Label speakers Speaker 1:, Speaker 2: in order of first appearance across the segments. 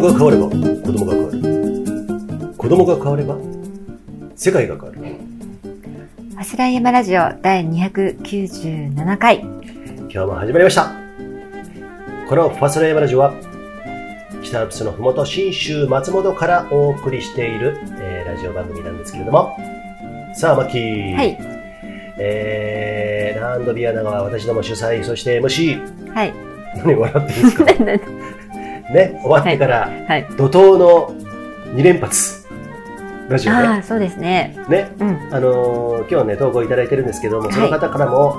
Speaker 1: 供が変われば子供が変わる子供が変われば世界が変わる
Speaker 2: ファスライヤマラジオ第297回。
Speaker 1: 今日も始まりましたこのファスライヤマラジオは北アルプスのふもと信州松本からお送りしている、えーラジオ番組なんですけれどもさあマッキー、
Speaker 2: はい。
Speaker 1: えー、ランドビアナが私ども主催そして MC
Speaker 2: はい。
Speaker 1: 何笑ってるんですか？ね終わってから、
Speaker 2: はい。
Speaker 1: 怒涛の2連発ラジオね。
Speaker 2: ああ、そうですね。
Speaker 1: ね。
Speaker 2: うん。
Speaker 1: あのー今日ね投稿いただいてるんですけども、
Speaker 2: はい。
Speaker 1: その方からも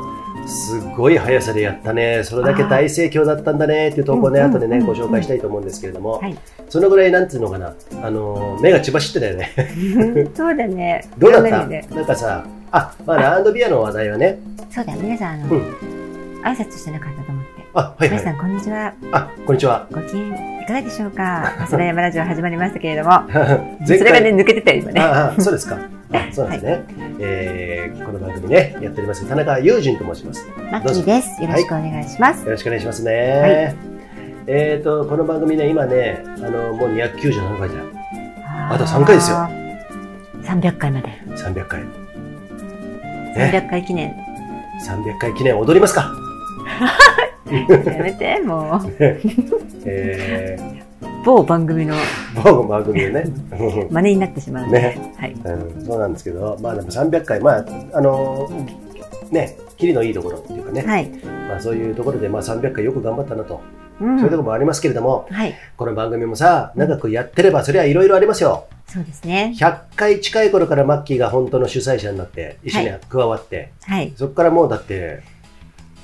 Speaker 1: すごい速さでやったね。それだけ大盛況だったんだねっていう投稿ね
Speaker 2: うん
Speaker 1: 後でね
Speaker 2: うん。
Speaker 1: ご紹介したいと思うんですけれども、
Speaker 2: はい。
Speaker 1: そのぐらいなんつうのかな。あのー目が血走ってたよね。
Speaker 2: そうだね。
Speaker 1: どうだった？
Speaker 2: な
Speaker 1: んかさあまあランドビアの話題はね。
Speaker 2: そうだ、皆さん、あの、
Speaker 1: うん。
Speaker 2: 挨拶してなかった。
Speaker 1: あはいはい
Speaker 2: 皆さん、こんにちは。
Speaker 1: あこんにちは
Speaker 2: ご機嫌いかがでしょうか？ファスラジオ始まりましたけれども。
Speaker 1: 前
Speaker 2: それがね、抜けてたよ、今ね。
Speaker 1: ああそうですか あそうですね、えーこの番組ねやっております田中友人と申します
Speaker 2: マッキーです。よろしくお願いします。
Speaker 1: よろしくお願いしますね。えっ、と、この番組ね、今ね、あの、もう297回じゃん。あと3回ですよ
Speaker 2: あー。300回まで。
Speaker 1: 300回。ね、
Speaker 2: 300回記念。
Speaker 1: 300回記念踊りますか
Speaker 2: やめて、もう。
Speaker 1: え
Speaker 2: 某番組の
Speaker 1: ー、某番組でね。
Speaker 2: 真似になってしまうので。
Speaker 1: ね
Speaker 2: はい。
Speaker 1: うん、そうなんですけど、まあでも300回、まあ、あのね、キリのいいところっていうかね、
Speaker 2: はい。
Speaker 1: まあそういうところで、まあ300回よく頑張ったなと、
Speaker 2: うん
Speaker 1: そういうところもありますけれども、
Speaker 2: はい。
Speaker 1: この番組もさ、長くやってれば、それはいろいろありますよ。
Speaker 2: そうですね。
Speaker 1: 100回近い頃からマッキーが本当の主催者になって、一緒に加わって、
Speaker 2: はい。
Speaker 1: そこからもうだって、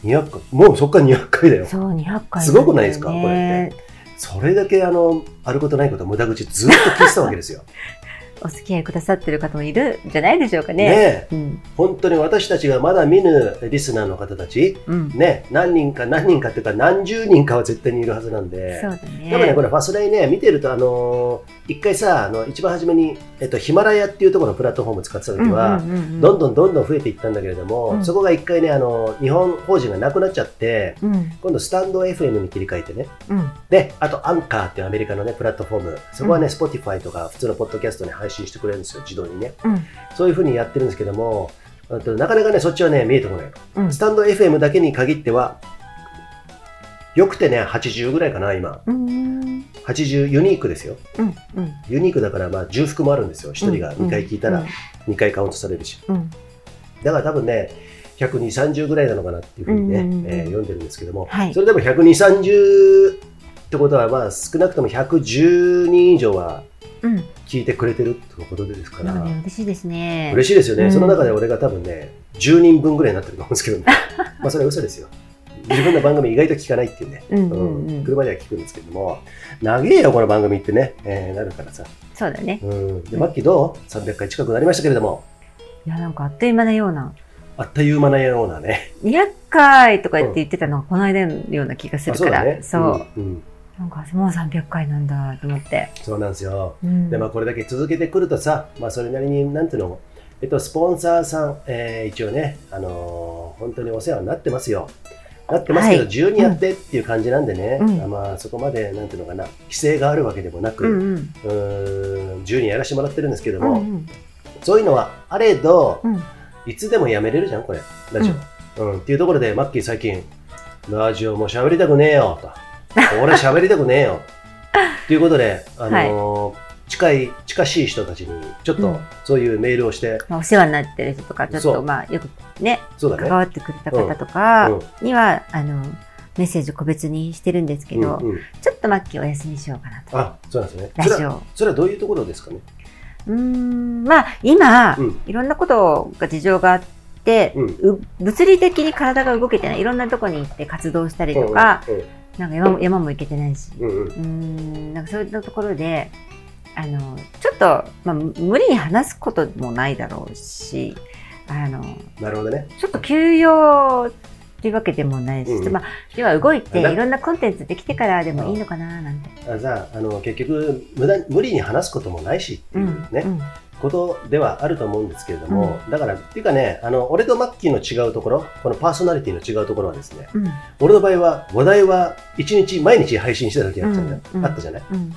Speaker 1: 200回、もうそこから200回だよ。
Speaker 2: そう、200回、
Speaker 1: すごくないですか？これって。それだけあの、あることないこと無駄口ずっと聞いてたわけですよ。
Speaker 2: お付き合いくださってる方もいるんじゃないでしょうか
Speaker 1: ね
Speaker 2: ね。
Speaker 1: え。
Speaker 2: うん。
Speaker 1: 本当に私たちがまだ見ぬリスナーの方たち、
Speaker 2: うん。
Speaker 1: ね、何人か何人かっていうか何十人かは絶対にいるはずなんで。
Speaker 2: そうだね。
Speaker 1: でもね、これファスライね、見てると、あのー一回さ、あの、一番初めに、えっと、ヒマラヤっていうところのプラットフォーム使ってた時は、どんどんどんどん増えていったんだけれども、
Speaker 2: うん
Speaker 1: そこが一回ね、あの、日本法人がなくなっちゃって、
Speaker 2: うん。
Speaker 1: 今度スタンド FM に切り替えてね。
Speaker 2: うん。
Speaker 1: で、あとアンカーっていうアメリカのね、プラットフォーム。そこはね、
Speaker 2: うん
Speaker 1: Spotify とか普通のポッドキャストに配信してくれるんですよ、自動にね。
Speaker 2: うん。
Speaker 1: そういうふうにやってるんですけども、なかなかね、そっちはね、見えてこない。
Speaker 2: うん
Speaker 1: スタンド FM だけに限っては、よくてね、80ぐらいかな、今。
Speaker 2: うん。
Speaker 1: 80ユニークですよ。
Speaker 2: うん。うん。
Speaker 1: ユニークだから、まあ、重複もあるんですよ。1人が2回聞いたら2回カウントされるし。
Speaker 2: うん。
Speaker 1: だから多分ね、120、30ぐらいなのかなっていうふうにね、
Speaker 2: うんうんうん
Speaker 1: えー読んでるんですけども、
Speaker 2: はい
Speaker 1: それでも120、30ってことは、まあ、少なくとも110人以上は
Speaker 2: うん。
Speaker 1: 聞いてくれてるってことですから、
Speaker 2: なん嬉しいですね。
Speaker 1: 嬉しいですよね、
Speaker 2: うん
Speaker 1: その中で俺が多分ね、10人分ぐらいになってると思うんですけど、ね、まあそれは嘘ですよ。自分の番組意外と聞かないっていうね、
Speaker 2: うん
Speaker 1: 車では聞くんですけども、長えよ、この番組ってね、えーなるからさ。
Speaker 2: そうだね。
Speaker 1: うん、で、マッキーどう ?300 回近くなりましたけれども、
Speaker 2: いや、なんかあっという間なような。
Speaker 1: あっという間なようなね。
Speaker 2: 200回とか言って言ってたのがこの間のような気がするから。
Speaker 1: あそうだね。
Speaker 2: そう。
Speaker 1: うんうん
Speaker 2: なんかもう300回なんだと思って。
Speaker 1: そうなんですよ。
Speaker 2: うん。
Speaker 1: で、まあ、これだけ続けてくるとさ、まあ、それなりに、なんていうの、えっと、スポンサーさん、えー一応ね、あのー本当にお世話になってますよ。なってますけど、
Speaker 2: はい
Speaker 1: 自由にやってっていう感じなんでね、
Speaker 2: うん
Speaker 1: まあ、そこまで、なんていうのかな、規制があるわけでもなく、
Speaker 2: う
Speaker 1: うん
Speaker 2: うん
Speaker 1: 自由にやらせてもらってるんですけども、
Speaker 2: うんうん。
Speaker 1: そういうのはあれど、
Speaker 2: うん。
Speaker 1: いつでもやめれるじゃん、これ、ラジオ。うんっていうところで、マッキー最近、ラジオも喋りたくねえよ、と。俺喋りたくねえよ。っていうことで、あのー近い、近しい人たちに、ちょっと
Speaker 2: うん
Speaker 1: そういうメールをして、
Speaker 2: まあ、お世話になってる人とか、ちょっとまあ、よくね、
Speaker 1: ね。
Speaker 2: 関わってくれた方とか
Speaker 1: うん
Speaker 2: には、あの、メッセージ個別にしてるんですけど、
Speaker 1: うんうん
Speaker 2: ちょっとマッキーお休みしようかなと。
Speaker 1: あ、そうなんですね。
Speaker 2: ラジ
Speaker 1: それは、
Speaker 2: オ。
Speaker 1: それはどういうところですかね？
Speaker 2: うーん、まあ、今、
Speaker 1: うん
Speaker 2: いろんなことが事情があって、
Speaker 1: うん。
Speaker 2: う物理的に体が動けてない。いろんなとこに行って活動したりとか、なんか山も山も行けてないし。
Speaker 1: うん
Speaker 2: なんかそういったところで、あの、ちょっと、まあ、無理に話すこともないだろうし、あの、
Speaker 1: なるほどね。
Speaker 2: ちょっと休養っていうわけでもないし、
Speaker 1: うん
Speaker 2: まあ、要は動いて
Speaker 1: だ
Speaker 2: いろんなコンテンツできてからでもいいのかななんて。
Speaker 1: あじゃあ、あの、結局、無駄、無理に話すこともないしって
Speaker 2: う、
Speaker 1: いうんね、
Speaker 2: うん、
Speaker 1: ことではあると思うんですけれども、だから、っていうかね、あの、俺とマッキーの違うところ、このパーソナリティの違うところはですね、
Speaker 2: うん、
Speaker 1: 俺の場合は、話題は1日、毎日配信してた時あったじゃ,、
Speaker 2: うん
Speaker 1: あったじゃない？
Speaker 2: うん、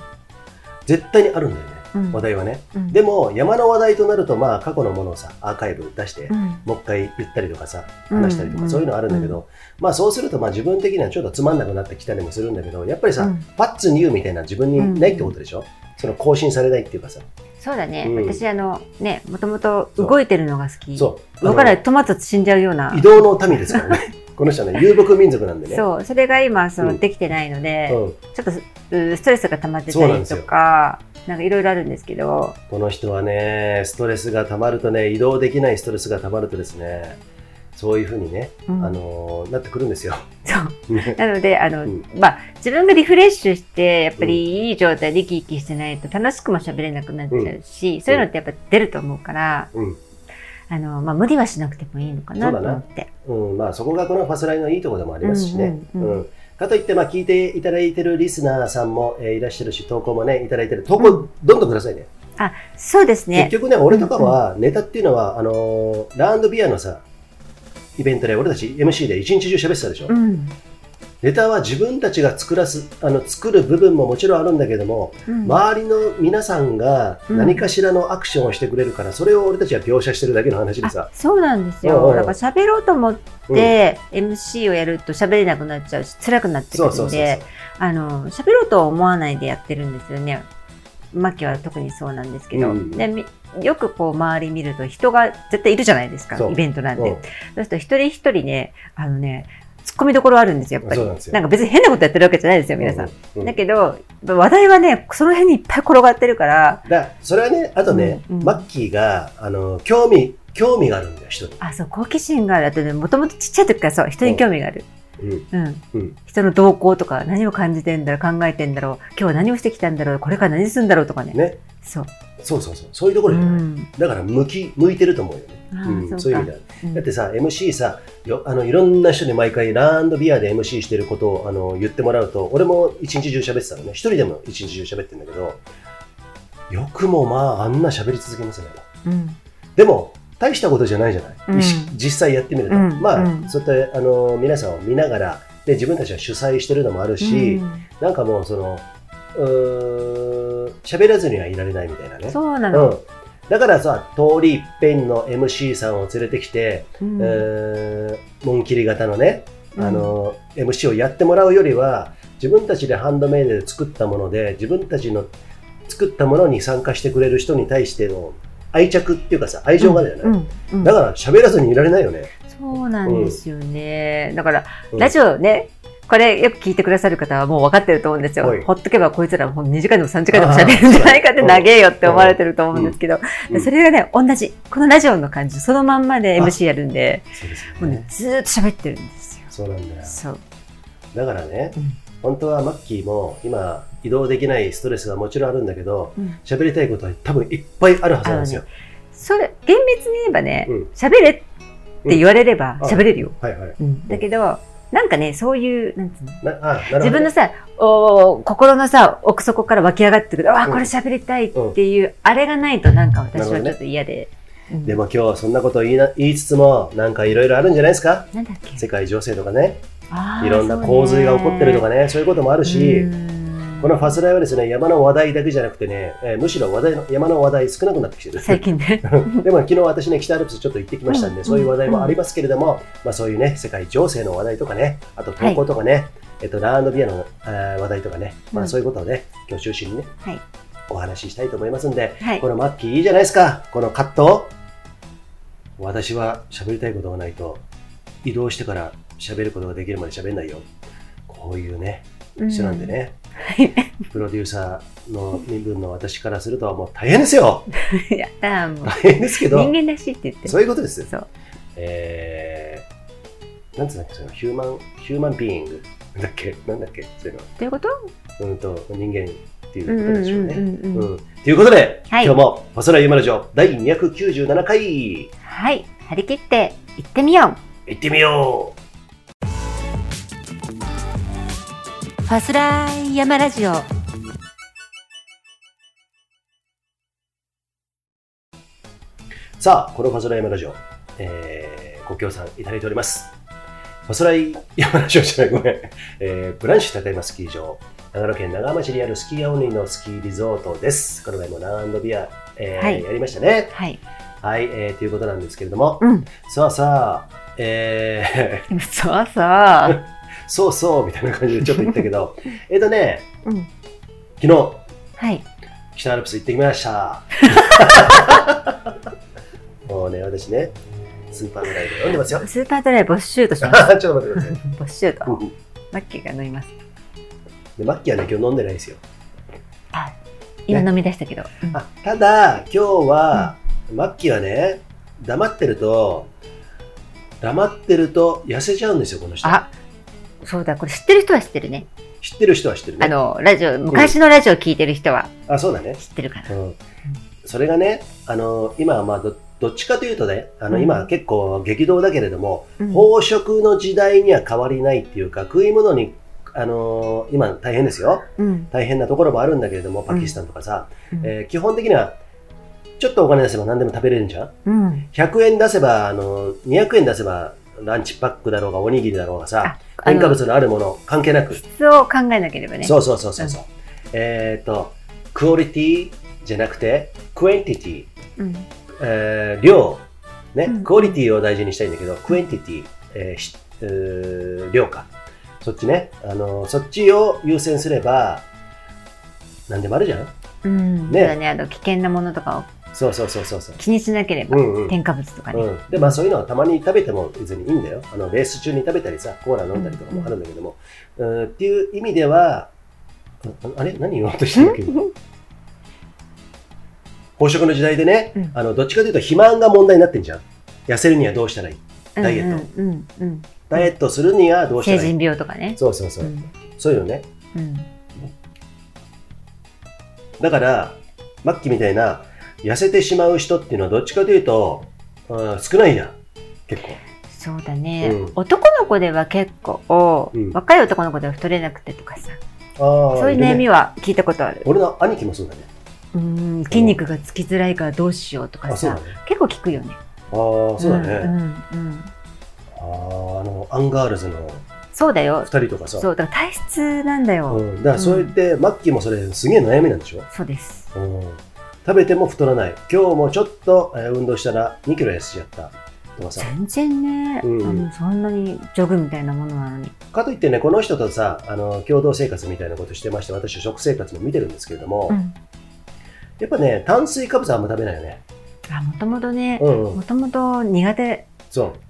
Speaker 1: 絶対にあるんだよね、
Speaker 2: うん。
Speaker 1: 話題はね。
Speaker 2: うん。
Speaker 1: でも、山の話題となると、まあ、過去のものをさ、アーカイブ出して、
Speaker 2: うん。
Speaker 1: もう一回言ったりとかさ、
Speaker 2: うん。
Speaker 1: 話したりとか、そういうのあるんだけど、まあ、そうすると、まあ、自分的にはちょっとつまんなくなってきたりもするんだけど、やっぱりさ、
Speaker 2: うん。
Speaker 1: パッツニューみたいな自分にないってことでしょ、その更新されないっていうかさ。
Speaker 2: そうだね、
Speaker 1: うん
Speaker 2: 私あのねもともと動いてるのが好き
Speaker 1: そう。
Speaker 2: 動かないトマト死んじゃうような
Speaker 1: の移動の民ですからね。この人はね、遊牧民族なんでね。
Speaker 2: そうそれが今その、
Speaker 1: うん
Speaker 2: できてないので、
Speaker 1: うん。
Speaker 2: ちょっとうストレスが溜まってたりとかなんかいろいろあるんですけど
Speaker 1: この人はね、ストレスが溜まるとね、移動できないストレスが溜まるとですね、そういうふうにね、
Speaker 2: うん。
Speaker 1: あのーなってくるんですよ。
Speaker 2: そう。
Speaker 1: ね
Speaker 2: なのであの、
Speaker 1: うん。
Speaker 2: まあ、自分がリフレッシュしてやっぱりいい状態で生き生きしてないと楽しくも喋れなくなっちゃうし、そういうのってやっぱ出ると思うから、
Speaker 1: うん。
Speaker 2: あのまあ、無理はしなくてもいいのかなと思って。
Speaker 1: うん、まあそこがこのファスライのいいところでもありますしね。
Speaker 2: うんうんうん。
Speaker 1: かといって、まあ聞いていただいてるリスナーさんも、えーいらっしゃるし、投稿もね、いただいてる。投稿どんどんくださいね。
Speaker 2: あそうですね。
Speaker 1: 結局ね、俺とかはネタっていうのは、あのーラウンドビアのさ、イベントで俺たち MC で一日中喋ってたでしょ？
Speaker 2: うん
Speaker 1: ネタは自分たちが作らす、あの、作る部分ももちろんあるんだけども、
Speaker 2: うん
Speaker 1: 周りの皆さんが
Speaker 2: うん
Speaker 1: 何かしらのアクションをしてくれるから、それを俺たちは描写してるだけの話で
Speaker 2: あ
Speaker 1: さ。
Speaker 2: そうなんです
Speaker 1: うんうん
Speaker 2: よだから喋ろうと思っ
Speaker 1: うん
Speaker 2: て MC をやると喋れなくなっちゃうし辛くなってく。るんであの喋ろうとは思わないでやってるんですよね。マキは特にそうなんですけど、
Speaker 1: うん。
Speaker 2: でみよくこう周り見ると人が絶対いるじゃないですかイベントなんで、
Speaker 1: うん。
Speaker 2: そうすると一人一人ねあのね突っ込みどころあるんですよやっぱり。
Speaker 1: なん
Speaker 2: なんか別に変なことやってるわけじゃないですよ皆さん。
Speaker 1: うん。
Speaker 2: だけど話題はねその辺にいっぱい転がってるから。
Speaker 1: だそれはね、あとね、
Speaker 2: うんうん。
Speaker 1: マッキーがあの興味興味があるんだよ、人に。
Speaker 2: あそう好奇心がある。あとねもともとちっちゃい時からそう人に興味がある、
Speaker 1: うん
Speaker 2: うん。
Speaker 1: うん。
Speaker 2: 人の動向とか何を感じてんだろう考えてんだろう今日は何をしてきたんだろうこれから何するんだろうとかね。
Speaker 1: ね、
Speaker 2: そう、
Speaker 1: そうそうそう、そういうところじゃない。
Speaker 2: ん、
Speaker 1: だから向き向いてると思うよね。
Speaker 2: あ
Speaker 1: うん。
Speaker 2: ー
Speaker 1: そういう意味
Speaker 2: か
Speaker 1: では。
Speaker 2: うん。
Speaker 1: だってさ、MC さよあの、いろんな人に毎回ランドビアで MC してることをあの言ってもらうと、俺も一日中喋ってたのね、一人でも一日中喋ってるんだけど、よくもまあ、あんな喋り続けますね。
Speaker 2: うん。
Speaker 1: でも、大したことじゃないじゃない、
Speaker 2: うん。
Speaker 1: 実際やってみると。
Speaker 2: うん。
Speaker 1: まあ、
Speaker 2: うん。
Speaker 1: そうやってあの皆さんを見ながらで、自分たちは主催してるのもあるし、
Speaker 2: うん。
Speaker 1: なんかもうその、喋らずにはいられないみたいなね。
Speaker 2: そうなの、
Speaker 1: うん、だからさ、通り一遍の MC さんを連れてきて、
Speaker 2: うん。
Speaker 1: えー紋切り型のね、
Speaker 2: うん。
Speaker 1: あの MC をやってもらうよりは、自分たちでハンドメイドで作ったもので、自分たちの作ったものに参加してくれる人に対しての愛着っていうかさ、愛情があるじゃない、
Speaker 2: うんうん
Speaker 1: だから喋らずにいられないよね。
Speaker 2: そうなんですよね、だから、
Speaker 1: うん
Speaker 2: ラジオねこれよく聞いてくださる方はもう分かってると思うんですよ
Speaker 1: はい。
Speaker 2: ほっとけばこいつらもう2時間でも3時間でも喋るんじゃないかって長えよって思われてると思うんですけど、それがね、同じ。このラジオの感じ、そのまんまで MC やるんで、
Speaker 1: そうですよ
Speaker 2: もうね
Speaker 1: ね。、
Speaker 2: ずーっと喋ってるんですよ。
Speaker 1: そうなんだよ。
Speaker 2: そう。
Speaker 1: だからね、
Speaker 2: うん
Speaker 1: 本当はマッキーも今移動できないストレスがもちろんあるんだけど
Speaker 2: うん。
Speaker 1: 喋りたいことは多分いっぱいあるはずなんですよ。
Speaker 2: それ、厳密に言えばね
Speaker 1: うん、
Speaker 2: 喋、れって言われれば
Speaker 1: うん。
Speaker 2: 喋れるよ。
Speaker 1: はいはい。
Speaker 2: うん。だけど、なんかね、そういう、なんつうの？自分のさ、お心のさ、奥底から湧き上がってくる、あ、
Speaker 1: うん。
Speaker 2: これ喋りたいっていう、あれがないとなんか私はちょっと嫌で。うん。
Speaker 1: でも今日はそんなことを言いな言いつつもなんかいろいろあるんじゃないですか？
Speaker 2: なんだっけ？
Speaker 1: 世界情勢とかね。いろんな洪水が起こってるとかねそういうこともあるしこのファスライはですね山の話題だけじゃなくてね、えーむしろ話題の山の話題少なくなってきてる。
Speaker 2: 最近ね。
Speaker 1: でも昨日私ね北アルプスちょっと行ってきましたんで、
Speaker 2: うん。
Speaker 1: そういう話題もありますけれども、まあ、そういうね世界情勢の話題とかねあと投稿とかね、えっと、ラウンドビアの、えー話題とかね、まあ、
Speaker 2: うん
Speaker 1: そういうことをね今日中心にね
Speaker 2: はい。
Speaker 1: お話ししたいと思いますんで
Speaker 2: はい。
Speaker 1: こ。のマッキーいいじゃないですか。このカット私は喋りたいことがないと移動してから喋ることができるまで喋んないよ。こういうね人なんでね、
Speaker 2: はい。
Speaker 1: プロデューサーの身分の私からするともう大変ですよ。
Speaker 2: やったーもう。
Speaker 1: 大変ですけど。
Speaker 2: 人間らしいって言って。
Speaker 1: そういうことです
Speaker 2: そう。
Speaker 1: えー、なんつうんだっけそのヒューマンヒューマンビーイングなんだっけ？なんだっけ？そういうの。
Speaker 2: どういうこと？
Speaker 1: うんと人間ってい
Speaker 2: う
Speaker 1: ことでしょうね。
Speaker 2: うんうんう
Speaker 1: いうことで、
Speaker 2: はい。
Speaker 1: 今日も「細田ゆまラジオ」第297回。
Speaker 2: はい。張り切って行ってみよう。
Speaker 1: 行ってみよう
Speaker 2: ファスライヤマラジオ。
Speaker 1: さあ、このファソライヤマラジオ、えー、ご協賛いただいております。ファソライヤマラジオじゃない、ごめん。えー、ブランシュ高山スキー場、長野県長浜市にあるスキーアオニのスキーリゾートです。この前もランドビア、えー
Speaker 2: はい
Speaker 1: やりましたね。
Speaker 2: はい。
Speaker 1: はい、えー、ということなんですけれども、
Speaker 2: うん。
Speaker 1: さあさあ、えー、
Speaker 2: そうそう。
Speaker 1: そうそうみたいな感じでちょっと言ったけど、えっとね、
Speaker 2: うん。
Speaker 1: 昨日、
Speaker 2: はい。
Speaker 1: 北アルプス行ってきました。もうね、私ね、スーパードライブ読んでますよ。
Speaker 2: スーパードライブ、ボッシュートします。
Speaker 1: ちょっと待ってください。
Speaker 2: ボッシュート。
Speaker 1: うん
Speaker 2: マッキーが飲みます。
Speaker 1: でマッキーはね、今日飲んでないですよ。
Speaker 2: あ、今飲み出したけど。うん
Speaker 1: あただ、今日は、マッキーはね、黙ってると、黙ってると痩せちゃうんですよ、この人。
Speaker 2: あ、そうだ、これ知ってる人は知ってるね。
Speaker 1: 知ってる人は知ってるね。
Speaker 2: あの、ラジオ、昔のラジオ聞いてる人は
Speaker 1: あ、そうだね。
Speaker 2: 知ってるから。
Speaker 1: うん。それがね、あの、今はまあど、どっちかというとね、あの、
Speaker 2: うん
Speaker 1: 今結構激動だけれども、
Speaker 2: うん
Speaker 1: 飽食の時代には変わりないっていうか、食い物に、あのー今大変ですよ。
Speaker 2: うん。
Speaker 1: 大変なところもあるんだけれども、パキスタンとかさ、
Speaker 2: うん
Speaker 1: えー基本的には、ちょっとお金出せば何でも食べれるんじゃん
Speaker 2: うん。
Speaker 1: 100円出せば、あの、200円出せば、ランチパックだろうが、おにぎりだろうがさ、添加物のあるもの、関係なく。
Speaker 2: 質を考えなければね。
Speaker 1: そうそうそうそうそう。えっ、と、クオリティじゃなくて、クエンティティ、
Speaker 2: うん。
Speaker 1: えー量、ね、
Speaker 2: うん
Speaker 1: クオリティを大事にしたいんだけど、クエンティティ、えーしえー量か。そっちね、あの、そっちを優先すれば、何でもあるじゃん
Speaker 2: うん。
Speaker 1: ね
Speaker 2: ね、あの、危険なものとかを
Speaker 1: そうそうそうそうそう。
Speaker 2: 気にしなければ、
Speaker 1: うんうん。
Speaker 2: 添加物とかね。
Speaker 1: うん、でまあそういうのはたまに食べても別にいいんだよ。あのレース中に食べたりさコーラ飲んだりとかもあるんだけども、うん、っていう意味ではああれ？何言おうとしてるっけ？飽食の時代でね、
Speaker 2: うん。
Speaker 1: あのどっちかというと肥満が問題になってんじゃん。痩せるにはどうしたらいい？ダイエット。
Speaker 2: うんうん。うん。
Speaker 1: ダイエットするにはどうした
Speaker 2: 成
Speaker 1: らいい？
Speaker 2: 人病とかね。
Speaker 1: そうそうそう、
Speaker 2: うん。
Speaker 1: そういうのね。
Speaker 2: うん。
Speaker 1: だからマッキーみたいな痩せてしまう人っていうのはどっちかというと、うん、少ないじゃん。結構。
Speaker 2: そうだね、
Speaker 1: うん。
Speaker 2: 男の子では結構、
Speaker 1: うん。
Speaker 2: 若い男の子では太れなくてとかさ、
Speaker 1: あー
Speaker 2: そういう悩みは聞いたことある。
Speaker 1: 俺の兄貴もそうだね。
Speaker 2: うん、筋肉がつきづらいからどうしようとかさ、
Speaker 1: あそうだね。
Speaker 2: 結構聞くよね。
Speaker 1: ああそうだね、
Speaker 2: うんうんうん。
Speaker 1: あーあのアンガールズの
Speaker 2: そうだよ。
Speaker 1: 2人とかさ。
Speaker 2: そう、だから体質なんだよ。
Speaker 1: うん、だからそう言って、マッキーもそれすげえ悩みなんでしょ、
Speaker 2: そうです。
Speaker 1: うん、食べても太らない。今日もちょっと、えー運動したら2キロ痩せちゃった。
Speaker 2: 全然ね、
Speaker 1: うん。
Speaker 2: あのそんなにジョグみたいなものなのに。
Speaker 1: かといってねこの人とさあの共同生活みたいなことしてまして私食生活も見てるんですけれども、
Speaker 2: うん。
Speaker 1: やっぱね炭水化物あんま食べないよね。
Speaker 2: あ、もともとね、もともと苦手、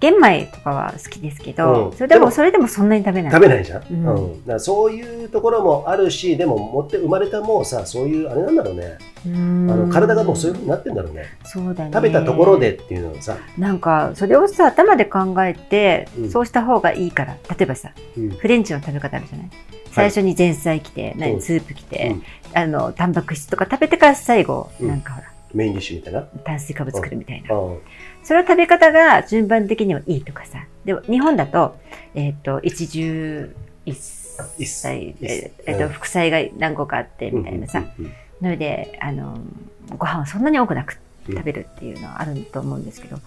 Speaker 2: 玄米とかは好きですけど、
Speaker 1: うん。
Speaker 2: それでも、それでもそんなに食べない。
Speaker 1: 食べないじゃん、
Speaker 2: うん。
Speaker 1: うん。だからそういうところもあるしでも持って生まれたもうさそういうあれなんだろうね。
Speaker 2: あ
Speaker 1: あの体がもうそういうふうになってんだろうね。
Speaker 2: そうだね。
Speaker 1: 食べたところでっていうのをさ、
Speaker 2: なんかそれをさ頭で考えて、
Speaker 1: うん。
Speaker 2: そうした方がいいから。例えばさ
Speaker 1: うん。
Speaker 2: フレンチの食べ方あるじゃない？最初に前菜来て、
Speaker 1: うん。
Speaker 2: 何スープ来て、
Speaker 1: うん。
Speaker 2: あのタンパク質とか食べてから最後、
Speaker 1: うん。
Speaker 2: なんかほら
Speaker 1: メインディッシュみたいな、
Speaker 2: 炭水化物作るみたいな、
Speaker 1: うん
Speaker 2: その食べ方が順番的にはいいとかさ。でも日本だと,、えっと一汁一
Speaker 1: 一
Speaker 2: 菜
Speaker 1: 一
Speaker 2: ええっと
Speaker 1: うん。
Speaker 2: 副菜が何個かあってみたいなさ、
Speaker 1: うんうん
Speaker 2: のであのご飯はそんなに多くなく
Speaker 1: うん
Speaker 2: 食べるっていうのはあると思うんですけど、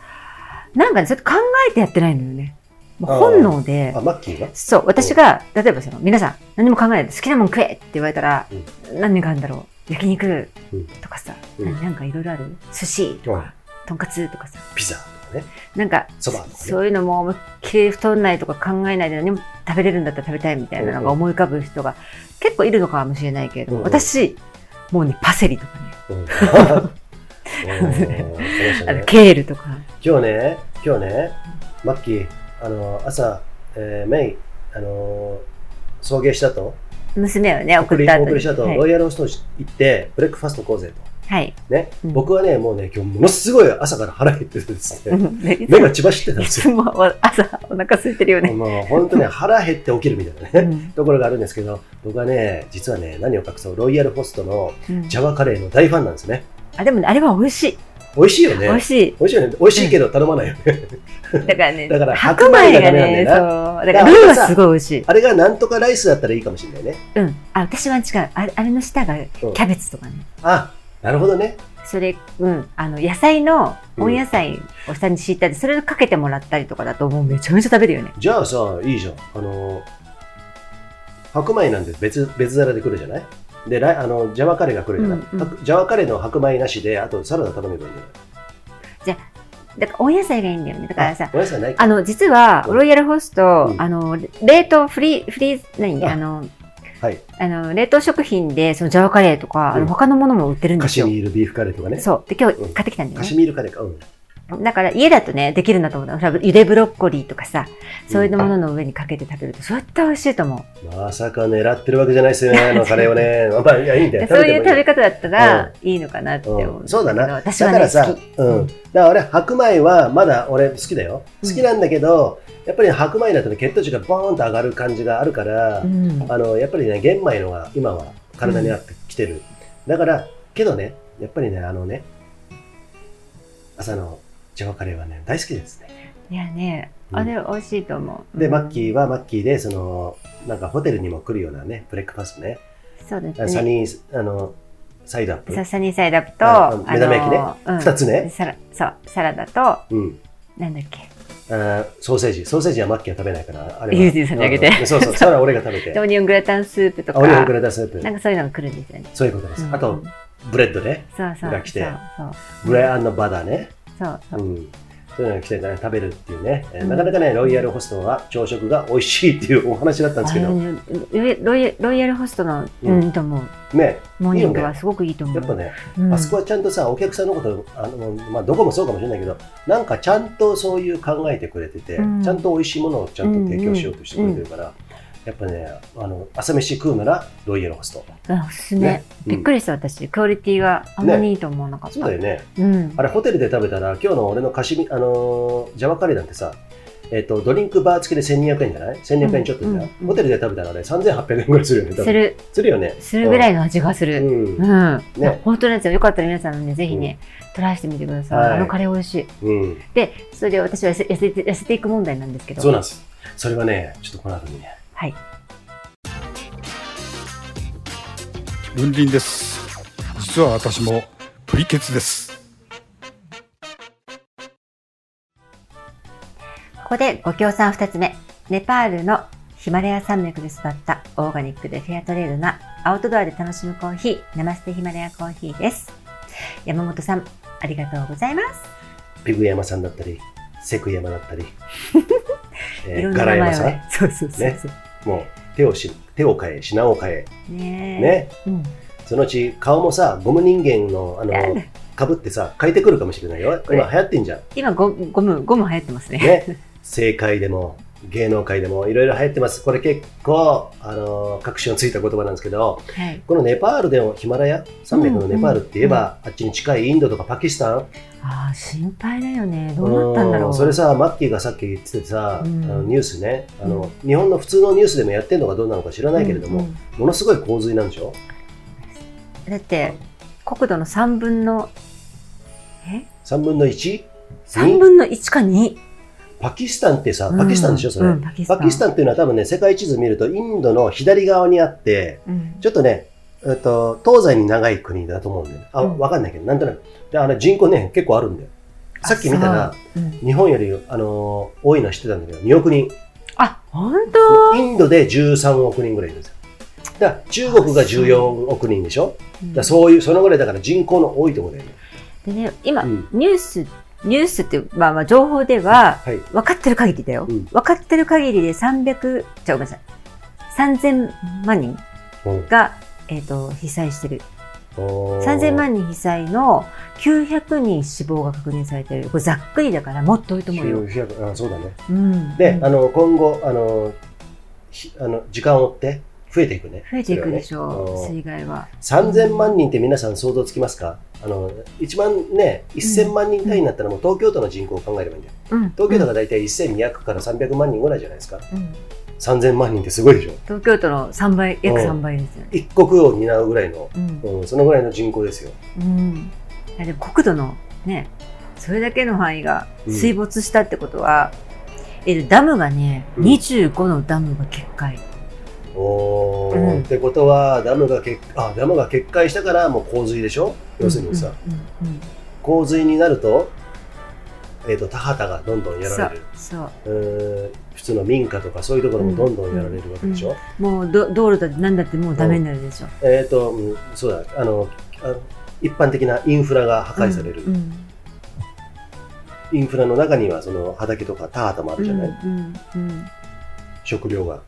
Speaker 2: なんかねそれ考えてやってないのよね。本能で。
Speaker 1: あマッキーが？
Speaker 2: そう私が例えばその皆さん何も考えないで好きなもん食えって言われたら、何があるんだろう。焼肉
Speaker 1: うん。
Speaker 2: とかさ、
Speaker 1: うん。
Speaker 2: 何なんかいろいろある？寿司と
Speaker 1: うん
Speaker 2: か、とんかつとかさ。
Speaker 1: ピザとかね。
Speaker 2: なんか
Speaker 1: そばとかね。
Speaker 2: そういうのも思いっきり太んないとか考えないで何も食べれるんだったら食べたいみたいなのが思い浮かぶ人が結構いるのかもしれないけれども、
Speaker 1: うん。
Speaker 2: 私もうねパセリとかね。あのケールとか。
Speaker 1: 今日ね今日ねマッキーあの朝、えーメイあの送迎したと。
Speaker 2: 娘をね送った後に。
Speaker 1: 送りしたと、
Speaker 2: はい。
Speaker 1: ロイヤルホスト行ってブレックファスト行こうぜと
Speaker 2: はい、
Speaker 1: ね、
Speaker 2: うん。
Speaker 1: 僕はねもうね今日ものすごい朝から腹減っててですね。目
Speaker 2: も
Speaker 1: が血走ってたん
Speaker 2: い
Speaker 1: ですよ。
Speaker 2: 朝お腹空いてるよね、
Speaker 1: もう本当ね腹減って起きるみたいなね、
Speaker 2: うん。
Speaker 1: ところがあるんですけど僕はね実はね何を隠そうロイヤルホストの
Speaker 2: うん。
Speaker 1: ジャワカレーの大ファンなんですね。
Speaker 2: あでもねあれは美味しい。
Speaker 1: 美味しいよね。
Speaker 2: 美味しい。
Speaker 1: 美味しいよね。美味しいけど頼まないよね、
Speaker 2: だからね
Speaker 1: だから
Speaker 2: 白米が
Speaker 1: ダメ
Speaker 2: ね
Speaker 1: な。ん
Speaker 2: そう。だからルーはすごい美味しい。
Speaker 1: あれがなんとかライスだったらいいかもしれないね。
Speaker 2: うん。あ私は違う。あれあれの下がキャベツとかね。
Speaker 1: あなるほどね。
Speaker 2: それ、うん、あの野菜の
Speaker 1: うん
Speaker 2: 温野菜を下に敷いたり、それをかけてもらったりとかだともうめちゃめちゃ食べるよね。
Speaker 1: じゃあさいいじゃん。あの白米なんて別別皿で来るじゃない？であのジャワカレーが来るじゃない、
Speaker 2: うんうん。
Speaker 1: 白ジャワカレーの白米なしであとサラダ頼めばいいんだよ
Speaker 2: だからお野菜がいいんだよね。だからさ、
Speaker 1: お野菜ないか。
Speaker 2: あの、実は、
Speaker 1: うん。
Speaker 2: ロイヤルホスト、
Speaker 1: うん。
Speaker 2: あの、冷凍、フリー、フリー、何？
Speaker 1: あ。
Speaker 2: あの、
Speaker 1: はい
Speaker 2: あの、冷凍食品で、そのジャワカレーとか、あ
Speaker 1: うん
Speaker 2: の他のものも売ってるんですよ。
Speaker 1: カシミールビーフカレーとかね
Speaker 2: そう。で、今日
Speaker 1: うん
Speaker 2: 買ってきたんだよね。
Speaker 1: カシミールカレーか、うん
Speaker 2: だから家だとね、できるんだと思う。ほらゆでブロッコリーとかさ、そういうものの上にかけて食べると、そうやって美味しいと思う。
Speaker 1: まさか狙ってるわけじゃないですよね、あのカレーをね。まあ、いや、いいんだよ。
Speaker 2: そういう食べ方だったらいいのかなって思う、
Speaker 1: うん、そうだな。
Speaker 2: 私はね、
Speaker 1: だからさうん。だから俺、白米はまだ俺好きだよ。
Speaker 2: うん
Speaker 1: 好きなんだけど、やっぱり白米だとね、血糖値がボーンと上がる感じがあるから、
Speaker 2: うん。
Speaker 1: あの、やっぱりね、玄米のが今は体に合ってきてる。だから、けどね、やっぱりね、あのね、朝のジャワカレーはね、大好きですね。
Speaker 2: いやね、
Speaker 1: うん
Speaker 2: あれ美味しいと思う。
Speaker 1: で、
Speaker 2: うん
Speaker 1: マッキーはマッキーで、その、なんかホテルにも来るようなね、ブレックファストね。
Speaker 2: そうですね。
Speaker 1: サニー、あの、サイドアップ。
Speaker 2: ササニーサイドアップと、
Speaker 1: 目玉焼きね
Speaker 2: うん
Speaker 1: 二つね
Speaker 2: サラそう、サラダと、
Speaker 1: うん。
Speaker 2: なんだっけ。
Speaker 1: あーソーセージ。ソーセージはマッキーは食べないから、あれは。
Speaker 2: ユージさんにあげて
Speaker 1: うんそうそう、それは俺が食べて。
Speaker 2: でオニオングラタンスープとか、
Speaker 1: あオニオングラタンスープ
Speaker 2: な。んかそういうのが来るんですよね。
Speaker 1: そういうことです。
Speaker 2: うん
Speaker 1: あと、ブレッドね。
Speaker 2: そうそう。
Speaker 1: が来て。ブレーバターね。
Speaker 2: そうそうう。
Speaker 1: ん。そういうのが来てね、食べるっていうね。なかなかね、ロイヤルホストは朝食が美味しいっていうお話だったんですけど、
Speaker 2: ねロイロイヤルホストの、
Speaker 1: う
Speaker 2: うんん、いいと思う。
Speaker 1: ね、
Speaker 2: モーニングはすごくいいと思う。
Speaker 1: やっぱね、
Speaker 2: うん
Speaker 1: あそこはちゃんとさ、お客さんのこと、あのまあ、どこもそうかもしれないけど、なんかちゃんとそういう考えてくれてて、
Speaker 2: うん
Speaker 1: ちゃんと美味しいものをちゃんと提供しようとしてくれてるから、やっぱね、あの朝飯食うならロイヤルホスト。
Speaker 2: あおすすめ、
Speaker 1: ね
Speaker 2: びっくりした私クオリティがあんなにいいと思わなかった、
Speaker 1: そうだよね。
Speaker 2: うん
Speaker 1: あれ、ホテルで食べたら、今日の俺のカシミ、あのージャワカレーなんてさ、えっとドリンクバー付きで1200円じゃない ?1200 円ちょっとじゃん、
Speaker 2: うんうん
Speaker 1: ホテルで食べたらね、3800円ぐらいするよね。
Speaker 2: する
Speaker 1: するよね。
Speaker 2: するぐらいの味がする、
Speaker 1: うん。
Speaker 2: うん
Speaker 1: ね
Speaker 2: 本当なんですよよかったら皆さんもねぜひね、トライしてみてください、
Speaker 1: はい
Speaker 2: あのカレー美味しい
Speaker 1: うん。
Speaker 2: でそれで私は痩せ痩せていく問題なんですけど
Speaker 1: そうなんです。それはね、ちょっとこの後にね。
Speaker 2: はい。
Speaker 3: 文林です。実は私もプリケツです。
Speaker 2: ここでご協賛2つ目。ネパールのヒマラヤ山脈で育ったオーガニックでフェアトレードなアウトドアで楽しむコーヒーナマステヒマラヤコーヒーです。山本さんありがとうございます。
Speaker 1: ピグ山さんだったり、セク山だったり、えー
Speaker 2: いろんな
Speaker 1: ガラ山さん。
Speaker 2: 名前をね。そうそうそうそう。
Speaker 1: もう手をし手を変え、品を変え、
Speaker 2: ねえ。
Speaker 1: ね、
Speaker 2: うん。
Speaker 1: そのうち顔もさ、ゴム人間のあの かぶってさ、変えてくるかもしれないよ。今流行ってんじゃん。
Speaker 2: 今ゴゴムゴム流行ってますね。
Speaker 1: ね、政界でも芸能界でもいろいろ流行ってます。これ結構、あの確信をついた言葉なんですけど、
Speaker 2: はい。
Speaker 1: このネパールでもヒマラヤ山脈のネパールって言えば、あっちに近いインドとかパキスタン、
Speaker 2: ああ心配だよね。どうなったんだろう。
Speaker 1: んそれさ、マッキーがさっき言っててさ、
Speaker 2: うん
Speaker 1: あのニュースねあの、日本の普通のニュースでもやってるのかどうなのか知らないけれども、
Speaker 2: うんうん
Speaker 1: ものすごい洪水なんでしょ？
Speaker 2: だって国土の三分のえ
Speaker 1: ?3 分の 1?
Speaker 2: 三分の一か二？
Speaker 1: パキスタンってさ、パキスタンでしょ、それ。
Speaker 2: うんパキスタン。
Speaker 1: パキスタンっていうのは多分ね、世界地図見るとインドの左側にあって、
Speaker 2: うん。
Speaker 1: ちょっとね、えっと、東西に長い国だと思うんだよね。あ、
Speaker 2: うん
Speaker 1: わかんないけど、なんとなく。で、あの人口ね、結構あるんだよ。さっき見たら、日本より、あのー多いのは知ってたんだけど、2億人。
Speaker 2: あ本当？
Speaker 1: インドで13億人ぐらいいるんですよ。だから中国が14億人でしょ？だからそういう、そのぐらいだから人口の多いところだよね。
Speaker 2: でね今、
Speaker 1: うん
Speaker 2: ニュースニュースっていうまあまあ情報では
Speaker 1: はい。
Speaker 2: 分かってる限りだよ。
Speaker 1: うん
Speaker 2: 分かってる限りで300じゃあごめんなさい3000万人
Speaker 1: うん
Speaker 2: がえっ、と被災してる。
Speaker 1: おー
Speaker 2: 3000万人被災の900人死亡が確認されてる。これざっくりだからもっと多いと思うよ。
Speaker 1: 900あそうだね。
Speaker 2: うん。
Speaker 1: で、
Speaker 2: うん
Speaker 1: あの、今後、あの、ひあの時間を追って増えていくね。
Speaker 2: 増えていくでしょう、
Speaker 1: ね
Speaker 2: 水害は。
Speaker 1: 3000万人って皆さん想像つきますか？あの、一番ね、1000万人単位になったらもう東京都の人口を考えればいいんだよ。
Speaker 2: うん。
Speaker 1: 東京都が大体1200から300万人ぐらいじゃないですか。
Speaker 2: うん
Speaker 1: 3000万人ってすごいでしょ？
Speaker 2: 東京都の3倍、約
Speaker 1: うん
Speaker 2: 3倍ですよね。
Speaker 1: 一国を担うぐらいの、
Speaker 2: うん。
Speaker 1: うん、そのぐらいの人口ですよ。
Speaker 2: うん。でも国土のね、それだけの範囲が
Speaker 1: うん
Speaker 2: 水没したってことは、えダムがね、
Speaker 1: うん
Speaker 2: 25のダムが決壊。
Speaker 1: おー。
Speaker 2: うん。
Speaker 1: ってことはダムが決あダムが決壊したからもう洪水でしょ？要するにさ、
Speaker 2: うんうんうん
Speaker 1: 洪水になるとえー、と田畑がどんどんやられる。
Speaker 2: そう
Speaker 1: う。ーん普通の民家とかそういうところもどんどんやられるわけでしょ、
Speaker 2: もうど道路だって何だってもうダメになるでしょ、
Speaker 1: えっ、と、うんそうだ。あのあ一般的なインフラが破壊される、
Speaker 2: うん。うん
Speaker 1: インフラの中にはその畑とか田畑もあるじゃない、
Speaker 2: うんうん
Speaker 1: 食料が。
Speaker 2: うん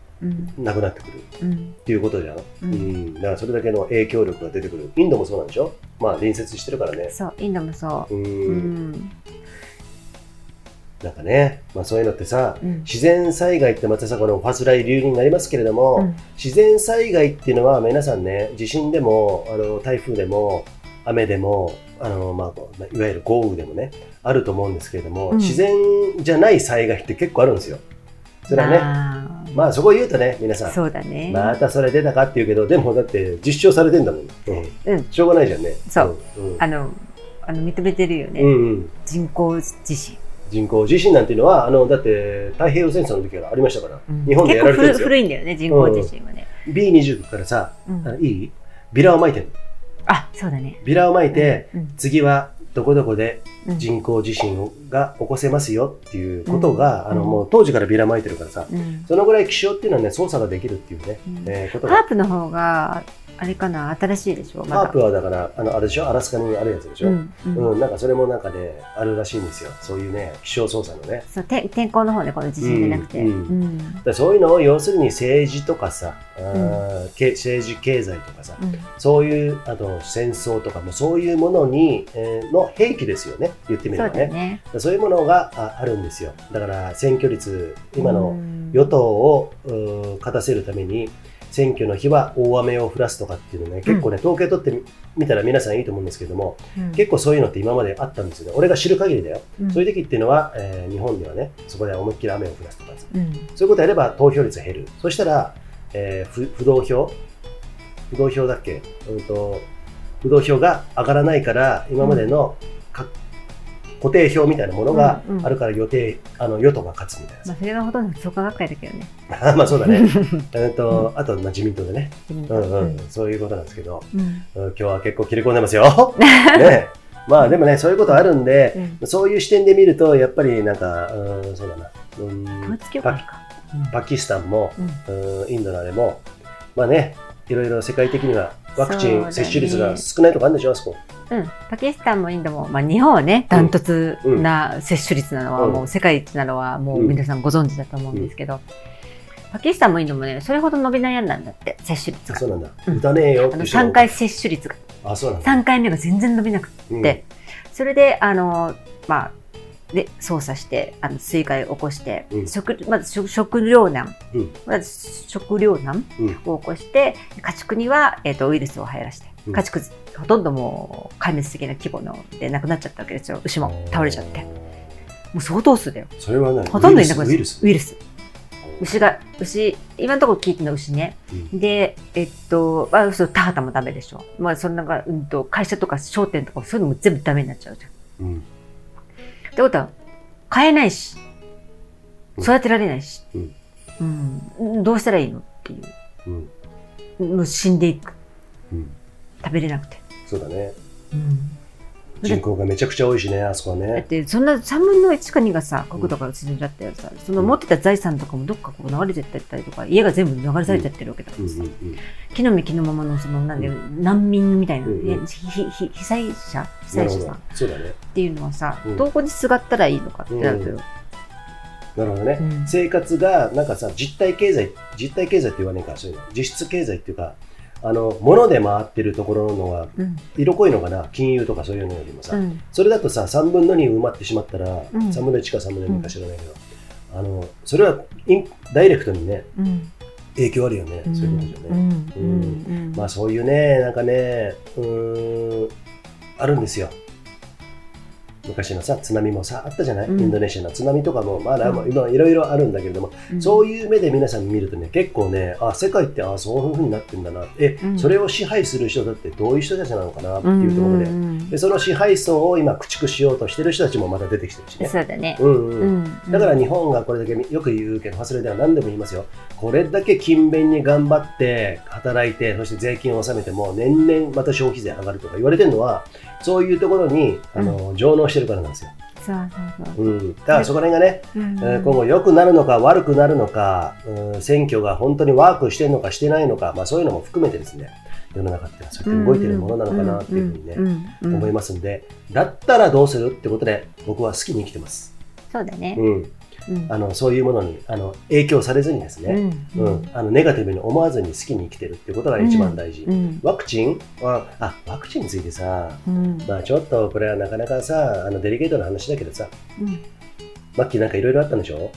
Speaker 1: なくなってくる。
Speaker 2: うん。
Speaker 1: っていうことじゃん、
Speaker 2: う
Speaker 1: うん。んだからそれだけの影響力が出てくる。インドもそうなんでしょ？まあ隣接してるからね。
Speaker 2: そうインドもそう。う、
Speaker 1: ん。
Speaker 2: うん。
Speaker 1: なんかね、まあ、そういうのってさ
Speaker 2: うん。
Speaker 1: 自然災害ってまたさこのファスライ流になりますけれども、
Speaker 2: うん。
Speaker 1: 自然災害っていうのは皆さんね地震でもあの台風でも雨でもあの、まあ、いわゆる豪雨でもねあると思うんですけれども、
Speaker 2: うん。
Speaker 1: 自然じゃない災害って結構あるんですよ。それはね
Speaker 2: まあ
Speaker 1: まあそこを言うとね皆さん。
Speaker 2: そうだね、
Speaker 1: またそれ出たかっていうけどでもだって実証されてんだもん、うん
Speaker 2: うん。
Speaker 1: しょうがないじゃんね。
Speaker 2: そう、
Speaker 1: うん。うん。
Speaker 2: あのあの認めてるよね、
Speaker 1: うんうん。
Speaker 2: 人工地震、
Speaker 1: 人工地震なんていうのはあのだって太平洋戦争の時からありましたから、
Speaker 2: うん。
Speaker 1: 日本でやられてるんですよ。
Speaker 2: 結構古古いんだよね人工地震はね、
Speaker 1: B29 からさ、
Speaker 2: うん。
Speaker 1: いい？ビラを撒いてるの。
Speaker 2: あそうだね。
Speaker 1: ビラを撒いて、
Speaker 2: うん。
Speaker 1: 次はどこどこで
Speaker 2: うん。
Speaker 1: 人工地震が起こせますよっていうことが、
Speaker 2: うん。
Speaker 1: あのもう当時からビラ撒いてるからさ、
Speaker 2: うん。
Speaker 1: そのぐらい気象っていうのはね操作ができるっていうね、
Speaker 2: うん。
Speaker 1: えーことが。
Speaker 2: ハープの方があれかな新しいでしょまだ。
Speaker 1: ハープはだからあのあれでしょアラスカにあるやつでしょ、
Speaker 2: うんうん。
Speaker 1: うん、なんかそれもなんかね、あるらしいんですよ。そういうね、気象操作のね。
Speaker 2: そうて天候の方ねこの地震じゃなくて、
Speaker 1: うんそういうのを要するに政治とかさ、あーけ政治経済とかさ、
Speaker 2: うん。
Speaker 1: そういう、あと戦争とかもそういうものに、えーの兵器ですよね、言ってみれ
Speaker 2: そう
Speaker 1: ばね。
Speaker 2: だね
Speaker 1: そういうものがああるんですよ。だから選挙率、今
Speaker 2: う
Speaker 1: の
Speaker 2: ん。
Speaker 1: 与党を勝たせるために、選挙の日は大雨を降らすとかっていうのね、結構ね、統計取ってみ見たら皆さんいいと思うんですけども、
Speaker 2: うん
Speaker 1: 結構そういうのって今まであったんですよね。俺が知る限りだよ。
Speaker 2: うん
Speaker 1: そういう時っていうのは、えー日本ではね、そこで思いっきり雨を降らすとかさ、
Speaker 2: うん
Speaker 1: そういうことやれば投票率減る。そしたら、えー不不動票不動票だっけ、うん、と不動票が上がらないから、今までのか固定票みたいなものがあるから予定、あの与党が勝つみたいな。さ
Speaker 2: まあ、それがほとんど創価学会だけどね。
Speaker 1: まあそうだね。と、あと、まあ、自民党でね、
Speaker 2: うん
Speaker 1: うん。うん、そういうことなんですけど、
Speaker 2: うん。
Speaker 1: うん今日は結構切り込んでますよ。ね。まあでもね、そういうことあるんで、
Speaker 2: うん。
Speaker 1: そういう視点で見ると、やっぱりなんか、うん、そうだな。うん。
Speaker 2: 統一教会か。
Speaker 1: パキスタンも、
Speaker 2: うん。
Speaker 1: うんインドのあれも、まあね、いろいろ世界的にはワクチン接種率が少ないとかあるんでしょ、あそこ。
Speaker 2: うん、パキスタンもインドも、まあ、日本はね、ダントツな接種率なのは、
Speaker 1: うん。
Speaker 2: もう世界一なのは、もう皆さんご存知だと思うんですけど、パキスタンもインドもね、それほど伸び悩んだんだって、接種率が。
Speaker 1: そうなんだ。
Speaker 2: うん。
Speaker 1: 打たねえよっ
Speaker 2: あの
Speaker 1: ていう。人が
Speaker 2: 3回接種率が、
Speaker 1: あ、そうなんだ。
Speaker 2: 3回目が全然伸びなく
Speaker 1: うん。
Speaker 2: て、それで、あの、まあ、で操作してあの水害を起こして、
Speaker 1: うん。
Speaker 2: 食まず食食糧難、
Speaker 1: うん。
Speaker 2: まず食糧難
Speaker 1: うん。
Speaker 2: を起こして家畜には、えー、とウイルスを流行らして
Speaker 1: うん。
Speaker 2: 家畜ほとんどもう壊滅的な規模のでなくなっちゃったわけですよ。牛も倒れちゃって。もう相当数だよ。
Speaker 1: それは何
Speaker 2: ほとんどいなくなっ
Speaker 1: ウイルス。
Speaker 2: ウイルス。牛が牛今のところ聞いてるのは牛ね。
Speaker 1: うん。
Speaker 2: でえっと、まあ、そう田畑もダメでしょ。まあそんなが、うん、と会社とか商店とかそういうのも全部ダメになっちゃうじゃん。
Speaker 1: うん。
Speaker 2: ってことは買えないし
Speaker 1: うん。
Speaker 2: 育てられないし、
Speaker 1: うん。
Speaker 2: うん。どうしたらいいのってい
Speaker 1: う。ん。
Speaker 2: うもう死んでいく。
Speaker 1: うん
Speaker 2: 食べれなくて、
Speaker 1: そうだね。
Speaker 2: うん
Speaker 1: 人口がめちゃくちゃ多いしね、あそこは
Speaker 2: だっ
Speaker 1: ね。
Speaker 2: てそんな3分の1か2がさ国土から沈んじゃったらさ、その持ってた財産とかもどっかこう流れてったりとか家が全部流れされちゃってるわけだからさ、
Speaker 1: うんうんうん
Speaker 2: 木の実木のままのそのなんで、難民みたいな、
Speaker 1: うんうん
Speaker 2: ひひひ被災者被災者さんっ。
Speaker 1: そうだね。
Speaker 2: ていうのはさ、
Speaker 1: うん
Speaker 2: どこにすがったらいいのかってなるとよ、
Speaker 1: なるほどね。
Speaker 2: うん
Speaker 1: 生活が、なんかさ、実体経済、実体経済って言わねえか、そういうの。実質経済っていうか、あの、物で回ってるところのが、
Speaker 2: うん。
Speaker 1: 色濃いのかな、金融とかそういうのよりもさ、
Speaker 2: うん。
Speaker 1: それだとさ、3分の2埋まってしまったら、
Speaker 2: うん。
Speaker 1: 3分の1か3分の2か知らないけど、あの、それはインダイレクトにね、
Speaker 2: うん。
Speaker 1: 影響あるよね、そういうことじゃね。
Speaker 2: うん。
Speaker 1: まあそういうね、なんかね、うーん、あるんですよ。昔のさ、津波もさ、あったじゃない、
Speaker 2: うん
Speaker 1: インドネシアの津波とかも、まだ、
Speaker 2: うん
Speaker 1: 今いろいろあるんだけれども、
Speaker 2: うん
Speaker 1: そういう目で皆さん見るとね、結構ね、あ、世界って、あ、そういうふうになってんだな。え、
Speaker 2: うん
Speaker 1: それを支配する人だってどういう人たちなのかなっていうところで、
Speaker 2: うんうん
Speaker 1: でその支配層を今駆逐しようとしてる人たちもまた出てきてるしね。
Speaker 2: そうだね。
Speaker 1: うんうん
Speaker 2: うん
Speaker 1: だから日本がこれだけよく言うけど、忘れては何でも言いますよ。これだけ勤勉に頑張って働いて、そして税金を納めても年々また消費税上がるとか言われてるのは、そういうところにあの、上納してるからなんですよ。
Speaker 2: そうそうそう。
Speaker 1: うん、だからそこら辺がね、
Speaker 2: うん
Speaker 1: えー今後良くなるのか悪くなるのか、うん、選挙が本当にワークしてるのかしてないのか、まあ、そういうのも含めてですね世の中ってそうやって動いてるものなのかなっていうふうにね、
Speaker 2: ね
Speaker 1: 思いますんでだったらどうするってことで僕は好きに生きてます、
Speaker 2: そうだね。
Speaker 1: うん、
Speaker 2: うん
Speaker 1: あのそういうものにあの影響されずにですね、うん。あのネガティブに思わずに好きに生きてるっていうことが一番大事、
Speaker 2: うん。
Speaker 1: ワクチンはあワクチンについてさ
Speaker 2: うん。
Speaker 1: まあちょっとこれはなかなかさあのデリケートな話だけどさ
Speaker 2: うん。
Speaker 1: マッキーなんかいろいろあったんでしょ？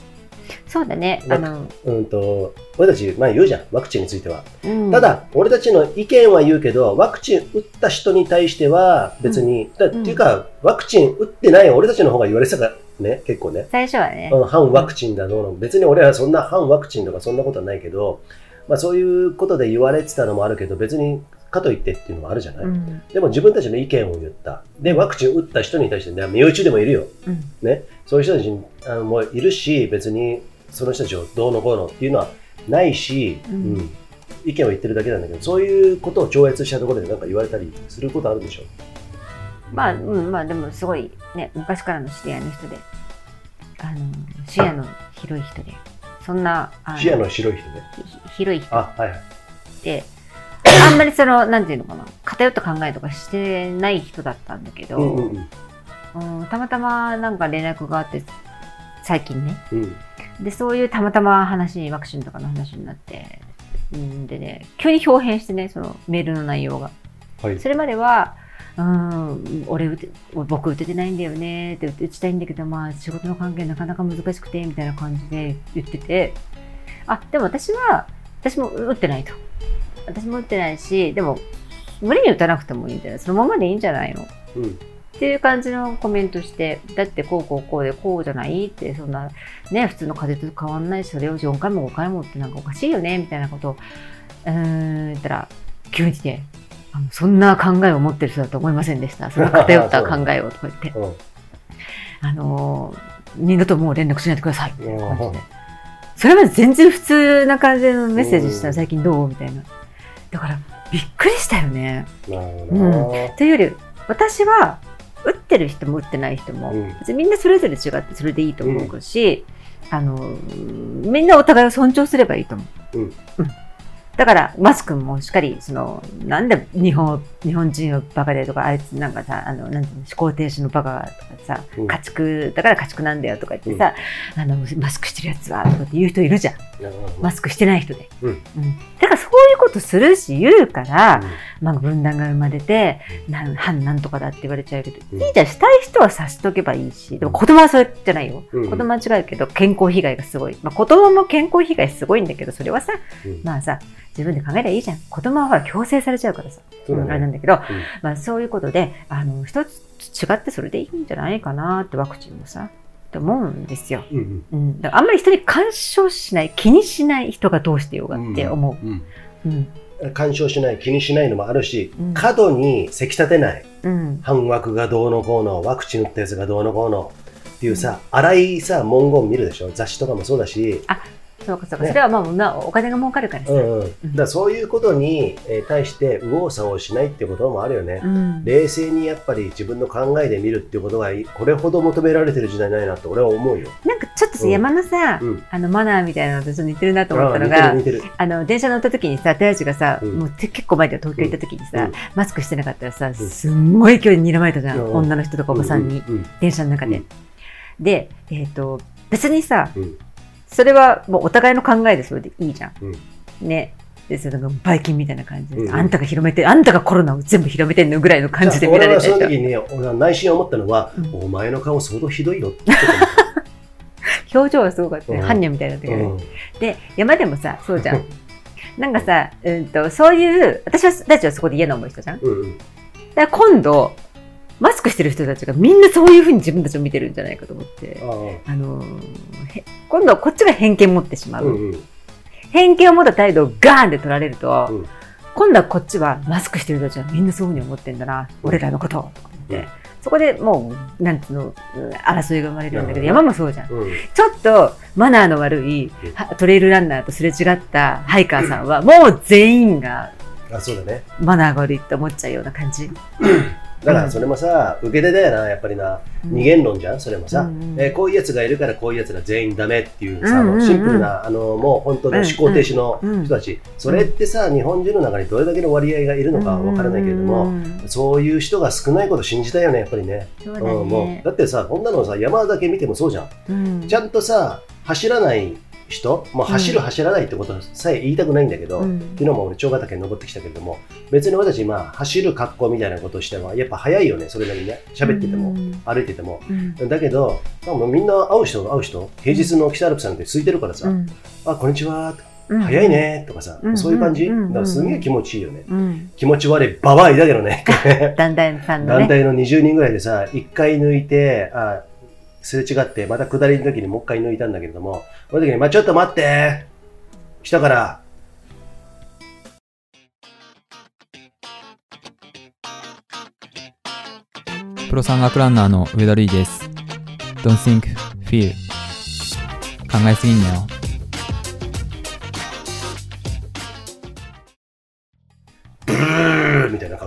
Speaker 2: そうだね。あの、
Speaker 1: うんと俺たち、まあ、言うじゃんワクチンについては、
Speaker 2: うん。
Speaker 1: た、だ俺たちの意見は言うけどワクチン打った人に対しては別に、だっていうかワクチン打ってない俺たちの方が言われてたからね結構ね、
Speaker 2: 最初はね。
Speaker 1: うん反ワクチンだどうの。別に俺はそんな反ワクチンとかそんなことはないけど、まあ、そういうことで言われてたのもあるけど別にかといってっていうのもあるじゃない、
Speaker 2: うん。
Speaker 1: でも自分たちの意見を言った。でワクチン打った人に対して、ね、身内でもいるよ。
Speaker 2: うん。
Speaker 1: ね、そういう人たちあのもいるし別にその人たちをどうのこうのっていうのはないし、
Speaker 2: う
Speaker 1: うん。ん意見を言ってるだけなんだけどそういうことを超越したところで何か言われたりすることあるでしょ？
Speaker 2: まあ、うん、まあでもすごいね、昔からの知り合いの人で、あの、視野の広い人で、そんな、あ
Speaker 1: 視野の白い人ね
Speaker 2: ひ広い人
Speaker 1: あはいはい。
Speaker 2: で、あんまりその、なんていうのかな、偏った考えとかしてない人だったんだけど、
Speaker 1: うんうん
Speaker 2: うん。たまたまなんか連絡があって、最近ね。
Speaker 1: うん。
Speaker 2: で、そういうたまたま話、ワクチンとかの話になって、うんでね、急に表変してね、そのメールの内容が。
Speaker 1: はい。
Speaker 2: それまでは、うん、俺打て、僕打ててないんだよねって打ちたいんだけど、まあ仕事の関係なかなか難しくて、みたいな感じで言ってて、あ、でも私は、私も打ってないと。私も打ってないし、でも、無理に打たなくてもいいんじゃないそのままでいいんじゃないの？
Speaker 1: うん。
Speaker 2: っていう感じのコメントして、だってこうこうこうでこうじゃない？って、そんなね、普通の風邪と変わんないし、それを4回も5回もってなんかおかしいよね、みたいなことを、うーん、言ったら、急にね、あのそんな考えを持ってる人だと思いませんでした。その偏った考えをとか言って、
Speaker 1: うん。
Speaker 2: あのー二度ともう連絡しないでください、みたいな感じ
Speaker 1: うん
Speaker 2: で。それまで全然普通な感じのメッセージした
Speaker 1: うん。
Speaker 2: ら最近どう？みたいな。だから、びっくりしたよね。
Speaker 1: なるほど。な
Speaker 2: というより私は打ってる人も打ってない人も、
Speaker 1: うん。
Speaker 2: 別にみんなそれぞれ違ってそれでいいと思うし、あのみんなお互いを尊重すればいいと思う。
Speaker 1: うん
Speaker 2: だからマスクもしっかりそのなんで日本日本人はバカでとかあいつなんかさあのなんていうの思考停止のバカがとかさ、
Speaker 1: うん。
Speaker 2: 家畜だから家畜なんだよとか言ってさ、あのマスクしてるやつはとかって言う人いるじゃん。マスクしてない人で、
Speaker 1: うん。
Speaker 2: だからそういうことするし言うから、まあ、分断が生まれて、なん反なんとかだって言われちゃうけど、
Speaker 1: うん。
Speaker 2: いいじゃん、したい人はさしとけばいいし、でも子供はそうじゃないよ。
Speaker 1: うん。
Speaker 2: 子供は違うけど、健康被害がすごい。まあ、子供も健康被害すごいんだけど、それはさ、
Speaker 1: うん。
Speaker 2: まあさ、自分で考えりゃいいじゃん。子供はほら、強制されちゃうからさ。
Speaker 1: そう
Speaker 2: あれなんだけど、
Speaker 1: うん
Speaker 2: まあそういうことで、あの、一つ違ってそれでいいんじゃないかなってワクチンもさ、って思うんですよ。
Speaker 1: うん
Speaker 2: うん。だからあんまり人に干渉しない、気にしない人がどうしてようがって思
Speaker 3: うん
Speaker 2: う。うん。
Speaker 1: うん干渉しない気にしないのもあるし、
Speaker 2: うん
Speaker 1: 過度にせき立てない
Speaker 2: うん。
Speaker 1: 反枠がどうのこうのワクチン打ったやつがどうのこうのっていうさ、荒いさ文言見るでしょ？雑誌とかもそうだし、
Speaker 2: そうかそうか、
Speaker 1: ね
Speaker 2: それはまあまあお金が儲かるからさ。
Speaker 1: うんうん、だそういうことにえー対して右往左往しないっていうこともあるよね、
Speaker 2: うん。
Speaker 1: 冷静にやっぱり自分の考えで見るっていうことがいこれほど求められてる時代ないなって俺は思うよ、
Speaker 2: なんかちょっと山のさ、
Speaker 1: うん、
Speaker 2: あのマナーみたいなのと似てるなと思ったの
Speaker 1: あ
Speaker 2: が、あの電車乗った時にさ、手足がさ、
Speaker 1: うん。
Speaker 2: もうて結構前で東京行った時にさ、
Speaker 1: うん。
Speaker 2: マスクしてなかったらさ、すんごい勢いで睨まれたじゃん、
Speaker 1: うん。
Speaker 2: 女の人とかおばさんに、
Speaker 1: うん。
Speaker 2: 電車の中で。
Speaker 1: うん。
Speaker 2: で、えっ、と、別にさ、
Speaker 1: うん
Speaker 2: それはもうお互いの考えでそれでいいじゃん。
Speaker 1: うん
Speaker 2: ね。で、それなんかバイキンみたいな感じで、
Speaker 1: うん
Speaker 2: あんたが広めて、あんたがコロナを全部広めてんのぐらいの感じで見られたでしょ。
Speaker 1: その時にね俺は内心思ったのは、
Speaker 2: うん
Speaker 1: お前の顔相当ひどいよって
Speaker 2: 表情はすごかったね。
Speaker 1: うん
Speaker 2: 般若みたいだった
Speaker 1: た、
Speaker 2: けどね。
Speaker 1: うん
Speaker 2: で、山でもさ、そうじゃん。なんかさ、うんと、そういう、私は、たちはそこで嫌な思いしたじゃん。だか
Speaker 1: うんうん
Speaker 2: ら今度、マスクしてる人たちがみんなそういうふうに自分たちを見てるんじゃないかと思って、
Speaker 1: あ
Speaker 2: あの今度はこっちが偏見持ってしま
Speaker 1: あ
Speaker 2: う。
Speaker 1: うんうん。
Speaker 2: 偏見を持った態度をガーンで取られると、
Speaker 1: うん。
Speaker 2: 今度はこっちはマスクしてる人たちはみんなそういうふうに思ってんだな、俺らのことをって、
Speaker 1: うん。
Speaker 2: そこでもう、なんつうの、うん争いが生まれるんだけど、山もそうじゃん。
Speaker 1: うん。
Speaker 2: ちょっとマナーの悪いトレイルランナーとすれ違ったハイカーさんは、もう全員が
Speaker 1: あそうだね。
Speaker 2: マナーが悪いって思っちゃうような感じ。
Speaker 1: だからそれもさ、受け手だよな、やっぱりな。二元論じゃん、それもさ。
Speaker 2: うんうん
Speaker 1: えーこういうやつがいるからこういうやつら全員ダメっていうさ、
Speaker 2: うんうんうん
Speaker 1: シンプルな、あの、もう本当の思考停止の人たち。それってさ、日本人の中にどれだけの割合がいるのかわからないけれども、
Speaker 2: うん
Speaker 1: そういう人が少ないこと信じたいよね、やっぱりね。
Speaker 2: そうだ
Speaker 1: うん、も
Speaker 2: ね
Speaker 1: う。だってさ、こんなのさ、山だけ見てもそうじゃん。
Speaker 2: うん
Speaker 1: ちゃんとさ、走らない人、まあ、走る、
Speaker 2: うん。
Speaker 1: 走らないってことさえ言いたくないんだけど、
Speaker 2: うん。
Speaker 1: 昨日も俺、長ヶ岳登ってきたけれども、別に俺たち、まあ、走る格好みたいなことをしては、やっぱ早いよね、それなりにね、喋ってても、
Speaker 2: うん。
Speaker 1: 歩いてても。
Speaker 2: うん。
Speaker 1: だけど、まあもうみんな会う人、会う人、平日の北アルプスなんて空いてるからさ、
Speaker 2: うん。
Speaker 1: あ、こんにちは、
Speaker 2: うん。
Speaker 1: 早いね、とかさ、
Speaker 2: うん。
Speaker 1: そういう感じ、
Speaker 2: うん。
Speaker 1: だからすんげえ気持ちいいよね。
Speaker 2: うん。
Speaker 1: 気持ち悪い、ババアいだけどね。
Speaker 2: 団体さんのね。
Speaker 1: 団体の20人ぐらいでさ、1回抜いて、あすれ違って、また下りの時にもう一回抜いたんだけれども、この時に、まあ、ちょっと待って来たから、
Speaker 4: プロ山岳ランナーの上田瑠衣です。Don't think, feel. 考えすぎんなよ。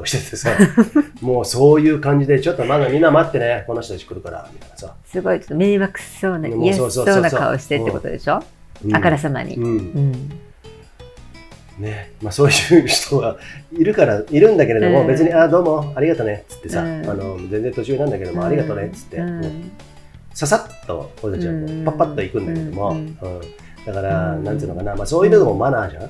Speaker 1: 顔しててさ、もうそういう感じで、ちょっとまだみんな待ってね、この人たち来るから、みたいなさ。
Speaker 2: すごいちょっと迷惑そうな、嫌そ
Speaker 1: そう
Speaker 2: な顔してってことでしょ？
Speaker 1: うん。
Speaker 2: あからさまに。
Speaker 1: うん。
Speaker 2: うん。
Speaker 1: ね。まあ、そういう人はいるからいるんだけれども、
Speaker 2: うん。
Speaker 1: 別に「あどうもありがとね」っつってさ、
Speaker 2: うん。
Speaker 1: あの全然途中なんだけども、ありがとねっつって、
Speaker 2: うん。
Speaker 1: ささっと俺たちはパッパッと行くんだけども、
Speaker 2: う
Speaker 1: うん。んだから、
Speaker 2: うん。
Speaker 1: なんていうのかな、まあ、そういうのもマナーじゃん、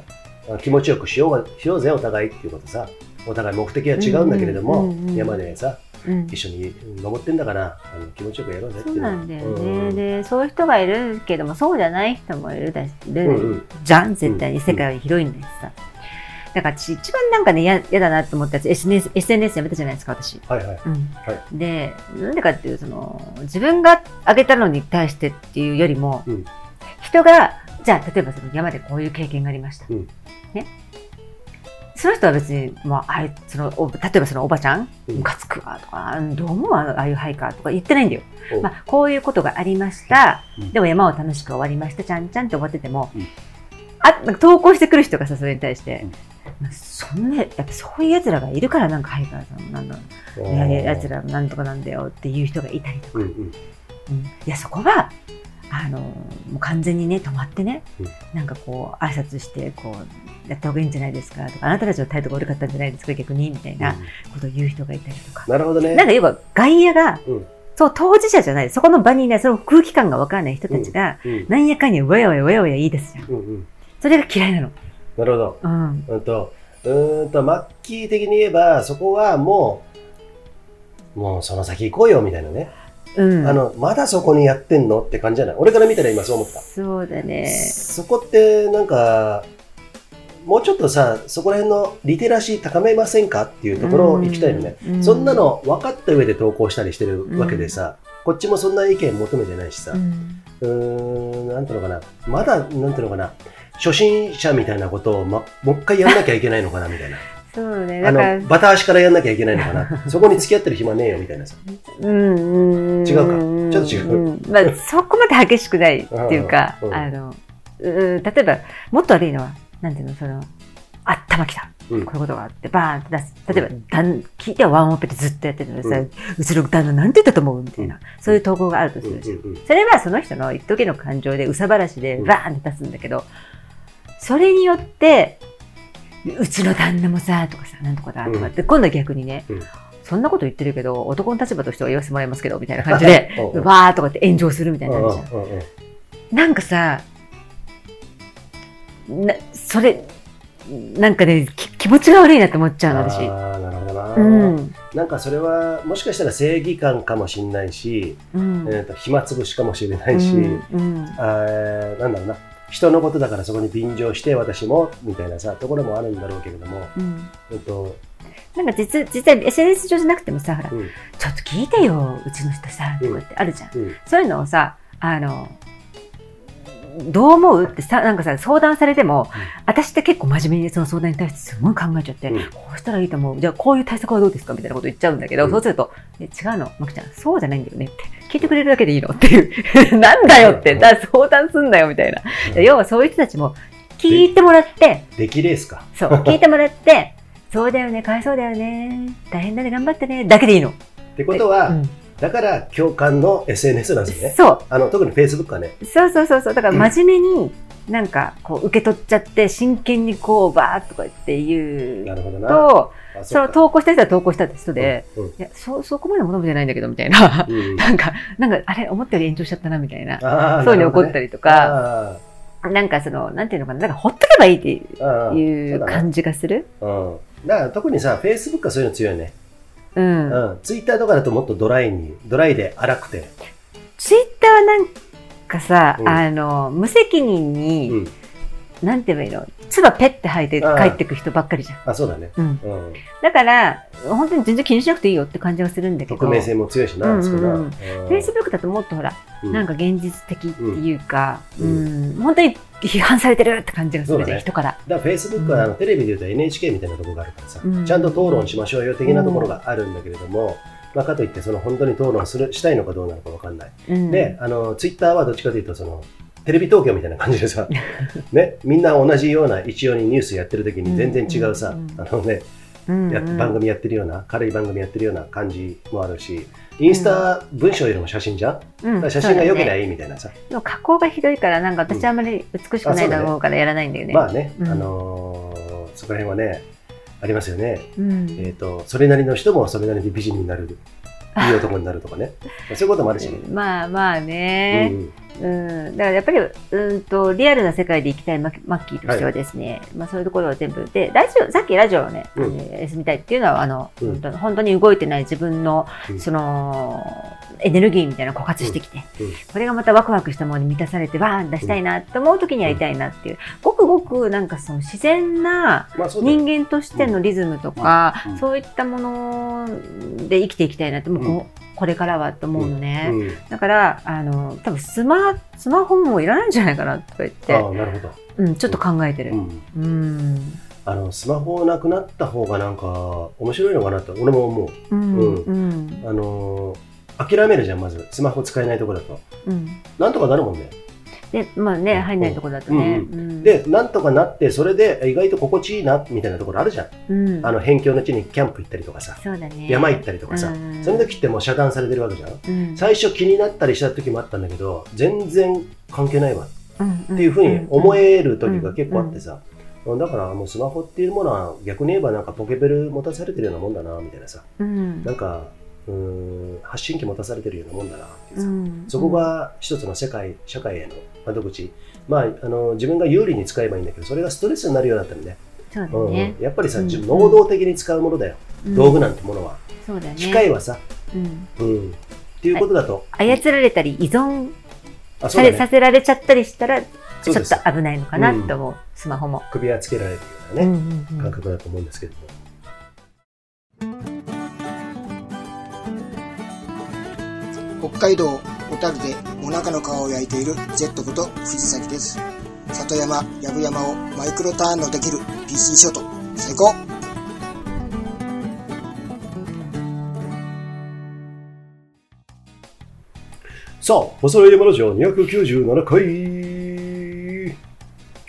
Speaker 1: あ気持ちよくしようがしようぜお互いっていうことさお互い目的は違うんだけれども、山でさ
Speaker 2: うん。
Speaker 1: 一緒に登ってんだからあの気持ちよくやろうぜって
Speaker 2: そ
Speaker 1: いう。
Speaker 2: なんだよね、
Speaker 1: うん
Speaker 2: でそういう人がいるけどもそうじゃない人もいるだし、じゃん。絶対に。世界は広いんだしさ、だから私一番なんかね嫌嫌だなと思ったやつ SNS, SNS やめたじゃないですか私、
Speaker 1: はいはい。
Speaker 2: うん。
Speaker 1: は
Speaker 2: でなんでかっていうその自分が上げたのに対してっていうよりも、
Speaker 1: うん。
Speaker 2: 人がじゃあ例えばその山でこういう経験がありました、
Speaker 1: うん。
Speaker 2: ねその人は別に、まあ、あいそのお例えばそのおばちゃん、
Speaker 1: うん。
Speaker 2: ムカつくわとか、どう思うあのああいうハイカーとか言ってないんだよ。
Speaker 1: お
Speaker 2: まあ、こういうことがありました、
Speaker 1: うん。
Speaker 2: でも山を楽しく終わりました、ちゃんちゃんって終わってても、
Speaker 1: うん。
Speaker 2: あなんか投稿してくる人がさ、それに対して、
Speaker 1: うん。
Speaker 2: まあそんな、やっぱそういう奴らがいるからなんかハイカーさんなんだろう。いやいや、奴らなんとかなんだよっていう人がいたりとか、
Speaker 1: うんうん。
Speaker 2: うん。いや、そこは、あの、もう完全にね、止まってね、
Speaker 1: うん。
Speaker 2: なんかこう、挨拶して、こう、やった方がいいんじゃないですかとか、あなたたちの態度が悪かったんじゃないですか、逆に、みたいなことを言う人がいたりとか。
Speaker 1: なるほどね
Speaker 2: なんか要は、外野が、
Speaker 1: うん
Speaker 2: そう、当事者じゃない、そこの場にいない、その空気感がわからない人たちが、
Speaker 1: うん
Speaker 2: なんやかんや、わやわやわやわや言い出すじゃん。
Speaker 1: うんうん
Speaker 2: それが嫌いなの。
Speaker 1: なるほど
Speaker 2: うん。
Speaker 1: うんと、うーんと、マッキー的に言えば、そこはもう、もうその先行こうよみたいなね。
Speaker 2: うん。
Speaker 1: あの、まだそこにやってんのって感じじゃない？俺から見たら今そう思った。
Speaker 2: そうだね。
Speaker 1: そこってなんか、もうちょっとさ、そこら辺のリテラシー高めませんかっていうところを行きたいよね。
Speaker 2: うん。
Speaker 1: そんなの分かった上で投稿したりしてるわけでさ、こっちもそんな意見求めてないしさ、
Speaker 2: う
Speaker 1: うんーん、なんていうのかな、まだ、なんていうのかな、初心者みたいなことを、ま、もう一回やんなきゃいけないのかなみたいな。
Speaker 2: そうね。
Speaker 1: あの、、バタ足からやんなきゃいけないのかな。そこに付き合ってる暇ねえよみたいなさ。
Speaker 2: うんうん。
Speaker 1: 違うか。ちょっと違う。ん。
Speaker 2: まあ、そこまで激しくないっていうか、あの、うん例えば、もっと悪いのは、なんていうの、その、あったまきた。
Speaker 1: うん。
Speaker 2: こういうことがあって、バーンって出す。例えば、だん。聞いてはワンオペでずっとやっててさ、
Speaker 1: う
Speaker 2: うんちの旦那なんて言ったと思うみたいな、そういう投稿があるとす
Speaker 1: うん
Speaker 2: るでしそれはその人の一時の感情で、うさばらしで
Speaker 1: うん。
Speaker 2: バーンって出すんだけど、それによって、うちの旦那もさ、とかさ、なんとかだ、とかって、今度は逆にね、
Speaker 1: うん。
Speaker 2: そんなこと言ってるけど、男の立場としては言わせてもらいますけど、みたいな感じで、
Speaker 1: うん。うん
Speaker 2: わーとかって炎上するみたいになるじゃん。
Speaker 1: うんうんうん。
Speaker 2: なんかさ、なそれ、なんかね、き気持ちが悪いなって思っちゃうの、私。
Speaker 1: ああ、なるほどな。
Speaker 2: うん。
Speaker 1: なんかそれは、もしかしたら正義感かもしれないし、
Speaker 2: うん。
Speaker 1: えーと暇つぶしかもしれないし、
Speaker 2: うんうん
Speaker 1: あーなんだろうな。人のことだからそこに便乗して私もみたいなさところもあるんだろうけれども、
Speaker 2: うん
Speaker 1: えっと
Speaker 2: なんか実実際 SNS 上じゃなくてもさ、ほら、
Speaker 1: うん
Speaker 2: ちょっと聞いてよ、うちの人さ、とかってあるじゃん。
Speaker 1: うん
Speaker 2: そういうのをさ、あの、どう思うってさ、なんかさ、相談されても、私って結構真面目にその相談に対してすごい考えちゃって、
Speaker 1: うん
Speaker 2: こうしたらいいと思う。じゃあこういう対策はどうですか？みたいなこと言っちゃうんだけど、
Speaker 1: うん
Speaker 2: そうすると、え違うの、まきちゃん、そうじゃないんだよねって。聞いてくれるだけでいいのっていう。なんだよって、
Speaker 1: うん
Speaker 2: だ相談すんだよみたいな。
Speaker 1: うん
Speaker 2: 要はそういう人たちも聞いてもらって、
Speaker 1: 出来レースか？
Speaker 2: そう、聞いてもらって、そうだよね、かわいそうだよね、大変だね、頑張ってね、だけでいいの。
Speaker 1: ってことは、
Speaker 2: うん
Speaker 1: だから共感の SNS なんですね。
Speaker 2: そう。
Speaker 1: あの特に Facebook はね。
Speaker 2: そうそうそうそう。だから真面目に、なんか、こう、受け取っちゃって、真剣にこう、バーッとかっていう。と、
Speaker 1: あ
Speaker 2: その投稿した人は投稿した人で、
Speaker 1: うんうん
Speaker 2: いや、そ、そこまで求めてないんだけど、みたいな。
Speaker 1: うん
Speaker 2: なんか、なんか、あれ、思ったより延長しちゃったな、みたいな。そういうの起こった
Speaker 1: り
Speaker 2: りとか、なんかその、なんていうのかな、なんかほっとけばいいっていう感じがする。
Speaker 1: うん。だから特にさ、Facebook はそういうの強いね。
Speaker 2: うん。
Speaker 1: うん。Twitter とかだともっとドライに、ドライで荒くて。
Speaker 2: ツイッターはなんかさ、
Speaker 1: うん
Speaker 2: あの、無責任に、
Speaker 1: うん。
Speaker 2: なんて言えばいいの？唾ペッて吐いて帰ってく人ばっかりじゃん。
Speaker 1: あ、そうだね。
Speaker 2: うん。
Speaker 1: うん。
Speaker 2: だから、本当に全然気にしなくていいよって感じがするんだけど、
Speaker 1: 匿名性も強いしな、
Speaker 2: うんうん
Speaker 1: そこな。
Speaker 2: フェイスブックだともっとほら、
Speaker 1: うん
Speaker 2: なんか現実的っていうか、
Speaker 1: う
Speaker 2: うんん、本当に批判されてるって感じがするね、人から。
Speaker 1: だから Facebook はあのテレビで言うと NHK みたいなところがあるからさ、
Speaker 2: うん。
Speaker 1: ちゃんと討論しましょうよ的なところがあるんだけれども、まあ、かといってその本当に討論するしたいのかどうなのかわかんない。
Speaker 2: うん、
Speaker 1: で、あの、ツイッターはどっちかというと、その、テレビ東京みたいな感じでさ、ね、みんな同じような一様にニュースやってる時に全然違うさ、
Speaker 2: うん。うん。うん
Speaker 1: あのね、
Speaker 2: うん。
Speaker 1: や番組やってるような、軽い番組やってるような感じもあるし、インスタ文章よりも写真じゃん、
Speaker 2: うん
Speaker 1: 写真が良ければ
Speaker 2: そうだね
Speaker 1: い？いみたいなさ。
Speaker 2: でも加工がひどいから、なんか私あんまり美しくないだろうからやらないんだよね。
Speaker 1: まあね、
Speaker 2: うん
Speaker 1: あのーそこら辺はね、ありますよね。
Speaker 2: うん
Speaker 1: えっ、と、それなりの人もそれなりに美人になる、いい男になるとかね。ま あそういうこともあるしね。
Speaker 2: まあまあ
Speaker 1: うん
Speaker 2: ね、うん。だからやっぱりうんとリアルな世界で生きたいママッキーとしてはですね、まあ、そういうところは全部でラジオさっきラジオをね、
Speaker 1: うん。
Speaker 2: 休みたいっていうのはあの、
Speaker 1: うん。
Speaker 2: 本当に動いてない自分の、
Speaker 1: うん。
Speaker 2: そのエネルギーみたいな枯渇してきて、
Speaker 1: うん。うん。
Speaker 2: これがまたワクワクしたものに満たされてわーん出したいなって思う時にやりたいなっていう、ごくごくなんかその自然な人間としてのリズムとか、
Speaker 1: うん。
Speaker 2: そういったもので生きていきたいなってもうこ,、これからはと思うのね、
Speaker 1: うん
Speaker 2: だからあの多分スマスマホもいらないんじゃないかなとか言って、
Speaker 1: ああ、なるほど。
Speaker 2: うん、ちょっと考えてる。
Speaker 1: うん
Speaker 2: うん
Speaker 1: あのスマホなくなった方がなんか面白いのかなと俺も思う。
Speaker 2: うん
Speaker 1: うん
Speaker 2: うん
Speaker 1: あのー諦めるじゃんまずスマホ使えないところだと。
Speaker 2: うん
Speaker 1: なんとかなるもんね。
Speaker 2: でまあね入んないとこだとね。
Speaker 1: う
Speaker 2: うん。
Speaker 1: でなんとかなってそれで意外と心地いいなみたいなところあるじゃん。
Speaker 2: うん、
Speaker 1: あの辺境の地にキャンプ行ったりとかさ、
Speaker 2: ね。
Speaker 1: 山行ったりとかさ、
Speaker 2: うん。
Speaker 1: その時ってもう遮断されてるわけじゃん。
Speaker 2: うん。
Speaker 1: 最初気になったりした時もあったんだけど全然関係ないわ。
Speaker 2: うん
Speaker 1: っていうふうに思える時が結構あってさ、だからもうスマホっていうものは逆に言えばなんかポケベル持たされてるようなもんだなみたいなさ。
Speaker 2: うん。
Speaker 1: なんかうーん発信機持たされてるようなもんだなっていう。さ、
Speaker 2: うん。
Speaker 1: そこが一つの世界社会への窓口。まああの自分が有利に使えばいいんだけどそれがストレスになるようだったらね。
Speaker 2: そうだ
Speaker 1: うん
Speaker 2: ね。
Speaker 1: やっぱりさ、
Speaker 2: うん
Speaker 1: 能動的に使うものだよ、
Speaker 2: うん。
Speaker 1: 道具なんてものは。
Speaker 2: そうだね。
Speaker 1: 機械はさ、
Speaker 2: うん。
Speaker 1: うん、っていうことだと、
Speaker 2: 操られたり依存
Speaker 1: あそうだね。
Speaker 2: されさせられちゃったりしたらちょっと危ないのかなって思う、スマホも。
Speaker 1: 首輪つけられるようなね、感覚だと思うんですけども。
Speaker 5: 北海道小樽でお腹の皮を焼いている Z こと藤崎です里山藪山をマイクロターンのできる PC ショート最高
Speaker 1: さあ、細い山ラジオ297回。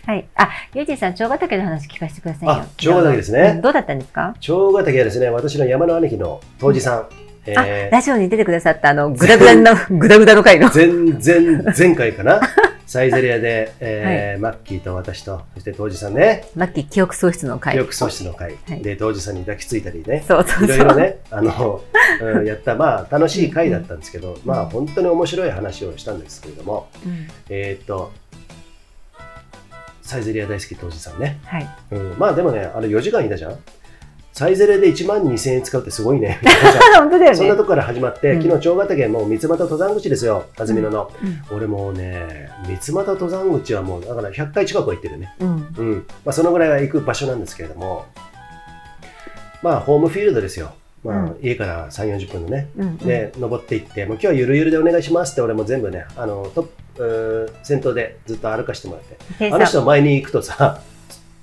Speaker 2: はい。あ、ゆうじさん、長ヶ岳の話聞かせてくださいよ。
Speaker 1: あ長ヶ岳ですね
Speaker 2: うんどうだったんですか？
Speaker 1: 長ヶ岳はですね、私の山の兄貴の当時さん。え
Speaker 2: あ、
Speaker 1: ー
Speaker 2: ラジオに出てくださった、あの、グダグダの、グダグダの回の。
Speaker 1: 前々前回かな？サイゼリアで、えーマッキーと私と、そして当時さんね、
Speaker 2: マッキー記憶喪失の回。
Speaker 1: 記憶喪失の会、
Speaker 2: はい
Speaker 1: で、当時さんに抱きついたりね、
Speaker 2: そうそうそう。
Speaker 1: いろいろね、あの、うんやった、まあ、楽しい回だったんですけど、まあ、本当に面白い話をしたんですけれども、
Speaker 2: うん
Speaker 1: えーっと、サイゼリア大好き当時さんね。
Speaker 2: はい。
Speaker 1: うん、まあでもね、あれ4時間いたじゃん？サイゼリアで1万2000円使うってすごいね。
Speaker 2: 本当だよね。
Speaker 1: そんなとこから始まって、
Speaker 2: うん
Speaker 1: 昨日、長ヶ岳もう三俣登山口ですよ、安曇野の。
Speaker 2: うん
Speaker 1: 俺もうね、三俣登山口はもう、だから100回近くは行ってるね。
Speaker 2: うん。
Speaker 1: うん。まあ、そのぐらいは行く場所なんですけれども、まあ、ホームフィールドですよ。まあ、
Speaker 2: うん
Speaker 1: 家から3、40分のね。
Speaker 2: うん。
Speaker 1: で、登っていって、もう今日はゆるゆるでお願いしますって、俺も全部ね、あの、トップ、先頭でずっと歩かしてもらって。あの人は前に行くとさ、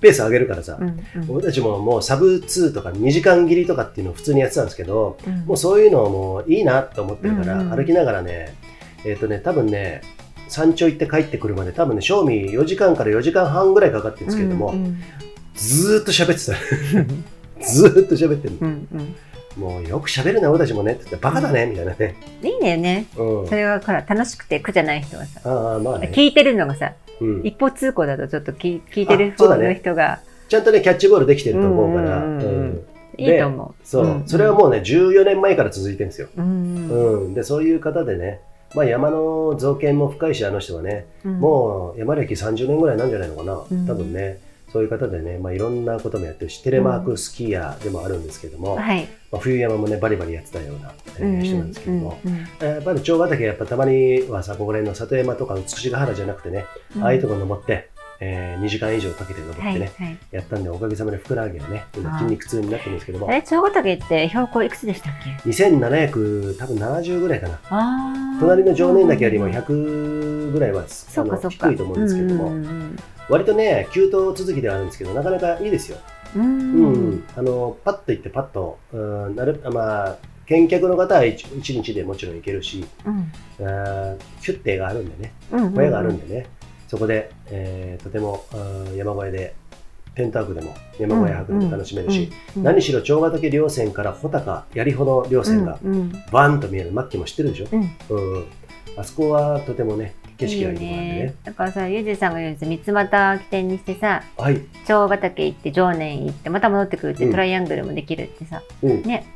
Speaker 1: ペース上げるからさ、
Speaker 2: うんうん
Speaker 1: 僕たちももうサブ2とか2時間切りとかっていうのを普通にやってたんですけど、
Speaker 2: うん
Speaker 1: もうそういうのもいいなと思ってるから、歩きながらね、えっ、とね、多分ね、山頂行って帰ってくるまで多分ね、賞味4時間から4時間半ぐらいかかってるんですけれども、
Speaker 2: うんうん
Speaker 1: ずーっと喋ってた。ずーっと喋ってるの。
Speaker 2: うんうん。
Speaker 1: もうよく喋るな、俺たちもねって言って、バカだねみたいなね。
Speaker 2: いいんだよね。
Speaker 1: うん。
Speaker 2: それがほら楽しくて苦じゃない人はさ。
Speaker 1: ああ、まあね。
Speaker 2: 聞いてるのがさ、
Speaker 1: うん。
Speaker 2: 一方通行だとちょっと聞聞いてる
Speaker 1: そうだね
Speaker 2: の人が
Speaker 1: ちゃんとね、キャッチボールできてると思うから。
Speaker 2: うんうんうんうん
Speaker 1: うん
Speaker 2: いいと思う。
Speaker 1: そう、
Speaker 2: ん
Speaker 1: それはもうね、14年前から続いてるんですよ。
Speaker 2: うん
Speaker 1: うん。で、そういう方でね、まあ山の造形も深いし、あの人はね、
Speaker 2: うん
Speaker 1: もう山歴30年ぐらいなんじゃないのかな、
Speaker 2: うん
Speaker 1: 多分ね、そういう方でね、まあ、いろんなこともやってるし、テレマークスキーヤーでもあるんですけども、
Speaker 2: はい。
Speaker 1: まあ、冬山もね、バリバリやってたような、えー人なんですけども、
Speaker 2: うんうん。
Speaker 1: えーやっぱり長ヶ岳、やっぱたまにはさ、ここら辺の里山とか美ヶ原じゃなくてね、
Speaker 2: うん。
Speaker 1: ああいうところ登って、えー2時間以上かけて登ってね、
Speaker 2: はいはい。
Speaker 1: やったんで、おかげさまでふくらはぎがね、今筋肉痛になってるんですけども
Speaker 2: あ、れ、長ヶ岳って標高いくつでしたっけ
Speaker 1: ？2700、多分70ぐらいかな。
Speaker 2: ああ。
Speaker 1: 隣の常年岳よりも100ぐらいは、あの。低いと思うんですけども、割とね、急登続きではあるんですけど、なかなかいいですよ。
Speaker 2: うん。う
Speaker 1: うんん、あのパッと行ってパッと、うん、なるまあ見客の方は一一日でもちろん行けるし、
Speaker 2: うん。
Speaker 1: あーヒュッテがあるんでね、
Speaker 2: うん。
Speaker 1: 小屋があるんでね、そこで、えーとても山小屋でテント泊でも山小屋泊でも楽しめるし、
Speaker 2: うん、
Speaker 1: 何しろ長ヶ岳稜線から穂高槍穂の稜線がバーンと見える、マッキーも知ってるでしょ、
Speaker 2: うん。
Speaker 1: うん、あそこはとてもね景色がいいところなんでね。
Speaker 2: だからさ、ゆうじさんが言うんです三つ股起点にしてさ、
Speaker 1: はい、
Speaker 2: 長ヶ岳行って、常年行って、また戻ってくるって、
Speaker 1: うん。
Speaker 2: トライアングルもできるってさ、
Speaker 1: うん、
Speaker 2: ね。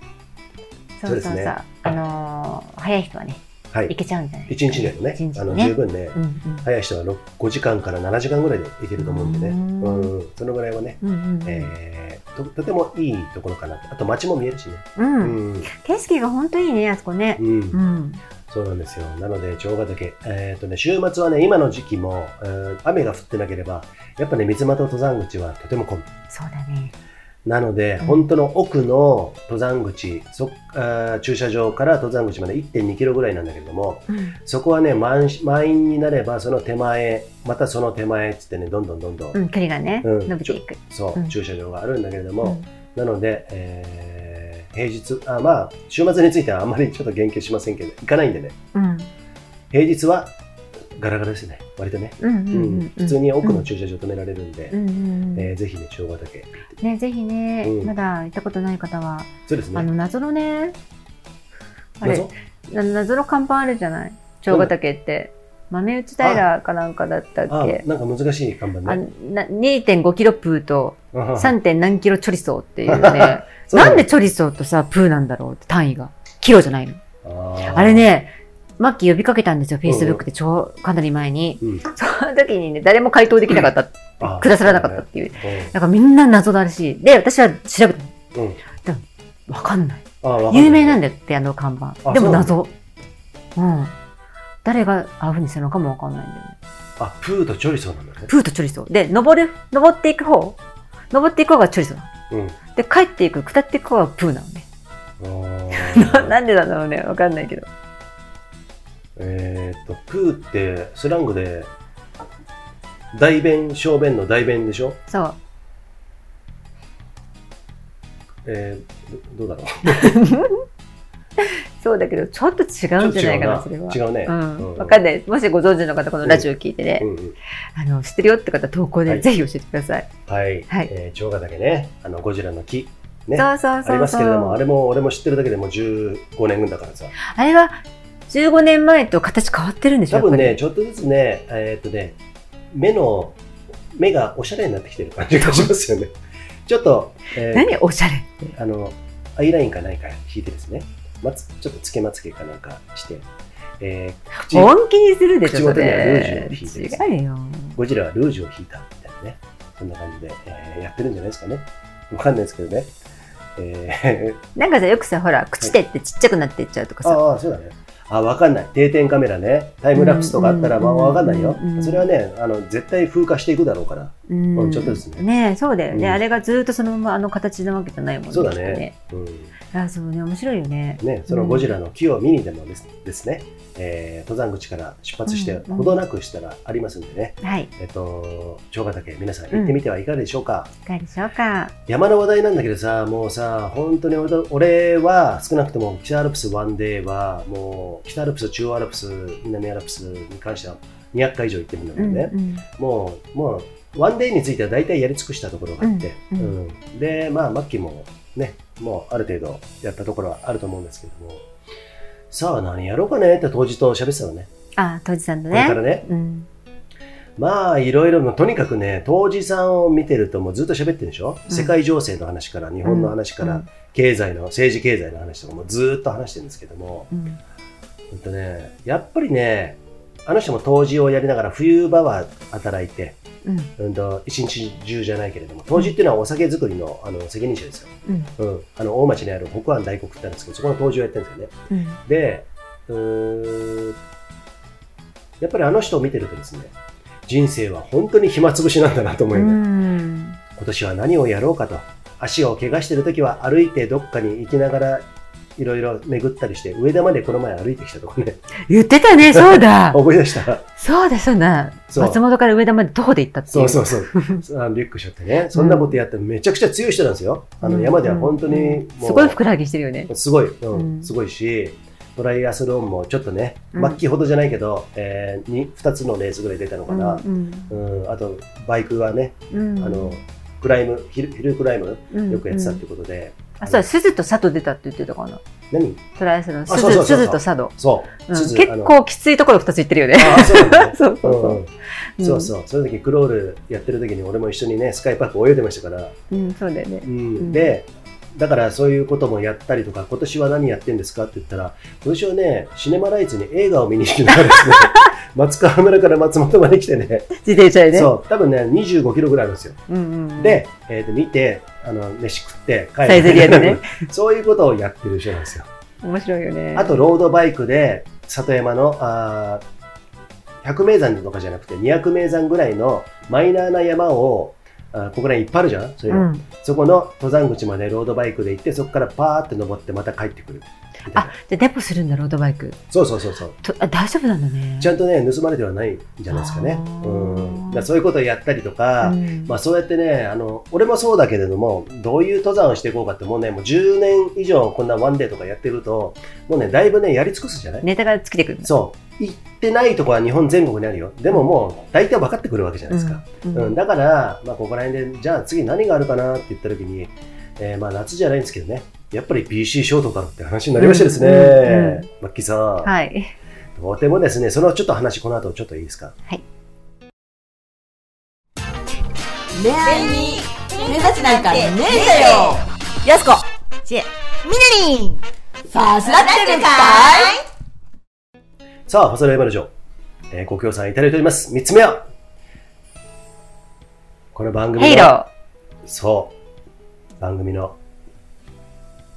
Speaker 2: そうそう
Speaker 1: そう。ですね。
Speaker 2: さ、あのー早い人はね、
Speaker 1: はい。
Speaker 2: 行、けちゃうんじゃない
Speaker 1: 一日でもね
Speaker 2: 一日
Speaker 1: あの
Speaker 2: ね
Speaker 1: 十分ね、
Speaker 2: うんうん。
Speaker 1: 早い人は6 5時間から7時間ぐらいで行けると思うんでね、
Speaker 2: うん。
Speaker 1: うん、そのぐらいはね、
Speaker 2: うんうん
Speaker 1: えーととてもいいところかなとあと街も見えるしね、
Speaker 2: うん。
Speaker 1: うん。
Speaker 2: 景色が本当いいね、あそこね。
Speaker 1: うん。
Speaker 2: うん。
Speaker 1: そうなんですよ。なので長ヶ岳、えーとね、週末はね今の時期も、えー雨が降ってなければやっぱね三俣登山口はとても混む。
Speaker 2: そうだね。
Speaker 1: なので、
Speaker 2: うん
Speaker 1: 本当の奥の登山口そあー駐車場から登山口まで1 2キロぐらいなんだけれども
Speaker 2: うん。
Speaker 1: そこはね満満員になればその手前またその手前っつってねどんどんどんどん、
Speaker 2: うん、距離がね、
Speaker 1: うん
Speaker 2: 伸びていく。
Speaker 1: そう、
Speaker 2: うん
Speaker 1: 駐車場があるんだけれども、
Speaker 2: うん
Speaker 1: なので、えー平日あまあ週末についてはあんまりちょっと言及しませんけど行かないんでね
Speaker 2: うん。
Speaker 1: 平日はガラガラですね。割とね。普通に奥の駐車場止められるんで、ぜひね長ヶ岳。
Speaker 2: ね、ぜひね、
Speaker 1: うん。
Speaker 2: まだ行ったことない方は、
Speaker 1: そうですね。
Speaker 2: あの、謎のね、あれ
Speaker 1: 謎、
Speaker 2: の看板あるじゃない？長ヶ岳って。豆内平かなんかだったっ
Speaker 1: あ
Speaker 2: け
Speaker 1: なんか難しい看板
Speaker 2: あ
Speaker 1: ね
Speaker 2: な2.5キロプーと
Speaker 1: あはは
Speaker 2: 3. 点何キロチョリソーっていう ね。なんでチョリソーとさ、プーなんだろうって単位が。キロじゃないの。
Speaker 1: あ
Speaker 2: れね、マッキー呼びかけたんですよ、フェイスブックで超、かなり前に。
Speaker 1: うん
Speaker 2: その時にね、誰も回答できなかった、
Speaker 1: あ
Speaker 2: くださらなかったっていう。
Speaker 1: う
Speaker 2: だからみんな謎だらしい。で、私は調べたの。
Speaker 1: んうん
Speaker 2: わかんない。
Speaker 1: あわかんない
Speaker 2: 有名なんだよって、あの看板。
Speaker 1: あ
Speaker 2: でも謎。うん。誰がああいうふうにするのかもわかんないんだよね。
Speaker 1: あプーとチョリソーなんだね
Speaker 2: プーとチョリソー。で、登る、登っていく方。登っていく方がチョリソーなの。
Speaker 1: うん
Speaker 2: で、帰っていく、下っていく方がプーなのね。なんでなんだろうね。わかんないけど。
Speaker 1: えーっとプーってスラングで大便小便の大便でしょ？
Speaker 2: そう。
Speaker 1: えー、どどうだろう？
Speaker 2: そうだけど、ちょっと違うんじゃないかな、それは。
Speaker 1: 違うね。
Speaker 2: うん。わかんない。もしご存知の方、このラジオ聞いてね、あの、知ってるよって方、投稿
Speaker 1: はい
Speaker 2: でぜひ教えてください。
Speaker 1: はい。
Speaker 2: はい
Speaker 1: えー、長ヶ岳ね、あの、ゴジラの木。ね。
Speaker 2: そうそうそう。
Speaker 1: ありますけれども、あれも、俺も知ってるだけでもう15年分だからさ。
Speaker 2: あれは15年前と形変わってるんでしょ
Speaker 1: 多分ね、ちょっとずつね、えーっとね、目の、目がおしゃれになってきてる感じがしますよね。ちょっと、えー
Speaker 2: 何おしゃれ。
Speaker 1: あの、アイラインか何か引いてですね、まつちょっとつけまつげかなんかして、えー口、
Speaker 2: 本気にするでしょ、そ
Speaker 1: 口元にはルージュ
Speaker 2: れ
Speaker 1: を引いてる
Speaker 2: 違うよ。
Speaker 1: ゴジラはルージュを引いたみたいなね、そんな感じで、えーやってるんじゃないですかね。わかんないですけどね。えー
Speaker 2: なんかさ、よくさ、ほら、口手ってちっちゃくなっていっちゃうとかさ。
Speaker 1: ああ、そうだね。あ、わかんない。定点カメラね。タイムラプスとかあったら、
Speaker 2: うん
Speaker 1: まあわかんないよ
Speaker 2: うん。
Speaker 1: それはね、あの、絶対風化していくだろうから。
Speaker 2: うん
Speaker 1: うんちょっとですね
Speaker 2: ねえそうだよね。
Speaker 1: うん
Speaker 2: あれがずっとそのままあの形なわけじゃないもんね。
Speaker 1: そうだね。うん。
Speaker 2: あそうね、面白いよね。
Speaker 1: ね、そのゴジラの木を見にでもですですね、えー登山口から出発して、
Speaker 2: うんうん
Speaker 1: ほどなくしたらありますんでね、
Speaker 2: はい。
Speaker 1: えっと、長ヶ岳、皆さん行ってみてはいかがでしょうか？
Speaker 2: いかがでしょうか？
Speaker 1: 山の話題なんだけどさ、もうさ、本当に俺は少なくとも北アルプスワンデーは、もう北アルプス、中央アルプス、南アルプスに関しては200回以上行ってるんだけ
Speaker 2: うん
Speaker 1: どね、
Speaker 2: うん
Speaker 1: もう、もうワンデーについては大体やり尽くしたところがあって、
Speaker 2: う
Speaker 1: うん。ん。で、まあ、マッキーもね、もうある程度やったところはあると思うんですけども、さあ何やろうかねって当時と喋ってたのね。
Speaker 2: あ、当時さんとね。
Speaker 1: これからね。
Speaker 2: うん。
Speaker 1: まあ、いろいろ、とにかくね、当時さんを見てるともうずっと喋ってるでしょ、
Speaker 2: うん
Speaker 1: 世界情勢の話から、日本の話から、
Speaker 2: うん
Speaker 1: 経済の、政治経済の話とかもずっと話してるんですけども、
Speaker 2: うん。
Speaker 1: ほんとね、やっぱりね、あの人も当時をやりながら冬場は働いて、
Speaker 2: うん。
Speaker 1: うんと、一日中じゃないけれども、当時っていうのはお酒作りのあの責任者ですよ。
Speaker 2: うん。
Speaker 1: うん。あの、大町にある北安大黒ってあるんですけど、そこの当時をやってるんですよね。
Speaker 2: うん。
Speaker 1: で、うーんやっぱりあの人を見てるとですね、人生は本当に暇つぶしなんだなと思う
Speaker 2: う
Speaker 1: よね。
Speaker 2: ん。
Speaker 1: 今年は何をやろうかと。足を怪我してる時は歩いてどっかに行きながらいろいろ巡ったりして、上田までこの前歩いてきたとこね。
Speaker 2: 言ってたね、そうだ。
Speaker 1: 思い出した。
Speaker 2: そうだ、そうだ。松本から上田まで徒歩で行ったってい
Speaker 1: そうう。そうそう。あュック背負ってね。そんなことやってめちゃくちゃ強い人なんですよ。あの山では本当に
Speaker 2: すごいふくらはぎしてるよね。
Speaker 1: すごい、うん
Speaker 2: うん
Speaker 1: すごいし、トライアスロンもちょっとね、
Speaker 2: うん
Speaker 1: マッキーほどじゃないけど、えー、に2つのレースぐらい出たのかな。
Speaker 2: うん
Speaker 1: うん、あと、バイクはね、
Speaker 2: うん
Speaker 1: あの、クライム、ヒルヒルクライム、
Speaker 2: うん
Speaker 1: よくやってたってことで。
Speaker 2: あ、そうだ、鈴と佐渡出たって言ってたかな。
Speaker 1: 何？
Speaker 2: トライアスロン。鈴と佐渡。
Speaker 1: そう。
Speaker 2: 結構きついところ二つ行ってるよね。
Speaker 1: あ、そう。
Speaker 2: そうそうそ
Speaker 1: の時クロールやってる時に俺も一緒にね、スカイパーク泳いでましたから。
Speaker 2: う。うん、そうだよね
Speaker 1: う。ん
Speaker 2: ん
Speaker 1: で、だからそういうこともやったりとか、今年は何やってんですかって言ったら、今年はね、シネマライツに映画を見に行きながらですね、松川村から松本まで来てね、
Speaker 2: 自転車でね。
Speaker 1: そう、多分ね、25キロぐらいあるんですよ。
Speaker 2: うんうんうん。
Speaker 1: で、えーと見て、あの、飯食って帰る。
Speaker 2: サイゼリアでね。
Speaker 1: そういうことをやってる人なんですよ。
Speaker 2: 面白いよね。
Speaker 1: あと、ロードバイクで、里山の、あー100名山とかじゃなくて、200名山ぐらいのマイナーな山を、あーここら辺いっぱいあるじゃん？そういうの、
Speaker 2: うん。
Speaker 1: そこの登山口までロードバイクで行って、そこからパーって登ってまた帰ってくる。
Speaker 2: あ、じゃあデポするんだ、ロードバイク。
Speaker 1: そうそうそうそう。
Speaker 2: とあ大丈夫なんだね。
Speaker 1: ちゃんとね、盗まれてはないんじゃないですかね。うん。だそういうことをやったりとか、
Speaker 2: うん
Speaker 1: まあそうやってね、あの、俺もそうだけれども、どういう登山をしていこうかって、もうね、もう10年以上こんなワンデーとかやってると、もうね、だいぶね、やり尽くすじゃない？
Speaker 2: ネタが尽きてくる。
Speaker 1: そう。行ってないとこは日本全国にあるよ。でももう、大体分かってくるわけじゃないですか。
Speaker 2: うん。
Speaker 1: うん。だから、まあここら辺で、じゃあ次何があるかなって言った時に、えーまあ夏じゃないんですけどね、やっぱり PC ショートかって話になりましてですね、
Speaker 2: うんうんうん
Speaker 1: マッキーさん。
Speaker 2: はい。
Speaker 1: とてもですね、そのちょっと話、この後ちょっといいですか？
Speaker 6: 恋愛に偏差値なんかねえんだよやすこちえみなりんさすがってるんか
Speaker 1: さあ、細田山の城、えーご協賛いただいております。三つ目は、この番組の、
Speaker 2: ヘイロ
Speaker 1: そう、番組の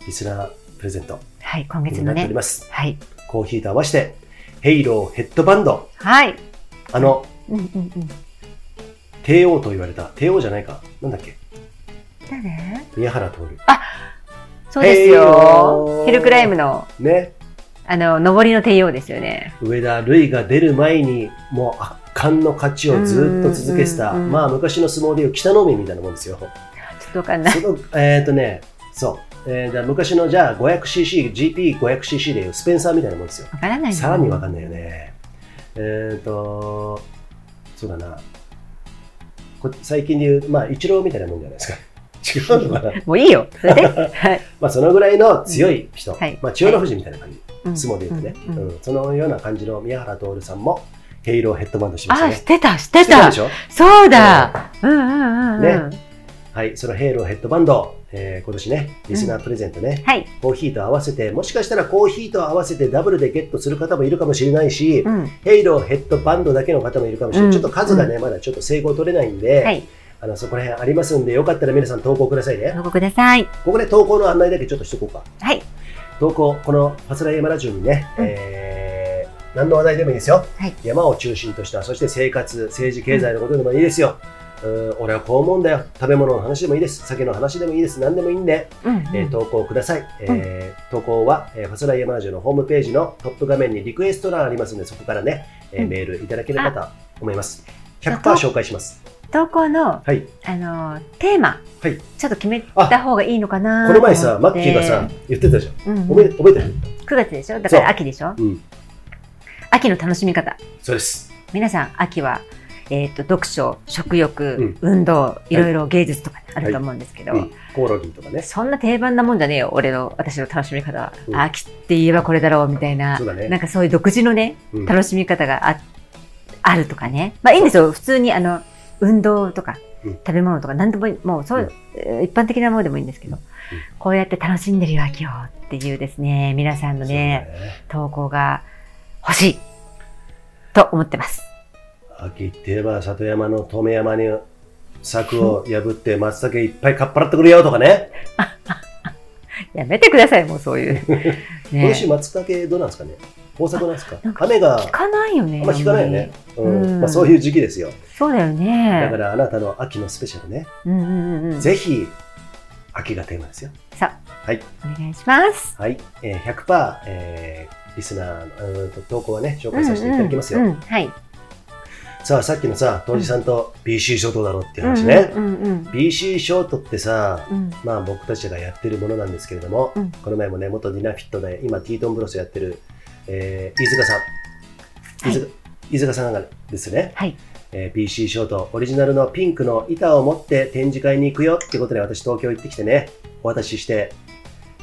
Speaker 1: リスナープレゼント
Speaker 2: ー。はい、今月のね
Speaker 1: になっており。ます。
Speaker 2: はい。
Speaker 1: コーヒーと合わせて、ヘイローヘッドバンド、
Speaker 2: はい。
Speaker 1: あの、
Speaker 2: うんうんうん。
Speaker 1: 帝王と言われた、帝王じゃないか、なんだっけ、
Speaker 2: 誰？
Speaker 1: 宮原徹。
Speaker 2: そうですよ
Speaker 1: ー。
Speaker 2: ヒルクライムの、
Speaker 1: ね、
Speaker 2: あの、上りの帝王ですよね。
Speaker 1: 上田瑠衣が出る前に、もう圧巻の勝ちをずっと続けてた、まあ昔の相撲でいう北の海みたいなもんですよ。
Speaker 2: ちょっとわかんない。
Speaker 1: その、えっ、とね、そう。えー、だ昔のじゃあ 500cc、GP500cc でいうスペンサーみたいなもんですよ。
Speaker 2: わからない
Speaker 1: さらにわかん
Speaker 2: ない。
Speaker 1: よね。えっ、と、そうだな。こ最近で言う、まあ、イチローみたいなもんじゃないですか。違うのかな？
Speaker 2: もういいよ。それで。はい。
Speaker 1: まあ、そのぐらいの強い人。
Speaker 2: うんはい
Speaker 1: まあ、千代の富士みたいな感じ。
Speaker 2: うん
Speaker 1: 相撲で言うとね、
Speaker 2: うんうん
Speaker 1: うんそのような感じの宮原徹さんも、ヘイローヘッドバンドしました
Speaker 2: あ、
Speaker 1: ね。
Speaker 2: 知ってた、知ってた
Speaker 1: てたでし。ょ？
Speaker 2: そうだ。うんうんうんうん。
Speaker 1: ねはい、そのヘイローヘッドバンド、えー今年ね、リスナープレゼントね、
Speaker 2: はい。
Speaker 1: コーヒーと合わせて、もしかしたらコーヒーと合わせてダブルでゲットする方もいるかもしれないし、
Speaker 2: うん。
Speaker 1: ヘイローヘッドバンドだけの方もいるかもしれない。
Speaker 2: うん
Speaker 1: ちょっと数がね、まだちょっと整合取れないんで、
Speaker 2: はい。
Speaker 1: あのそこら辺ありますんで、よかったら皆さん投稿くださいね。
Speaker 2: ご報告ください。
Speaker 1: ここで投稿の案内だけちょっとしとこうか。
Speaker 2: はい。
Speaker 1: 投稿、このファスライヤマラジオにね、
Speaker 2: うん
Speaker 1: えー、何の話題でもいいですよ。
Speaker 2: はい
Speaker 1: 山を中心とした、そして生活、政治、経済のことでもいいですよ。うん、俺はこう思うんだよ。食べ物の話でもいいです。酒の話でもいいです。何でもいいんで、
Speaker 2: うんうん。
Speaker 1: えー投稿ください。えー投稿は、えーファスライヤマラジオのホームページのトップ画面にリクエスト欄ありますので、そこからね、えー
Speaker 2: うん
Speaker 1: メールいただければと思います。
Speaker 2: あ
Speaker 1: 100%紹介します。
Speaker 2: 投稿の、
Speaker 1: はい。
Speaker 2: あの、テーマ、
Speaker 1: はい
Speaker 2: ちょっと決めた方がいいのかな
Speaker 1: この前さ、マッキーがさ、言ってたじゃん。
Speaker 2: って、うん
Speaker 1: 覚えてる
Speaker 2: ？9月でしょ？だから秋でしょ？
Speaker 1: うん。
Speaker 2: 秋の楽しみ方。
Speaker 1: そうです。
Speaker 2: 皆さん、秋はえっ、と、読書、食欲、運動、い。ろいろ芸術とかあると思うんですけど、
Speaker 1: うん、コオロギとかね。
Speaker 2: そんな定番なもんじゃねえよ、俺の、私の楽しみ方は。
Speaker 1: うん。
Speaker 2: 秋って言えばこれだろう、みたいな、
Speaker 1: そうだね。
Speaker 2: なんかそういう独自のね、
Speaker 1: うん。
Speaker 2: 楽しみ方がああるとかね。まあいいんですよ、普通にあの、運動とか、
Speaker 1: うん。
Speaker 2: 食べ物とか、何でもいい、もうそう、えー一般的なものでもいいんですけど、こうやって楽しんでるよ、秋をっていうですね、皆さんの
Speaker 1: そうだ
Speaker 2: ね、投稿が欲しい、と思ってます。
Speaker 1: 秋って言えば里山の止め山に柵を破って松茸いっぱいかっぱらってくるよとかね。
Speaker 2: やめてください、もうそういう。
Speaker 1: 今
Speaker 2: ね
Speaker 1: 年松茸どうなんですかね？豊作なんですか？雨が
Speaker 2: 聞かないよね。
Speaker 1: あんま聞かないよね。うん
Speaker 2: うん
Speaker 1: まあ、そういう時期ですよ。
Speaker 2: そうだよね。
Speaker 1: だからあなたの秋のスペシャルね。
Speaker 2: うんうんうんうん。
Speaker 1: ぜひ秋がテーマですよ。
Speaker 2: さあ、
Speaker 1: はい。
Speaker 2: お願いします。
Speaker 1: はい。えー、100%、えーリスナーのうんと投稿はね、紹介させていただきますよ。
Speaker 2: うんうんうんはい。
Speaker 1: さあ、さっきのさ、当時さんと BC ショートだろうっていう話ね。
Speaker 2: うんうん。
Speaker 1: BC ショートってさ、
Speaker 2: うん
Speaker 1: まあ僕たちがやってるものなんですけれども、
Speaker 2: うん
Speaker 1: この前もね、元ディナフィットで、今ティートンブロスやってる、えー飯塚さん。
Speaker 2: はい
Speaker 1: 飯塚飯塚さんがですね、
Speaker 2: はい。
Speaker 1: えー BC ショートオリジナルのピンクの板を持って展示会に行くよってことで私東京行ってきてね、お渡しして、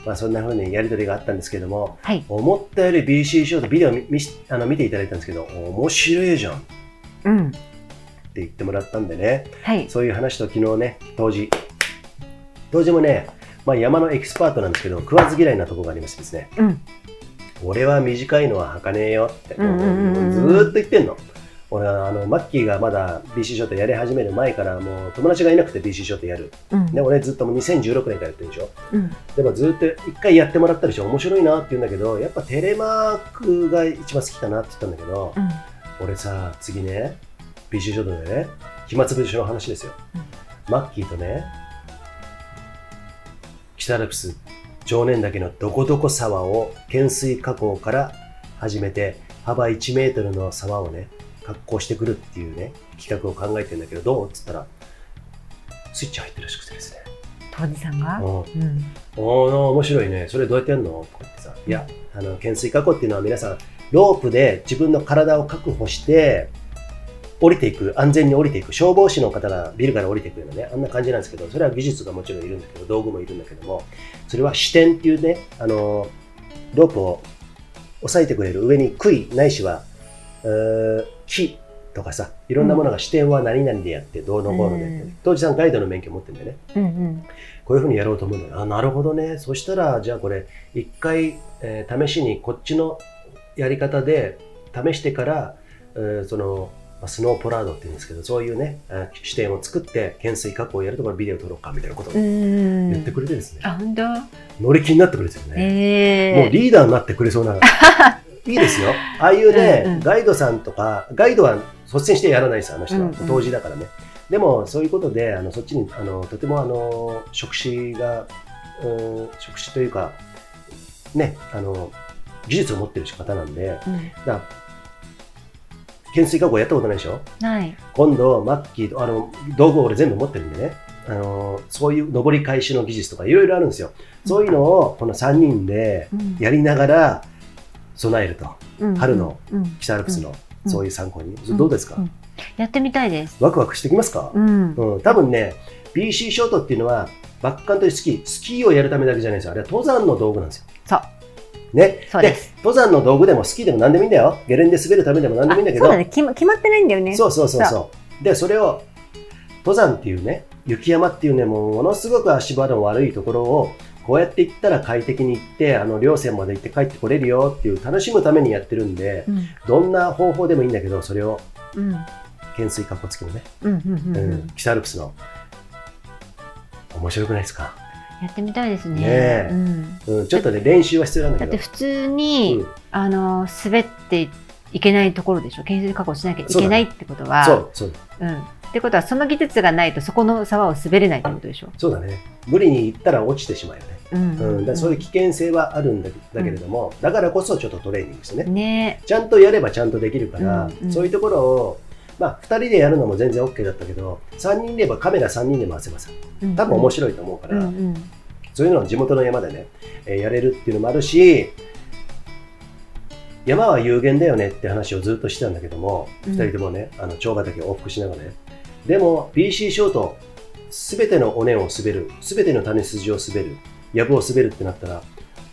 Speaker 1: まあそんな風にやりとりがあったんですけども、
Speaker 2: はい。
Speaker 1: 思ったより BC ショートビデオ見あの見ていただいたんですけど、面白いじゃんって
Speaker 2: うん。
Speaker 1: 言ってもらったんでね、
Speaker 2: はい。
Speaker 1: そういう話と昨日ね、当時、当時もね、まあ、山のエキスパートなんですけど、食わず嫌いなとこがありましてですね、
Speaker 2: うん。
Speaker 1: 俺は短いのは履かねえよって、
Speaker 2: うんうんうんうん
Speaker 1: ずーっと言ってんの。俺はあのマッキーがまだ BC ショートやり始める前からもう友達がいなくて BC ショートやる。
Speaker 2: うん。
Speaker 1: で、俺ずっともう2016年からやってるでしょ。
Speaker 2: うん。
Speaker 1: でもずっと一回やってもらったでしょ。面白いなって言うんだけど、やっぱテレマークが一番好きかなって言ったんだけど、
Speaker 2: うん。
Speaker 1: 俺さ、次ね、ショートでね、暇つぶしの話ですよ。マッキーとね、北アルプス常年岳のどこどこ沢を懸垂加工から始めて、幅1メートルの沢をね、格好してくるっていうね、企画を考えてるんだけど、どう？っつったら、スイッチ入ってるらしくてですね。
Speaker 2: 当時さんが？
Speaker 1: うん
Speaker 2: うん。
Speaker 1: おー面白いね。それどうやってやるの？とか言ってさ。いや、あの、懸垂加工っていうのは皆さん、ロープで自分の体を確保して、降りていく、安全に降りていく、消防士の方がビルから降りていくようなね、あんな感じなんですけど、それは技術がもちろんいるんだけど、道具もいるんだけども、それは視点っていうね、あの、ロープを押さえてくれる上に杭ないしは、木とかさ、いろんなものが視点は何々でやって、どうのこうのでやって、
Speaker 2: うん
Speaker 1: 当時さんガイドの免許持ってるんだよね。
Speaker 2: うんうん。
Speaker 1: こういうふうにやろうと思うんだよ。あ、なるほどね。そしたら、じゃあこれ、一回、えー試しにこっちのやり方で試してから、えーその、まあスノーポラードって言うんですけど、そういうね、あ視点を作って、懸垂加工をやるところビデオ撮ろうか、みたいなことを
Speaker 2: う
Speaker 1: 言
Speaker 2: ん。
Speaker 1: ってくれてですね、
Speaker 2: あ、本当？
Speaker 1: 乗り気になってくれてるね。
Speaker 2: ええ。
Speaker 1: もうリーダーになってくれそうな。いいですよ。ああいうね、
Speaker 2: うんうん
Speaker 1: ガイドさんとか、ガイドは率先してやらないです、あの人は。
Speaker 2: うんうん
Speaker 1: 当時だからね。でも、そういうことで、あのそっちにあのとてもあの職種が、うん、職種というか、ね、あの技術を持ってる方なんで、
Speaker 2: うん。
Speaker 1: だ懸垂加工やったことないでしょ？
Speaker 2: ない。
Speaker 1: 今度、マッキーと、あの、道具を俺全部持ってるんでね、あの、そういう登り返しの技術とかいろいろあるんですよ。そういうのを、この3人で
Speaker 2: うん
Speaker 1: やりながら備えると。
Speaker 2: うん
Speaker 1: 春の
Speaker 2: うん。
Speaker 1: 北アルプスの、
Speaker 2: うん
Speaker 1: そういう参考に。
Speaker 2: うん
Speaker 1: どうですか、
Speaker 2: うんやってみたいです。
Speaker 1: ワクワクしてきますか、
Speaker 2: うん。
Speaker 1: うん、多分ね、BC ショートっていうのは、バックカントリースキー、スキーをやるためだけじゃないですよ。あれは登山の道具なんですよ。
Speaker 2: そう。
Speaker 1: ね。
Speaker 2: そうです
Speaker 1: 登山の道具でもスキーでも何でもいいんだよ。ゲレンデ滑るためでも何でもいいんだけど。
Speaker 2: あそうだね。決ま決まってないんだよね。
Speaker 1: そうそうそうそう。で、それを、登山っていうね、雪山っていうね、もうものすごく足場の悪いところを、こうやって行ったら快適に行って、あの、稜線まで行って帰ってこれるよっていう楽しむためにやってるんで、
Speaker 2: うん。
Speaker 1: どんな方法でもいいんだけど、それを、
Speaker 2: うん。
Speaker 1: 懸垂かっこつきのね、
Speaker 2: うん。うん。うん。
Speaker 1: う
Speaker 2: うんん。
Speaker 1: 北アルプスの、面白くないですか、
Speaker 2: やってみたいですね。
Speaker 1: ねえ
Speaker 2: うん。
Speaker 1: うん、ちょっとね、練習は必要なんだけど。
Speaker 2: だって普通に、
Speaker 1: うん
Speaker 2: あの、滑っていけないところでしょ？懸垂加工しなきゃいけないってことは。
Speaker 1: そう、そう、
Speaker 2: うん。ってことは、その技術がないと、そこの沢を滑れないってことでしょ？
Speaker 1: そうだね。無理に行ったら落ちてしまうよね。
Speaker 2: うん。
Speaker 1: うん、だそういう危険性はあるんだだけれども、だからこそちょっとトレーニングしてね。
Speaker 2: ね
Speaker 1: ちゃんとやればちゃんとできるから、そういうところを、まあ、2人でやるのも全然 OK だったけど、3人いればカメラ3人で回せばさ、
Speaker 2: うん
Speaker 1: 多分面白いと思うから、
Speaker 2: うんうん。
Speaker 1: そういうのを地元の山でね、えーやれるっていうのもあるし、山は有限だよねって話をずっとしてたんだけども、
Speaker 2: うん
Speaker 1: 二人ともね、あの長ヶ岳往復しながらね。でも、BC ショート、すべての尾根を滑る、すべての種筋を滑る、藪を滑るってなったら、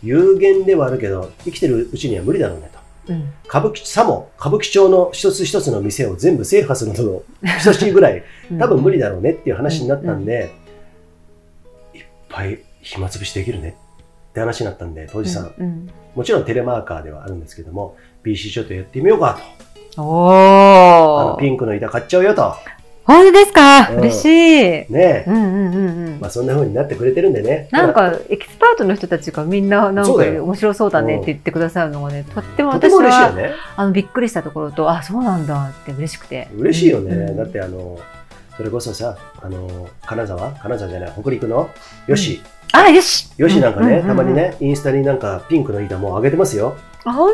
Speaker 1: 有限ではあるけど、生きてるうちには無理だろうねと。
Speaker 2: うん。
Speaker 1: 歌舞伎、さも歌舞伎町の一つ一つの店を全部制覇するのと 等しいぐらい、多分無理だろうねっていう話になったんで、いっぱい暇つぶしできるねって話になったんで、当時さん、
Speaker 2: うんうん
Speaker 1: もちろんテレマーカーではあるんですけども、BC ショットやってみようかと。
Speaker 2: お
Speaker 1: あの
Speaker 2: ー。
Speaker 1: ピンクの板買っちゃうよと。
Speaker 2: 本当ですか？
Speaker 1: うん
Speaker 2: 嬉しい。
Speaker 1: ねえ。
Speaker 2: うんうんうんうん
Speaker 1: ま。あそんな風になってくれてるんでね。
Speaker 2: なんか、エキスパートの人たちがみんな、なんか面白そうだねって言ってくださるのがね、とっても私は、
Speaker 1: ね。
Speaker 2: あの、びっくりしたところと、あ、そうなんだって嬉しくて。
Speaker 1: 嬉しいよね。
Speaker 2: うん
Speaker 1: だってあの、それこそさ、あの、金沢？金沢じゃない、北陸の？よし、
Speaker 2: あ、よし
Speaker 1: よしなんかね、
Speaker 2: ううう
Speaker 1: たまに。ね、インスタになんかピンクの板もう上げてますよ。
Speaker 2: あ、本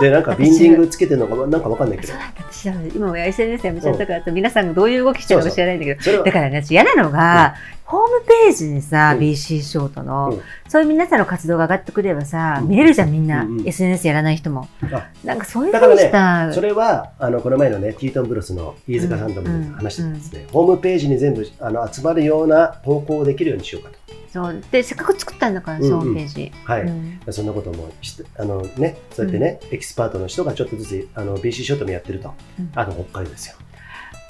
Speaker 1: で、なんかビンディングつけてるのかなんかわかんないけど。
Speaker 2: 当そう。なんだ。私は今も SNS やめちゃったから、皆さんがどういう動きしてるのか知らないんだけど、だからね、私嫌なのが、ホームページにさ、
Speaker 1: うん。
Speaker 2: BC ショートの、
Speaker 1: うん。
Speaker 2: そういう皆さんの活動が上がってくればさ、
Speaker 1: うん。
Speaker 2: 見れるじゃん、みんな、
Speaker 1: うんうん。
Speaker 2: SNS やらない人も。
Speaker 1: あ。
Speaker 2: なんかそういうふうにした、
Speaker 1: ね、それは、あの、この前のね、ティートンブロスの飯塚さんとも話してたんですね、ホームページに全部あの集まるような投稿をできるようにしようかと。
Speaker 2: そう。で、せっかく作ったんだから、
Speaker 1: うんうん。
Speaker 2: ホームページ。
Speaker 1: はい。
Speaker 2: うん。
Speaker 1: そんなこともあのね、そうやってね、エキスパートの人がちょっとずつ、あの、BC ショットもやってると。
Speaker 2: うん。
Speaker 1: あの、北海道ですよ。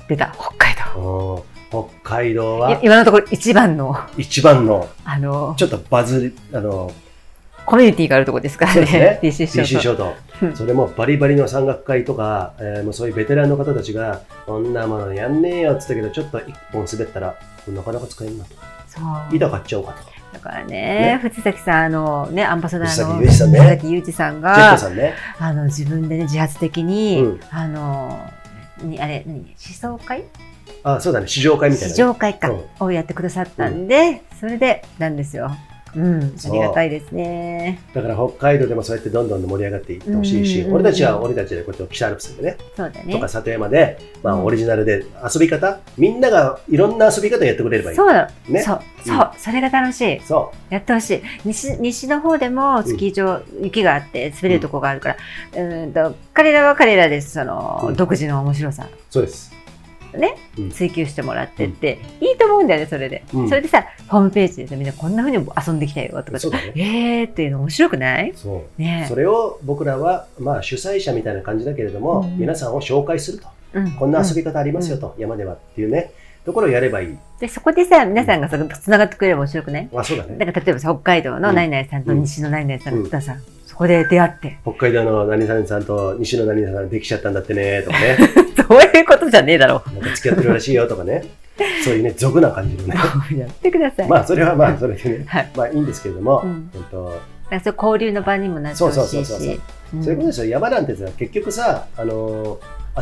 Speaker 2: 出た、北海道。
Speaker 1: 北海道
Speaker 2: い
Speaker 1: は
Speaker 2: 今のところ一番の、
Speaker 1: 一番の、
Speaker 2: あの、
Speaker 1: ちょっとバズり、あの、
Speaker 2: コミュニティがあるところですから
Speaker 1: ね
Speaker 2: ね、ト。うん
Speaker 1: それもバリバリの山岳会とか、えーもうそういうベテランの方たちが、こんなものやんねえよって言ったけど、ちょっと一本滑ったら、なかなか使えんなと。
Speaker 2: そう。
Speaker 1: 板買っちゃおうかと。
Speaker 2: だからね
Speaker 1: ね、
Speaker 2: 藤崎さん、あの、ね、アンバサダーの
Speaker 1: 藤崎裕二さんね
Speaker 2: 藤崎裕二さん
Speaker 1: ジェッ
Speaker 2: が
Speaker 1: ト、さんね。
Speaker 2: あの、自分でね、自発的に、
Speaker 1: うん
Speaker 2: あの、にあれ、何？思想会？
Speaker 1: あ、そうだね、試乗会みたい
Speaker 2: 試
Speaker 1: なね、
Speaker 2: 乗会か、
Speaker 1: うん。
Speaker 2: をやってくださったんで、それでなんですよ。うん、ありがたいですね。
Speaker 1: だから北海道でもそうやってどんどん盛り上がっていってほしいし、
Speaker 2: うん。うんうん
Speaker 1: 俺たちは俺たちでこうやって北アルプスでね、
Speaker 2: そうだね。
Speaker 1: とか里山で、まあ
Speaker 2: うん。
Speaker 1: オリジナルで遊び方、みんながいろんな遊び方やってくれればいい。
Speaker 2: そう。だ、
Speaker 1: ね。
Speaker 2: そう、
Speaker 1: うん。
Speaker 2: そう、それが楽しい。
Speaker 1: そ
Speaker 2: やってほしい。西、西の方でもスキー場、雪があって滑れるとこがあるから、うーんと、彼らは彼らで、その、
Speaker 1: うん。
Speaker 2: 独自の面白さ、
Speaker 1: う、そうです。うん。
Speaker 2: 追求してもらってって、いいと思うんだよね、それで。
Speaker 1: うん。
Speaker 2: それでさ、ホームページでさみんなこんな風に遊んできたよとか
Speaker 1: そうだね。
Speaker 2: えーっていうの面白くない？
Speaker 1: そう。
Speaker 2: ね。
Speaker 1: それを僕らは、まあ、主催者みたいな感じだけれども、
Speaker 2: うん。
Speaker 1: 皆さんを紹介すると、
Speaker 2: うん。
Speaker 1: こんな遊び方ありますよと、山ではっていうね、ところをやればいい。
Speaker 2: で、そこでさ、皆さんがさ、つながってくれれば面白くない？
Speaker 1: あ、そうだね。
Speaker 2: だから例えばさ、北海道のナイナイさんと
Speaker 1: うん。
Speaker 2: 西のナイナイさんが来たさ、そこで出会って、
Speaker 1: 北海道の何々さんと西野何々さんできちゃったんだってね、とかね、
Speaker 2: そういうことじゃねえだろ
Speaker 1: なんか付き合ってるらしいよとかね、そういうね、俗な感じのね。
Speaker 2: う。やってください。
Speaker 1: まあ、それはまあ、それでね、
Speaker 2: はい。
Speaker 1: まあいいんですけれども、
Speaker 2: うん
Speaker 1: えっと、
Speaker 2: そう交流の場にもなってほしい
Speaker 1: そうそうそうそう
Speaker 2: し。うん
Speaker 1: そういうことですよ、山なんてさ、結局さ、あのー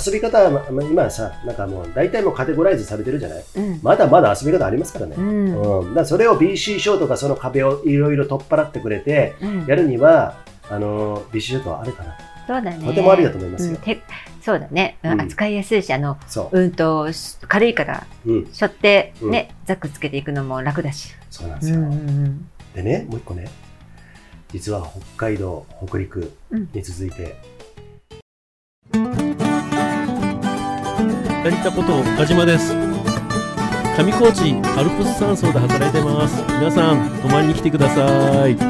Speaker 1: 遊び方は、今さ、なんかもう大体もうカテゴライズされてるじゃない？
Speaker 2: うん。
Speaker 1: まだまだ遊び方ありますからね。
Speaker 2: う
Speaker 1: うんそれを BC ショートがその壁をいろいろ取っ払ってくれて、
Speaker 2: うん
Speaker 1: やるには、あのー BC ショートはあるかな。
Speaker 2: そうだね。
Speaker 1: とてもありだと思いますよ
Speaker 2: そうだね。うん
Speaker 1: うん。
Speaker 2: 扱いやすいし、あの、
Speaker 1: そう。
Speaker 2: うんと、し軽いから、
Speaker 1: うん、
Speaker 2: 背負ってね、ザックつけていくのも楽だし。
Speaker 1: そうなんですよ。
Speaker 2: うんうんうん。
Speaker 1: でね、もう一個ね、実は北海道、北陸に続いて、
Speaker 7: やりたこと岡島です。上高地アルプス山荘で働いてます。皆さん泊まりに来てください。電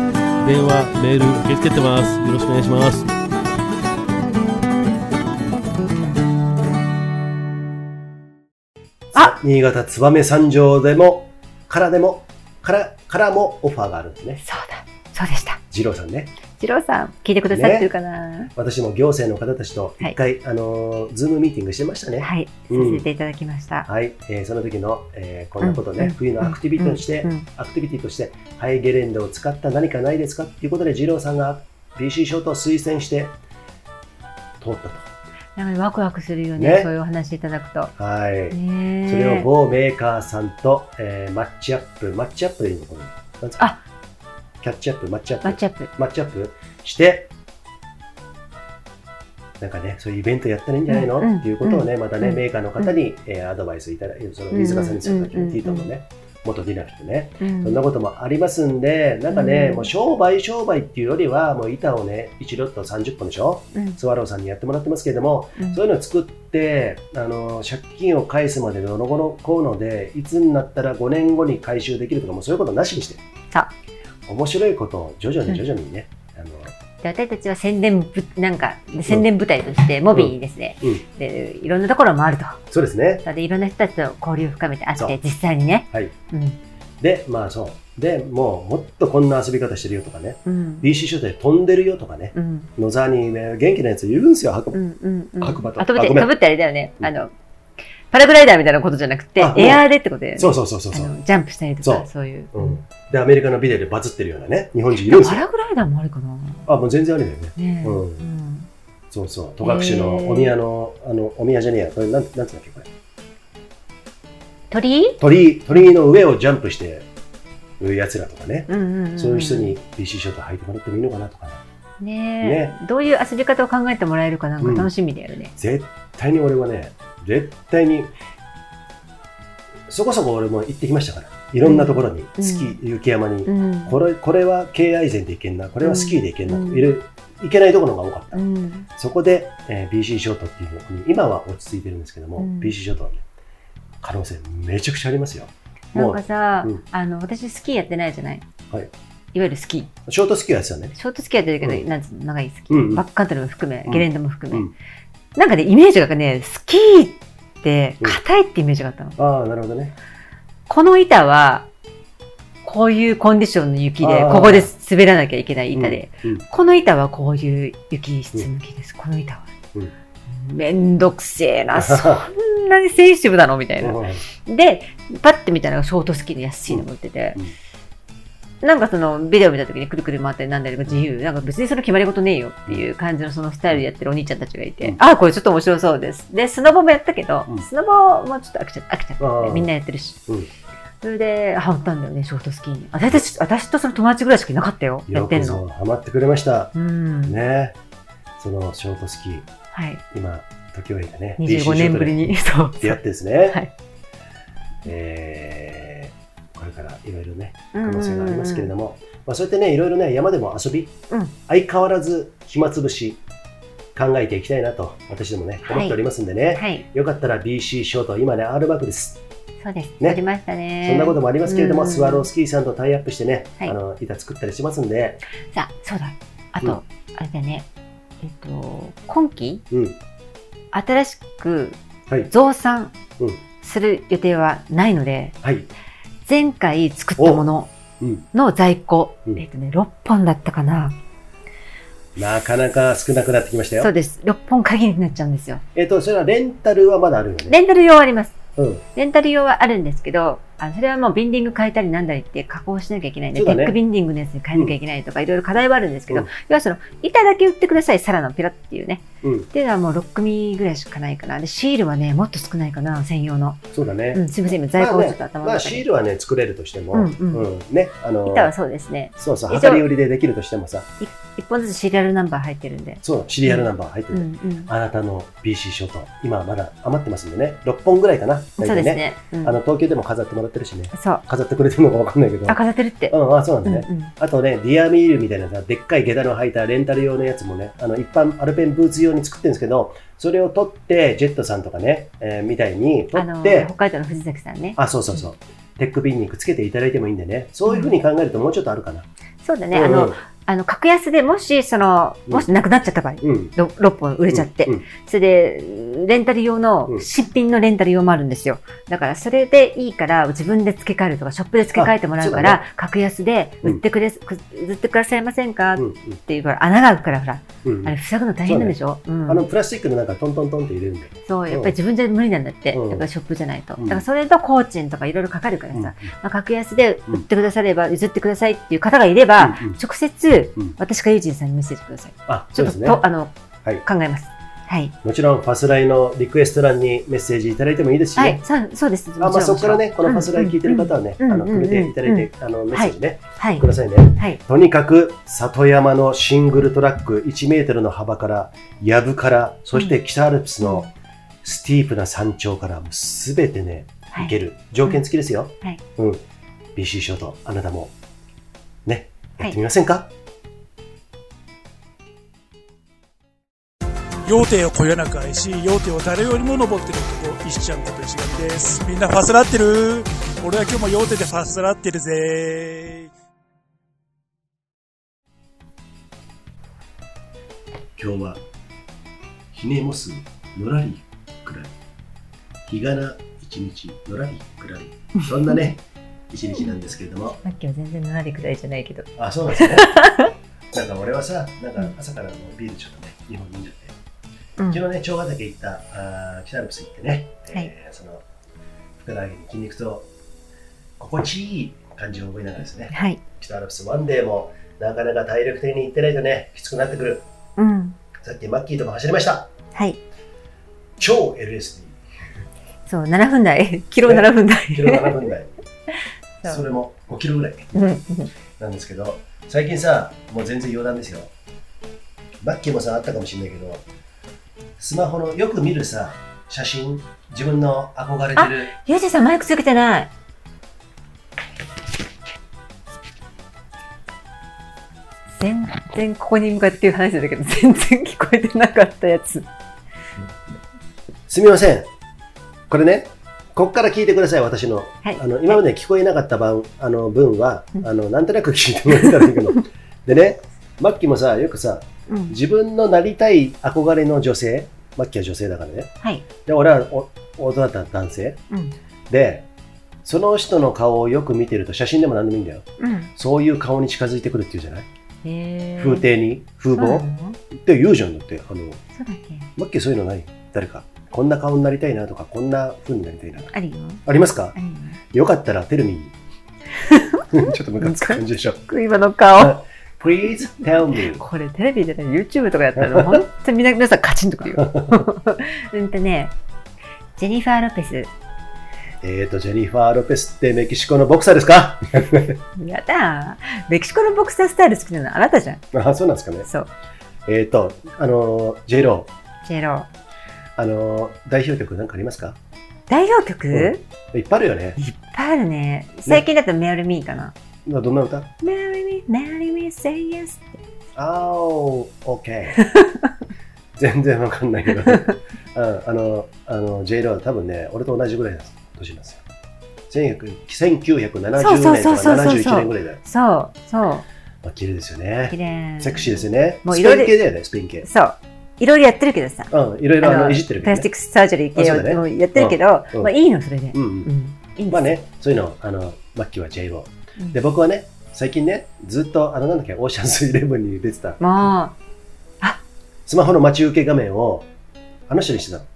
Speaker 7: 話メール受け付けてます。よろしくお願いします
Speaker 1: 新潟燕三条でも、からでも、から、からもオファーがあるんですね。
Speaker 2: そうだ。そうでした。
Speaker 1: 二郎さんね。
Speaker 2: 次郎さん、聞いてくださってるかな、
Speaker 1: 私も行政の方たちと一回、あのーズームミーティングしてましたね。
Speaker 2: はい。さ
Speaker 1: うん
Speaker 2: せていただきました。
Speaker 1: はい、えーその時の、えーこんなことね、
Speaker 2: うん
Speaker 1: 冬のアクティビティとして、
Speaker 2: うんうん
Speaker 1: アクティビティとして、ハイゲレンデを使った何かないですかっていうことで、二郎さんが BC ショートを推薦して通った
Speaker 2: なんかワクワクするよね、
Speaker 1: ね。
Speaker 2: そういうお話いただくと。
Speaker 1: と。はい。
Speaker 2: ね。え
Speaker 1: それを某メーカーさんと、えーマッチアップ、マッチアップでいいのかな？なんですか
Speaker 2: あ。
Speaker 1: キャッチアップ、マッチアップ。
Speaker 2: マッチアップ。
Speaker 1: マッチアップ？して、なんかね、そういうイベントやったらいいんじゃないの、
Speaker 2: うんうん
Speaker 1: っていうことをね、またね、
Speaker 2: うん。
Speaker 1: メーカーの方に、えーアドバイスいただいて、その飯塚さんにするときティートのね、元ディナーってね、
Speaker 2: うん。
Speaker 1: そんなこともありますんで、なんかね、
Speaker 2: うん。
Speaker 1: もう商売商売っていうよりは、もう板をね、1ロット30本でしょ、
Speaker 2: うん。
Speaker 1: スワローさんにやってもらってますけれども、
Speaker 2: うん。
Speaker 1: そういうのを作って、あの借金を返すまでどの後のこうので、いつになったら5年後に回収できるとか、もうそういうことなしにして、
Speaker 2: さ
Speaker 1: 面白いことを徐々に徐々にね、
Speaker 2: で私たちは宣伝部、なんか、宣伝部隊として、モビーにですね、
Speaker 1: うん
Speaker 2: で、いろんなところもあると。
Speaker 1: そうですね。
Speaker 2: で、いろんな人たちと交流を深めてあ
Speaker 1: そう
Speaker 2: って、実際にね。
Speaker 1: はい。
Speaker 2: うん。
Speaker 1: で、まあそう。で、もうもっとこんな遊び方してるよとかね、
Speaker 2: うん。
Speaker 1: BC ショートで飛んでるよとかね、
Speaker 2: うん。
Speaker 1: 野沢にね元気なやついるんですよ、白馬
Speaker 2: うん。うん。うん。
Speaker 1: 白馬と
Speaker 2: あ、飛ぶって、
Speaker 1: あ
Speaker 2: れだよね。
Speaker 1: うん
Speaker 2: あの、パラグライダーみたいなことじゃなくてエアーでってことだよね。
Speaker 1: そうそうそうそう
Speaker 2: ジャンプしたりとか、
Speaker 1: そう
Speaker 2: いう。
Speaker 1: うん。で、アメリカのビデオでバズってるようなね、日本人いるんです
Speaker 2: パ
Speaker 1: よ。
Speaker 2: ラグライダーもあるかな
Speaker 1: あ、もう全然ありだよね。
Speaker 2: ねえ。
Speaker 1: うん
Speaker 2: うん。
Speaker 1: そうそう。戸隠のお宮の、あの、お宮じゃねえや。これなん、なんつうんだっけ、これ。
Speaker 2: 鳥？居
Speaker 1: 鳥？居、鳥居の上をジャンプしてる奴らとかね。
Speaker 2: うんうんうん。
Speaker 1: そういう人に BC ショート履いてもらってもいいのかなとかね。
Speaker 2: ねえ。どういう遊び方を考えてもらえるかなんか楽しみだよね。
Speaker 1: 絶対に俺はね、絶対に、そこそこ俺も行ってきましたから。いろんなところに、
Speaker 2: うん
Speaker 1: スキー、雪山に。
Speaker 2: うん。
Speaker 1: これ、これは京愛禅で行けんな。これはスキーで行けんな。
Speaker 2: うん
Speaker 1: いる行けないところが多かった。
Speaker 2: うん。
Speaker 1: そこで、えー BC ショートっていうのに、今は落ち着いてるんですけども、
Speaker 2: うん
Speaker 1: BC ショートはね、可能性めちゃくちゃありますよ。
Speaker 2: なん
Speaker 1: も
Speaker 2: かさ、
Speaker 1: うん
Speaker 2: あの、私スキーやってないじゃない？
Speaker 1: はい。
Speaker 2: いわゆるスキー。
Speaker 1: う、ショートスキーはやつだね。
Speaker 2: ショートスキーやってるけど、
Speaker 1: うん
Speaker 2: なんつうの、長いスキー。
Speaker 1: うんうん
Speaker 2: バックカントリーも含め、
Speaker 1: うん
Speaker 2: ゲレンデも含め。
Speaker 1: うん
Speaker 2: なんかね、イメージがね、スキーって硬いってイメージがあったの。
Speaker 1: ああ、なるほどね。
Speaker 2: この板は、こういうコンディションの雪で、ここで滑らなきゃいけない板で、
Speaker 1: うん。
Speaker 2: この板はこういう雪質向きです。この板は。めんどくせえな、そんなにセンシティブなの？みたいな。
Speaker 1: うん
Speaker 2: で、パッて見たのがショートスキーの安いのが売ってて、なんかそのビデオ見た時にくるくる回ったりなんだりが自由、なんか別にその決まり事ねえよっていう感じのそのスタイルでやってるお兄ちゃんたちがいて、
Speaker 1: うん
Speaker 2: ああ、これちょっと面白そうです。で、スノボもやったけど、
Speaker 1: うん
Speaker 2: スノボもちょっと飽きちゃった、飽きちゃったみんなやってるし。
Speaker 1: うん
Speaker 2: それで、ハマったんだよね、ショートスキーに。私私とその友達ぐらいしかいなかったよ、やってるの。
Speaker 1: ぞハマってくれました。
Speaker 2: うん。
Speaker 1: ね。そのショートスキー、
Speaker 2: はい。
Speaker 1: 今、時を経てね、
Speaker 2: 25年ぶりに。そう。
Speaker 1: 出会ってですね、
Speaker 2: はい
Speaker 1: えーこれからいろいろね、
Speaker 2: 可
Speaker 1: 可能性がありますけれども、まあ、そうやってね、いろいろね、山でも遊び、
Speaker 2: うん。
Speaker 1: 相変わらず暇つぶし、考えていきたいなと、私どもね、
Speaker 2: はい。
Speaker 1: 思っておりますんでね、
Speaker 2: はい。
Speaker 1: よかったら BC ショート、今ね、R バックです。
Speaker 2: そうです。
Speaker 1: ね。
Speaker 2: やりましたね。
Speaker 1: そんなこともありますけれども、
Speaker 2: うん。
Speaker 1: スワロースキーさんとタイアップしてね、
Speaker 2: はい。
Speaker 1: あの板作ったりしますんで、
Speaker 2: さあ、そうだ。あと、
Speaker 1: うん。
Speaker 2: あれだね。えっと、今期、
Speaker 1: うん、
Speaker 2: 新しく
Speaker 1: はい、
Speaker 2: 増産
Speaker 1: うん。
Speaker 2: する予定はないので、
Speaker 1: はい、
Speaker 2: 前回作ったもの
Speaker 1: うん、
Speaker 2: の在庫、
Speaker 1: うん
Speaker 2: えっとね、6本だったかな。
Speaker 1: なかなか少なくなってきましたよ。
Speaker 2: そうです。6本限りになっちゃうんですよ。
Speaker 1: えっ、と、それはレンタルはまだあるよね。
Speaker 2: レンタル用はあります。
Speaker 1: うん、
Speaker 2: レンタル用はあるんですけど、あのそれはもうビンディング変えたりなんだりって加工しなきゃいけないんで、
Speaker 1: ね
Speaker 2: テックビンディングのやつに変えなきゃいけないとか、いろいろ課題はあるんですけど、
Speaker 1: うん
Speaker 2: 要はその、板だけ売ってください、サラのピラっていうね。
Speaker 1: うん、
Speaker 2: っていうのはもう6組ぐらいしかないかな。で、シールはね、もっと少ないかな、専用の。
Speaker 1: そうだね。
Speaker 2: うん、すみません、今在庫をちょっと
Speaker 1: まあねまあ、
Speaker 2: 頭の中に。
Speaker 1: シールはね、作れるとしても、
Speaker 2: うんうん
Speaker 1: ね、あの
Speaker 2: 板はそうですね。
Speaker 1: そうそう、量り売りでできるとしてもさ、
Speaker 2: 一本ずつシリアルナンバー入ってるんで。
Speaker 1: そう、シリアルナンバー入って
Speaker 2: う
Speaker 1: る。
Speaker 2: んうん。
Speaker 1: あなたの BC ショート、今まだ余ってますんでね、6本ぐらいかな、
Speaker 2: そうですね。うん
Speaker 1: あの東京でも飾ってもらってるしね、
Speaker 2: そう。
Speaker 1: 飾ってくれてるのかわかんないけど、
Speaker 2: あ、飾ってるって。
Speaker 1: うん、あそうなん
Speaker 2: うん
Speaker 1: だね。あとね、ディアミールみたいなさ、でっかい下駄の履いたレンタル用のやつもね、あの一般アルペンブーツ用に作ってるんですけど、それを取って、ジェットさんとかね、えーみたいに
Speaker 2: あの、
Speaker 1: 取って
Speaker 2: 北、海道の藤崎さんね。
Speaker 1: あ、そうそうそう。テックビンにくっつけていただいてもいいんでね。そういうふうに考えるともうちょっとあるかな。
Speaker 2: そうだね。
Speaker 1: うん
Speaker 2: あの、格安でもし、その、もしなくなっちゃった場合、
Speaker 1: うん。
Speaker 2: 6本売れちゃって、
Speaker 1: うん。
Speaker 2: それで、レンタル用の
Speaker 1: う、ん。
Speaker 2: 新品のレンタル用もあるんですよ。だから、それでいいから、自分で付け替えるとか、ショップで付け替えてもらうか
Speaker 1: あ
Speaker 2: ら、格安で
Speaker 1: うん
Speaker 2: 売ってくれ、く売ってくださいませんか？っ
Speaker 1: うん。
Speaker 2: ていうから、穴が開くから、ほら、
Speaker 1: うん。うん。
Speaker 2: あれ、塞ぐの大変なんでしょ？うん。
Speaker 1: あの、プラスチックのなんかトントントンって入れるんだよ。
Speaker 2: そう、やっぱり自分じゃ無理なんだって。
Speaker 1: うん。
Speaker 2: だからショップじゃないと。
Speaker 1: うん。
Speaker 2: だからそれと工賃とかいろいろかかるからさ、
Speaker 1: うん。
Speaker 2: まあ、格安で売ってくだされば、譲ってくださいっていう方がいれば、
Speaker 1: うんうん。
Speaker 2: 直接
Speaker 1: うん、
Speaker 2: 私かユージンさんにメッセージください。
Speaker 1: あ、そうですね。
Speaker 2: とあの、
Speaker 1: はい
Speaker 2: 考えます。はい。
Speaker 1: もちろん、ファスライのリクエスト欄にメッセージいただいてもいいですし
Speaker 2: はい
Speaker 1: ね。。
Speaker 2: そうです。
Speaker 1: あ、まあ、そこからね、このファスライ聞いてる方はね、あの、
Speaker 2: うんうんうん
Speaker 1: くれていただい
Speaker 2: うん
Speaker 1: て、あの、メッセージね、
Speaker 2: はい
Speaker 1: く。ださいね。
Speaker 2: はい。
Speaker 1: とにかく、里山のシングルトラック1メートルの幅から、藪から、そして北アルプスのスティープな山頂から、すべてね、
Speaker 2: はい
Speaker 1: 行ける。条件付きですよ。
Speaker 2: はい。
Speaker 1: うん。BC ショート、あなたも、ね、
Speaker 2: はい
Speaker 1: やってみませんか、
Speaker 8: 要点をこよなく愛し、要点を誰よりも登ってる男、石ちゃんこと石上です。みんなファスラってる？俺は今日も要点でファスラってるぜ
Speaker 1: 今日は、ひねもすのらりくらい、日がな一日のらりくらい、そんなね、一日なんですけれども、
Speaker 2: さっきは全然7りくらいじゃないけど。
Speaker 1: あ、そうなんですね。なんか俺はさ、なんか朝からのビールちょっとね、日本飲んじゃって、
Speaker 2: うん
Speaker 1: 昨日ね、長ヶ岳行った、あー北アルプス行ってね、
Speaker 2: はい
Speaker 1: えーその、ふくらはぎに筋肉と心地いい感じを覚えながらですね、
Speaker 2: はい。
Speaker 1: 北アルプスワンデーもなかなか体力的に行ってないとね、きつくなってくる。
Speaker 2: うん。
Speaker 1: さっきマッキーとも走りました。
Speaker 2: はい。
Speaker 1: 超 LSD。
Speaker 2: そう、7分台。キロ7分台。
Speaker 1: キロ7分台。
Speaker 2: そ
Speaker 1: れも5キロぐらい。なんですけど、最近さ、もう全然余談ですよ。マッキーもさ、あったかもしれないけど、スマホのよく見るさ、写真、自分の憧れてる、
Speaker 2: ゆうじさんマイクつけてない。全然ここに向かっていう話だけど、全然聞こえてなかったやつ。
Speaker 1: すみません。これね、こっから聞いてください、私の。
Speaker 2: はい。
Speaker 1: あの今まで聞こえなかった分あの分は、
Speaker 2: うん
Speaker 1: あのなんとなく聞いてもらえたらいいけど。でね、マッキーもさ、よくさ、
Speaker 2: うん。
Speaker 1: 自分のなりたい憧れの女性、マッキーは女性だからね。
Speaker 2: はい。
Speaker 1: で、俺はお大人だった男性。
Speaker 2: うん。
Speaker 1: で、その人の顔をよく見てると、写真でも何でもいいんだよ。
Speaker 2: うん。
Speaker 1: そういう顔に近づいてくるっていうじゃない、風景に、風貌？って言うじゃんだって。あの、
Speaker 2: そうだっけ？
Speaker 1: マッキーそういうのない？誰か。こんな顔になりたいなとか、こんな風になりたいなとか。
Speaker 2: あるよ。
Speaker 1: ありますか？
Speaker 2: よ。
Speaker 1: よかったらテルミー。ちょっとムカつく感じでしょ。
Speaker 2: 今の顔。
Speaker 1: Please tell me.
Speaker 2: これテレビでね、YouTube とかやったら、本当に皆皆さんカチンとくるよ。うんとね、ジェニファー・ロペス。
Speaker 1: えーと、ジェニファー・ロペスってメキシコのボクサーですか？
Speaker 2: やだメキシコのボクサースタイル好きなのあなたじゃん。
Speaker 1: あ、そうなんですかね。
Speaker 2: そう。
Speaker 1: えーと、あのー、J ロー、
Speaker 2: ジェロ。
Speaker 1: あのー、代表曲なんかありますか？
Speaker 2: 代表曲、
Speaker 1: いっぱいあるよね。
Speaker 2: いっぱいあるね。最近だとメアルミーかな。
Speaker 1: 今どんな歌？
Speaker 2: メアルミー、メアルミー、say yes って。
Speaker 1: あー、OK。全然わかんないけど。うん、あの、あの、J ローは多分ね、俺と同じぐらいの年なんですよ。1970年とか
Speaker 2: そうそうそうそうそう
Speaker 1: 71年ぐらいだよ。
Speaker 2: そう、そう。
Speaker 1: まあ、綺麗ですよね
Speaker 2: 綺。麗。
Speaker 1: セクシーですよね。ス
Speaker 2: もういろいろ
Speaker 1: ペイン系だよね、スペイン系。
Speaker 2: そう。いろいろやってるけどさ。
Speaker 1: うん、いろいろあのいじってるけどね。
Speaker 2: プラスティックスサージャリー系をやってるけど、
Speaker 1: うん
Speaker 2: まあいいの、それで。
Speaker 1: うんうん。
Speaker 2: うん。いい
Speaker 1: まあね、そういうの、あの、マッキーは J ロで、僕はね、最近ね、ずっと、あの、なんだっけ、オーシャンズイレブンに出てた、
Speaker 2: も
Speaker 1: スマホの待ち受け画面を、あの人にしてたの。
Speaker 2: う、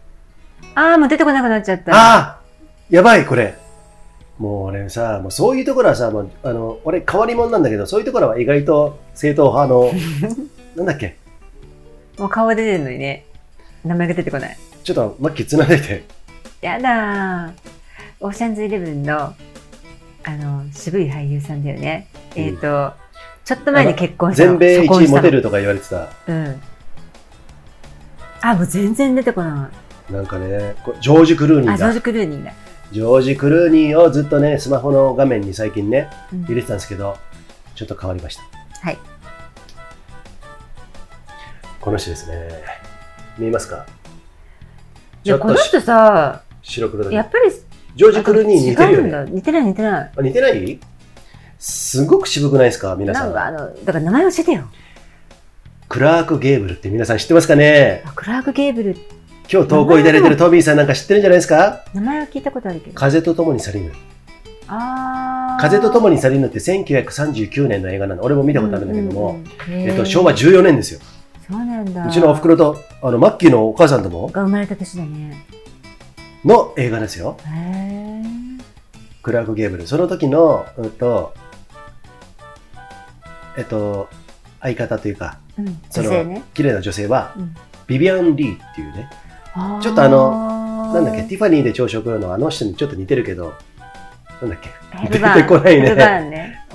Speaker 2: ああ、もう出てこなくなっちゃった。
Speaker 1: ああやばい、これ。もう俺さ、もうそういうところはさ、もうあの俺、変わり者なんだけど、そういうところは意外と正統派の、なんだっけ、
Speaker 2: もう顔が出てるのにね、名前が出てこない。
Speaker 1: ちょっとマッキーつないでて。
Speaker 2: やだー。オーシャンズイレブンの、あの、渋い俳優さんだよね。
Speaker 1: うん
Speaker 2: えっ、と、ちょっと前に結婚したの。
Speaker 1: 全米一
Speaker 2: 初婚したの
Speaker 1: 位モテるとか言われてた。
Speaker 2: うん。あ、もう全然出てこな
Speaker 1: なんかね、こジョージ・クルーニーだ
Speaker 2: ジョージ・。クルーニーだ。
Speaker 1: ジョージ・クルーニーをずっとね、スマホの画面に最近ね、
Speaker 2: うん
Speaker 1: 入れてたんですけど、ちょっと変わりました。
Speaker 2: はい。
Speaker 1: この人ですね。見えますか？
Speaker 2: いや、この人さ、
Speaker 1: 白黒だけど
Speaker 2: やっぱり、
Speaker 1: ジョージ・クルーニーに似てるよね。
Speaker 2: 似てない似てない。
Speaker 1: あ似てない？すごく渋くないですか？皆さん。
Speaker 2: なんかあの、だから名前教えてよ。
Speaker 1: クラーク・ゲーブルって皆さん知ってますかね？
Speaker 2: あクラーク・ゲーブル、
Speaker 1: 今日投稿いただいてるトビーさんなんか知ってるんじゃないですか？
Speaker 2: 名前は聞いたことあるけど。
Speaker 1: 風と共に去りぬ。
Speaker 2: あー
Speaker 1: 風と共に去りぬって1939年の映画なの。俺も見たことあるんだけども、
Speaker 2: うんうんうん
Speaker 1: えっと、昭和14年ですよ。
Speaker 2: そうなんだ。
Speaker 1: うちのお袋と、あの、マッキーのお母さんとも、
Speaker 2: が生まれた年だね。
Speaker 1: の映画ですよ。クラーク・ゲーブル。その時の、うんと、えっと、相方というか、
Speaker 2: うん、
Speaker 1: その
Speaker 2: ね。
Speaker 1: 綺麗な女性は、
Speaker 2: うん。
Speaker 1: ビビアン・リーっていうね、ちょっとあのなんだっけ、ティファニーで朝食のあの人にちょっと似てるけど、なんだっけ、出てこないね。
Speaker 2: ね。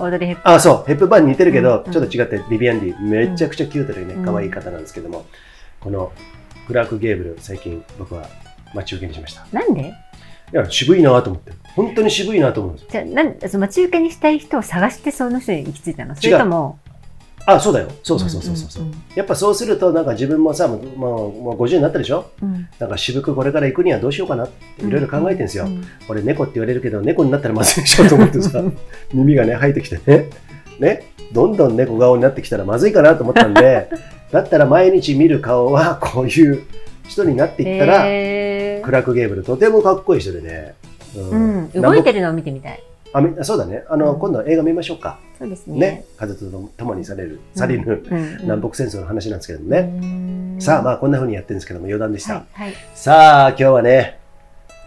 Speaker 1: あ、そう、ヘップバーンに似てるけど、
Speaker 2: うん。
Speaker 1: ちょっと違って、ビビアン・リー、めちゃくちゃキュートでね、
Speaker 2: うん
Speaker 1: 可愛い方なんですけども、このクラーク・ゲーブル、最近僕は待ち受けにしました。
Speaker 2: なんで？
Speaker 1: いや、渋いなと思って。本当に渋いなと思うんですよ。
Speaker 2: じゃあなんその待ち受けにしたい人を探してその人に行き着いたの？それとも？
Speaker 1: あ、そうだよ。そうそうそうそうそう。やっぱそうすると、なんか自分もさ、もうもうもう50になったでしょ？
Speaker 2: うん
Speaker 1: なんか渋くこれから行くにはどうしようかなっていろいろ考えてるんですよ。
Speaker 2: うん
Speaker 1: 俺猫って言われるけど、猫になったらまずいでしょと思ってさ、耳がね、生えてきてね。ね？どんどん猫顔になってきたらまずいかなと思ったんで、だったら毎日見る顔はこういう人になっていったら、クラーク・ゲーブルとてもかっこいい人でね。
Speaker 2: うん、動いてるのを見てみたい。
Speaker 1: あみそうだね。あの、
Speaker 2: うん
Speaker 1: 今度は映画見ましょうか。
Speaker 2: そうですね。
Speaker 1: ね。風と共にされる、される、
Speaker 2: うんうん
Speaker 1: 南北戦争の話なんですけども
Speaker 2: う
Speaker 1: ね。
Speaker 2: ん
Speaker 1: さあ、まあ、こんな風にやってるんですけども、余談でした。
Speaker 2: はいはい。
Speaker 1: さあ、今日はね、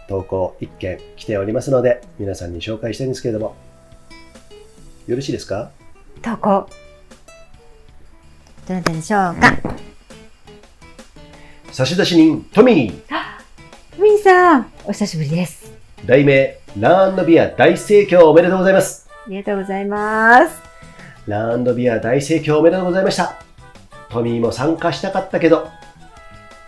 Speaker 1: 投稿一件来ておりますので、皆さんに紹介したいんですけれども、よろしいですか？
Speaker 2: 投稿。どなたでしょうか？
Speaker 1: 差出人、トミー。
Speaker 2: みーさん、お久しぶりです。
Speaker 1: 題名、ラービア大盛況おめでとうございます。
Speaker 2: ありがとうございます。
Speaker 1: ラービア大盛況おめでとうございました。トミーも参加したかったけど、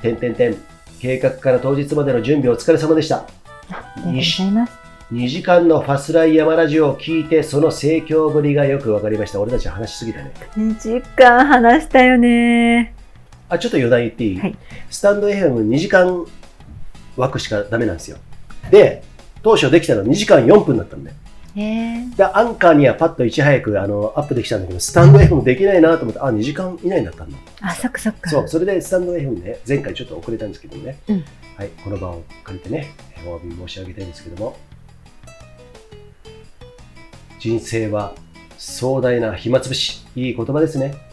Speaker 1: てんてんてん、計画から当日までの準備お疲れ様でした。
Speaker 2: ありがとうございます。
Speaker 1: 2時間のファスライ山ラジオを聞いて、その盛況ぶりがよくわかりました。俺たち話しすぎたね。
Speaker 2: 2時間話したよね。
Speaker 1: あ、ちょっと余談言っていい、
Speaker 2: はい
Speaker 1: スタンド FM2 時間枠しかダメなんですよ。で、当初できたの2時間4分だったんで。で、アンカーにはパッといち早くあのアップできたんだけど、スタンド FM できないなと思って、あ、2時間以内だったんだ。
Speaker 2: あ、そっかそっか。
Speaker 1: そう、それでスタンド FM ね、前回ちょっと遅れたんですけどね、
Speaker 2: うん
Speaker 1: はい、この場を借りてね、お詫び申し上げたいんですけども、人生は壮大な暇つぶし、いい言葉ですね。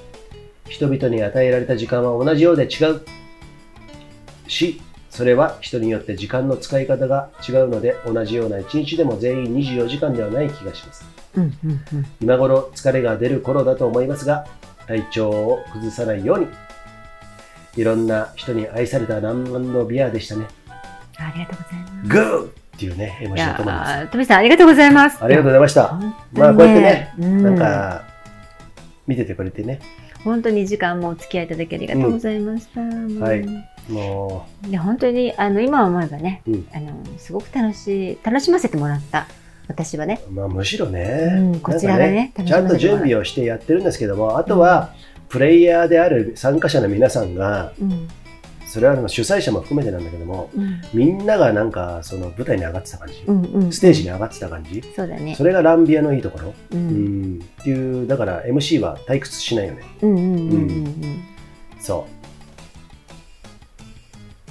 Speaker 1: 人々に与えられた時間は同じようで違うし、それは人によって時間の使い方が違うので、同じような一日でも全員24時間ではない気がします。
Speaker 2: うんうんうん。
Speaker 1: 今頃疲れが出る頃だと思いますが、体調を崩さないように、いろんな人に愛されたランドビアでしたね。
Speaker 2: ありがとうございます。
Speaker 1: グーっていうね、絵文
Speaker 2: い
Speaker 1: 字のともです。
Speaker 2: やー、トミさんありがとうございます。
Speaker 1: ありがとうございました。
Speaker 2: 本当
Speaker 1: まあ
Speaker 2: に
Speaker 1: こうやってね、
Speaker 2: うん
Speaker 1: なんか、見ててくれてね、
Speaker 2: 本当に時間もお付き合いいただきありがとうございました。もう。
Speaker 1: はい。も
Speaker 2: いや本当にあの今思えばね、
Speaker 1: うん。
Speaker 2: あのすごく楽しい楽しませてもらった。私はね。
Speaker 1: う、まあむしろね、
Speaker 2: うんこちらがね
Speaker 1: なんかちゃんと準備をしてやってるんですけども、あとは、プレイヤーである参加者の皆さんが、
Speaker 2: うん
Speaker 1: それは主催者も含めてなんだけども、
Speaker 2: うん。
Speaker 1: みんながなんかその舞台に上がってた感じ、
Speaker 2: うんうん、
Speaker 1: ステージに上がってた感じ、
Speaker 2: そうだね。
Speaker 1: そ。れがランビアのいいところ、
Speaker 2: う
Speaker 1: うん。ん、っていうだから MC は退屈しないよね。
Speaker 2: うんうんうんうんうん。
Speaker 1: そ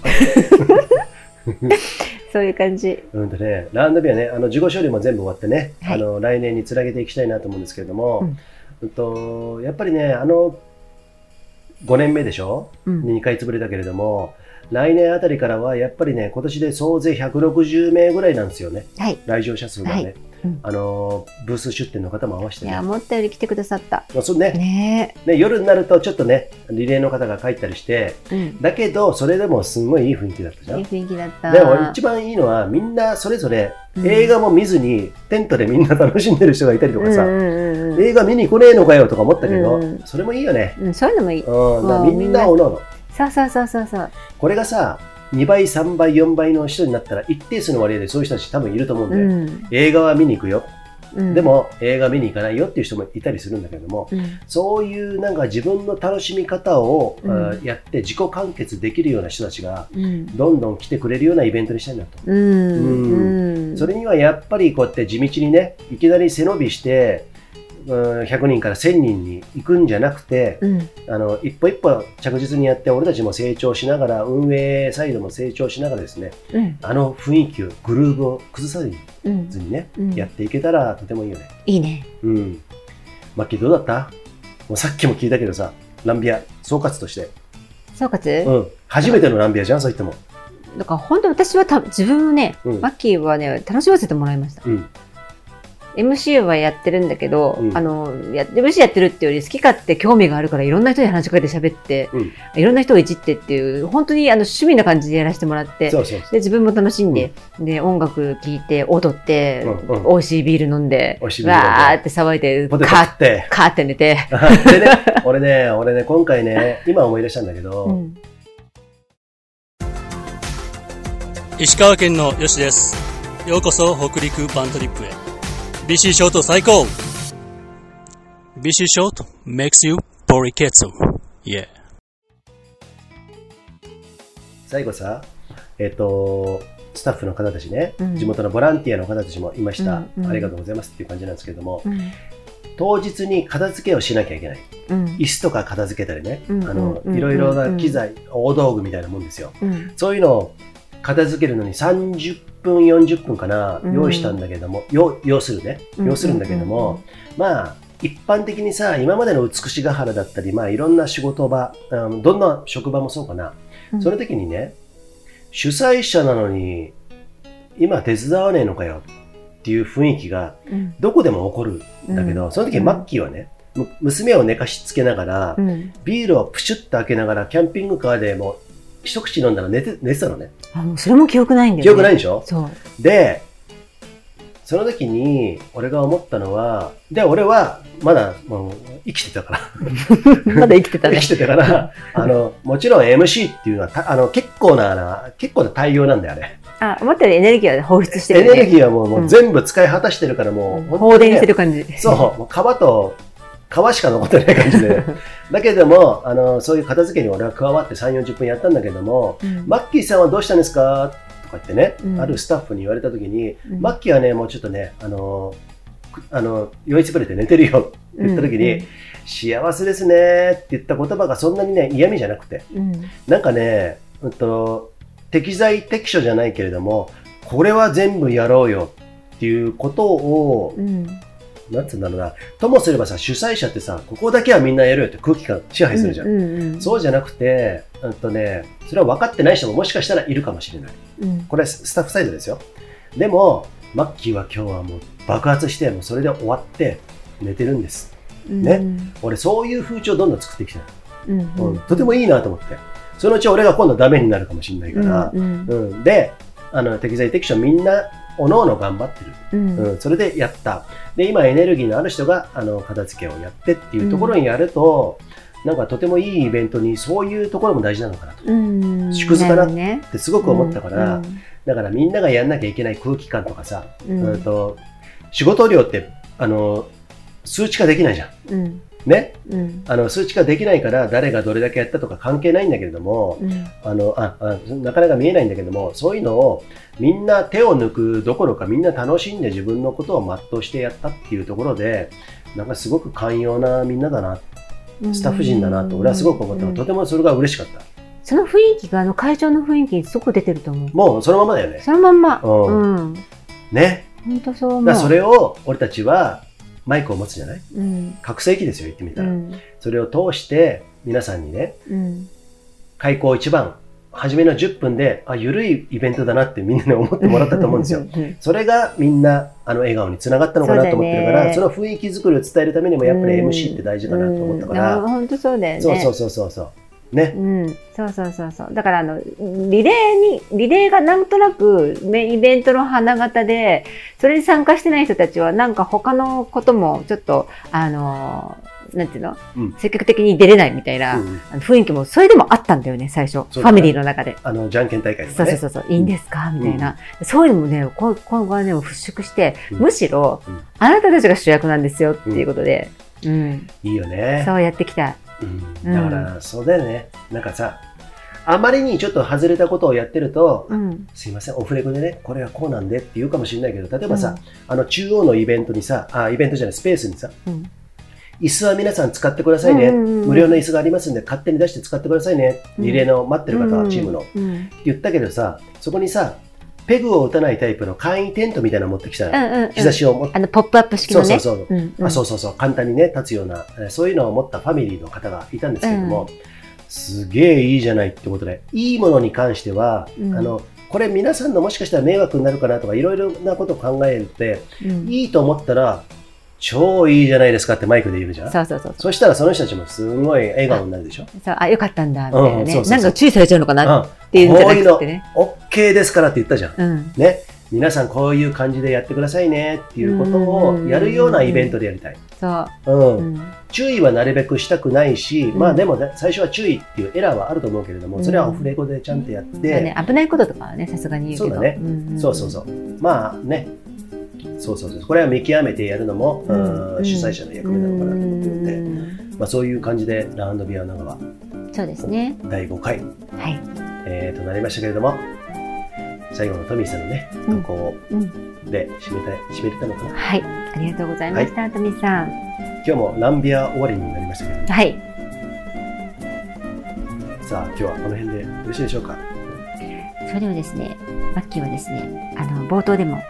Speaker 2: そういう感じ。
Speaker 1: ううんとねランドビアねあの事後処理も全部終わってね、
Speaker 2: はい。
Speaker 1: あの来年につなげていきたいなと思うんですけれども、
Speaker 2: うん。
Speaker 1: うんとやっぱりねあの5年目でしょ？
Speaker 2: うん。
Speaker 1: 2回潰れたけれども来年あたりからはやっぱりね今年で総勢160名ぐらいなんですよね。
Speaker 2: はい。
Speaker 1: 来場者数がね、
Speaker 2: はい。うん
Speaker 1: あのブース出店の方も合わせてね
Speaker 2: いや思ったより来てくださった。
Speaker 1: まあそうね
Speaker 2: ね
Speaker 1: ね夜になるとちょっとねリレーの方が帰ったりして
Speaker 2: え。うん。
Speaker 1: だけどそれでもすんごいいい雰囲気だったじゃん
Speaker 2: いい雰囲気だった。
Speaker 1: でも一番いいのはみんなそれぞれ
Speaker 2: うん
Speaker 1: 映画も見ずにテントでみんな楽しんでる人がいたりとかさ、
Speaker 2: うんうんうんうん
Speaker 1: 映画見に来ねえのかよとか思ったけど、
Speaker 2: うん
Speaker 1: それもいいよね、
Speaker 2: うん、そういうのもいい。
Speaker 1: うんみんなおのおの
Speaker 2: そうそうそうそうそう。
Speaker 1: これがさ2倍3倍4倍の人になったら一定数の割合でそういう人たち多分いると思うん
Speaker 2: う
Speaker 1: で、
Speaker 2: ん。
Speaker 1: 映画は見に行くよ、
Speaker 2: うん、
Speaker 1: で、も映画見に行かないよっていう人もいたりするんだけども、
Speaker 2: うん、
Speaker 1: そういうなんか自分の楽しみ方を、やって自己完結できるような人たちが
Speaker 2: うん、
Speaker 1: どんどん来てくれるようなイベントにしたいなと。
Speaker 2: うん、うん。
Speaker 1: それにはやっぱりこうやって地道にね、いきなり背伸びして、うん100人から1000人に行くんじゃなくて、
Speaker 2: うん、
Speaker 1: あの一歩一歩着実にやって、俺たちも成長しながら、運営サイドも成長しながらですね、
Speaker 2: うん、
Speaker 1: あの雰囲気を、グルーブを崩さずにね、
Speaker 2: うん
Speaker 1: やっていけたらとてもいいよね。
Speaker 2: いいね。
Speaker 1: うん。マッキーどうだった？もうさっきも聞いたけどさ、ランビア、総括として。
Speaker 2: 総括、
Speaker 1: うん。初めてのランビアじゃん、そう言っても。
Speaker 2: だから本当に私はた自分をね、
Speaker 1: うん
Speaker 2: マッキーはね、楽しませてもらいました。
Speaker 1: うん。
Speaker 2: MC はやってるんだけど、
Speaker 1: うん。
Speaker 2: あの、や MC やってるっていうより好き勝手興味があるからいろんな人に話しかけて喋って、
Speaker 1: うん。
Speaker 2: いろんな人をいじってっていう、本当にあの趣味な感じでやらせてもらって、
Speaker 1: そうそうそう。
Speaker 2: で、自分も楽しんで、で、音楽聴いて、踊って、
Speaker 1: うんうん。
Speaker 2: 美味しいビール飲んで、
Speaker 1: 美味しいビール飲んで。
Speaker 2: わーって騒いで、カー
Speaker 1: て。
Speaker 2: カーって寝て、
Speaker 1: でね、俺ね、俺ね、今回ね、今思い出したんだけど、
Speaker 2: うん。
Speaker 8: 石川県のよしです。ようこそ北陸バントリップへ BC ショート最高。BC ショート makes you ポリケッツ Yeah.
Speaker 1: 最後さ、えっ、と、スタッフの方たちね、
Speaker 2: うん。
Speaker 1: 地元のボランティアの方たちもいました、
Speaker 2: うんうん。
Speaker 1: ありがとうございますっていう感じなんですけれども、
Speaker 2: うん。
Speaker 1: 当日に片付けをしなきゃいけない。
Speaker 2: うん。
Speaker 1: 椅子とか片付けたりね、
Speaker 2: うん
Speaker 1: あの
Speaker 2: うん。
Speaker 1: いろいろな機材、大道具みたいなもんですよ。
Speaker 2: うん。
Speaker 1: そういうのを片付けるのに30分、40分かな、
Speaker 2: うん。
Speaker 1: 用意したんだけども、要要するね、要するんだけども、まあ、一般的にさ、今までの美しが原だったり、まあ、いろんな仕事場、うんどんな職場もそうかな、
Speaker 2: うん。
Speaker 1: その時にね、主催者なのに、今手伝わねえのかよっていう雰囲気が
Speaker 2: うん。
Speaker 1: どこでも起こるんだけど、
Speaker 2: うん。
Speaker 1: その時マッキーはね、む娘を寝かしつけながら、
Speaker 2: うん。
Speaker 1: ビールをプシュッと開けながら、キャンピングカーでもう一口飲んだら寝て寝てたのね。
Speaker 2: あもうそれも記憶ないんだよね。
Speaker 1: 記憶ないでしょ？
Speaker 2: そう。
Speaker 1: で、その時に俺が思ったのは、で、俺はまだもう生きてたから、
Speaker 2: まだ生きてたね。
Speaker 1: 生きてたから、あの、もちろん MC っていうのはたあの結構なな、結構な大量なんだよ、あれ。
Speaker 2: あ思ったよりエネルギーは放出して
Speaker 1: エ
Speaker 2: る、ね、
Speaker 1: ネルギーはもう,、もう全部使い果たしてるからもう、
Speaker 2: うん。
Speaker 1: 本当
Speaker 2: 放電してる感じ。
Speaker 1: そう、もう皮と、皮しか残ってない感じで。だけども、あの、そういう片付けに俺は加わって3、40分やったんだけども、
Speaker 2: うん。
Speaker 1: マッキーさんはどうしたんですか？とか言ってね、
Speaker 2: うん。
Speaker 1: あるスタッフに言われた時に、
Speaker 2: うん。
Speaker 1: マッキーはね、もうちょっとね、あの、くあの、酔いつぶれて寝てるよって言った時に、
Speaker 2: うん。
Speaker 1: 幸せですねって言った言葉がそんなにね、嫌味じゃなくて、
Speaker 2: うん。
Speaker 1: なんかね、うんと、適材適所じゃないけれども、これは全部やろうよっていうことを、
Speaker 2: うん
Speaker 1: なんつうんだろうな、ともすればさ、主催者ってさ、ここだけはみんなやるよって空気感支配するじゃん。
Speaker 2: うんうんうん
Speaker 1: そうじゃなくて、うんとね、それは分かってない人ももしかしたらいるかもしれない。
Speaker 2: うん
Speaker 1: これはスタッフサイドですよ。でも、マッキーは今日はもう爆発して、もうそれで終わって寝てるんです。ね俺そういう風潮をどんどん作っていきたい。
Speaker 2: うん
Speaker 1: うんとてもいいなと思って。そのうち俺が今度ダメになるかもしれないから。
Speaker 2: うん
Speaker 1: うんで、あの適材適所みんな、おのおの頑張ってる。
Speaker 2: うん
Speaker 1: うん、それでやった。で、今エネルギーのある人が、あの、片付けをやってっていうところにやると、なんかとてもいいイベントにそういうところも大事なのかなと。
Speaker 2: うん
Speaker 1: 縮図かなってすごく思ったから、
Speaker 2: うん
Speaker 1: だからみんながやんなきゃいけない空気感とかさ、
Speaker 2: うん
Speaker 1: うんと仕事量って、あの、数値化できないじゃん。
Speaker 2: うん
Speaker 1: ね。
Speaker 2: うん。
Speaker 1: あの、数値化できないから誰がどれだけやったとか関係ないんだけれども、
Speaker 2: うん。
Speaker 1: あのああなかなか見えないんだけども、そういうのをみんな手を抜くどころかみんな楽しんで自分のことを全うしてやったっていうところで、なんかすごく寛容なみんなだな、スタッフ陣だなと俺はすごく思ったの、とてもそれが嬉しかった。
Speaker 2: その雰囲気があの会場の雰囲気にすごく出てると思う。
Speaker 1: もうそのままだよね。
Speaker 2: そのまんま。
Speaker 1: うん。
Speaker 2: うん。
Speaker 1: ね。
Speaker 2: 本当そう思う。
Speaker 1: それを俺たちはマイクを持つじゃない？
Speaker 2: うん。
Speaker 1: 拡声器ですよ、言ってみたら。
Speaker 2: うん。
Speaker 1: それを通して皆さんにね、
Speaker 2: うん。
Speaker 1: 開口一番、初めの10分で、あ、ゆるいイベントだなってみんなに 思ってもらったと思うんですよ。それがみんなあの笑顔につながったのかなと思ってるから、そ,、の雰囲気作りを伝えるためにもやっぱり MC って大事かなと思ったから、
Speaker 2: 本当そうだよね。
Speaker 1: そうそうそうそうそう。ね。
Speaker 2: うん、そうそうそうそう。だからあの、リレーに、リレーがなんとなく、ね、イベントの花形で、それに参加してない人たちは、なんか他のことも、ちょっと、あの、なんていうの、
Speaker 1: うん
Speaker 2: 積極的に出れないみたいな、
Speaker 1: うん
Speaker 2: 雰囲気も、それでもあったんだよね、最初。
Speaker 1: ね
Speaker 2: ファミリーの中で。
Speaker 1: あの、じゃんけん大会とかね。
Speaker 2: そうそうそうそう、いいんですか？みたいな。そういうのもね、こ今後はね、払拭して、
Speaker 1: うん
Speaker 2: むしろ、
Speaker 1: うん
Speaker 2: あなたたちが主役なんですよっていうことで、うん、
Speaker 1: いいよね。
Speaker 2: そうやってきた。
Speaker 1: うん。だから、そうだよね。なんかさ、あまりにちょっと外れたことをやってると、
Speaker 2: うん。
Speaker 1: すいません、オフレコでね、これはこうなんでって言うかもしれないけど、例えばさ、あの中央のイベントにさ、あ、イベントじゃない、スペースにさ、
Speaker 2: うん。
Speaker 1: 椅子は皆さん使ってくださいね、
Speaker 2: うんうんうん。
Speaker 1: 無料の椅子がありますんで、勝手に出して使ってくださいね、
Speaker 2: うん
Speaker 1: リレーの待ってる方はチームの、って
Speaker 2: うん。
Speaker 1: 言ったけどさ、そこにさ、ペグを打たないタイプの簡易テントみたいなの持ってきたら、
Speaker 2: うんうんうん。
Speaker 1: 日差しを持って、
Speaker 2: あの、ポップアップ式のね。
Speaker 1: そうそうそう、
Speaker 2: う。んうん。
Speaker 1: あそうそうそう、簡単にね、立つような、えーそういうのを持ったファミリーの方がいたんですけれども、すげえいいじゃないってことで、いいものに関しては、
Speaker 2: うん。
Speaker 1: あの、これ皆さんのもしかしたら迷惑になるかなとか、いろいろなことを考えて、
Speaker 2: うん。
Speaker 1: いいと思ったら、超いいじゃないですかってマイクで言うじゃん。
Speaker 2: そうそうそう。
Speaker 1: そしたらその人たちもすごい笑顔になるでしょ？
Speaker 2: そうあ、よかったんだ、みたいなね。
Speaker 1: うんそうそうそう
Speaker 2: なんか注意されちゃうのかな
Speaker 1: うん
Speaker 2: っていうんじゃな
Speaker 1: こういうの
Speaker 2: くてね。
Speaker 1: OK ですからって言ったじゃん。
Speaker 2: うん。
Speaker 1: ね。皆さんこういう感じでやってくださいねっていうことをやるようなイベントでやりたい。
Speaker 2: そう。
Speaker 1: うん
Speaker 2: うん
Speaker 1: 注意はなるべくしたくないし、
Speaker 2: ん
Speaker 1: まあでもね、最初は注意っていうエラーはあると思うけれども、それはオフレコでちゃんとやって、
Speaker 2: 危ないこととかはね、さすがに言うけど。
Speaker 1: そうだねそうそうそう。まあね、そうそうそう。これは見極めてやるのも、
Speaker 2: うん
Speaker 1: うん主催者の役目なのかなと思ってるんで、
Speaker 2: うん
Speaker 1: まあそういう感じでラウンドビア長は
Speaker 2: そうですね。
Speaker 1: 第5回、
Speaker 2: はい。
Speaker 1: えー、となりましたけれども、最後のトミーさんのね、
Speaker 2: うん
Speaker 1: 投稿
Speaker 2: うん
Speaker 1: で締めたい、締めれたのかな？
Speaker 2: はい。ありがとうございました、トミさん。
Speaker 1: 今日もランビア終わりになりましたけれども、
Speaker 2: はい。
Speaker 1: さあ今日はこの辺でよろしいでしょうか？
Speaker 2: それではですね、マッキーはですね、あの、冒頭でも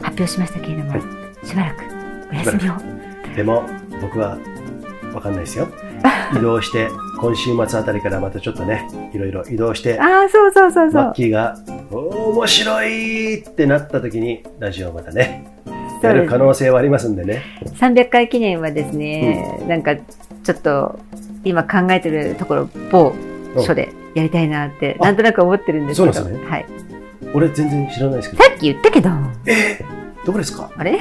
Speaker 2: 発表しましたけれども、
Speaker 1: はい
Speaker 2: しばらくお休みを。
Speaker 1: でも僕はわかんないですよ。移動して、今週末あたりからまたちょっとね、いろいろ移動して、
Speaker 2: ああ、そうそうそうそう
Speaker 1: マッ。キーが、面白いってなった時に、ラジオをまたね、やる可能性はありますんでね。
Speaker 2: 300回記念はですね、なんかちょっと今考えてるところ某所でやりたいなって
Speaker 1: あ
Speaker 2: なんとなく思ってるんですけど
Speaker 1: そうなんですね
Speaker 2: はい、
Speaker 1: 俺全然知らないですけど。
Speaker 2: さ。っき言ったけど。
Speaker 1: え？ー、どこですか？
Speaker 2: あれ？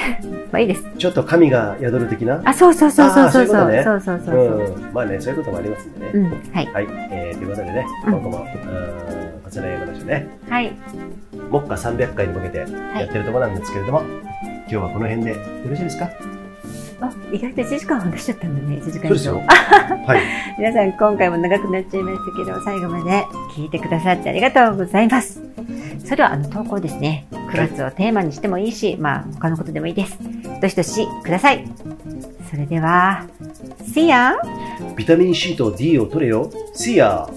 Speaker 2: まあいいです。
Speaker 1: ちょっと神が宿る的な？
Speaker 2: あそうそうそうそうそうそう。
Speaker 1: そう
Speaker 2: そうそうそうそう。
Speaker 1: うん。まあね、そういうこともありますんでね。
Speaker 2: うんはい。
Speaker 1: はい。えー、ということでね、
Speaker 2: うん。
Speaker 1: 今後も、うん、こちら山梨ね、
Speaker 2: はい。
Speaker 1: 目下300回に向けてやってるところなんですけれども、今日はこの辺でよろしいですか？
Speaker 2: あ意外と1時間話しちゃったんだね1時間以上。
Speaker 1: はい。
Speaker 2: 皆さん今回も長くなっちゃいましたけど最後まで聞いてくださってありがとうございますそれではあの投稿ですね9月をテーマにしてもいいし、まあ他のことでもいいですどしどしくださいそれでは See ya!
Speaker 1: ビタミン C と D を取れよ。See ya!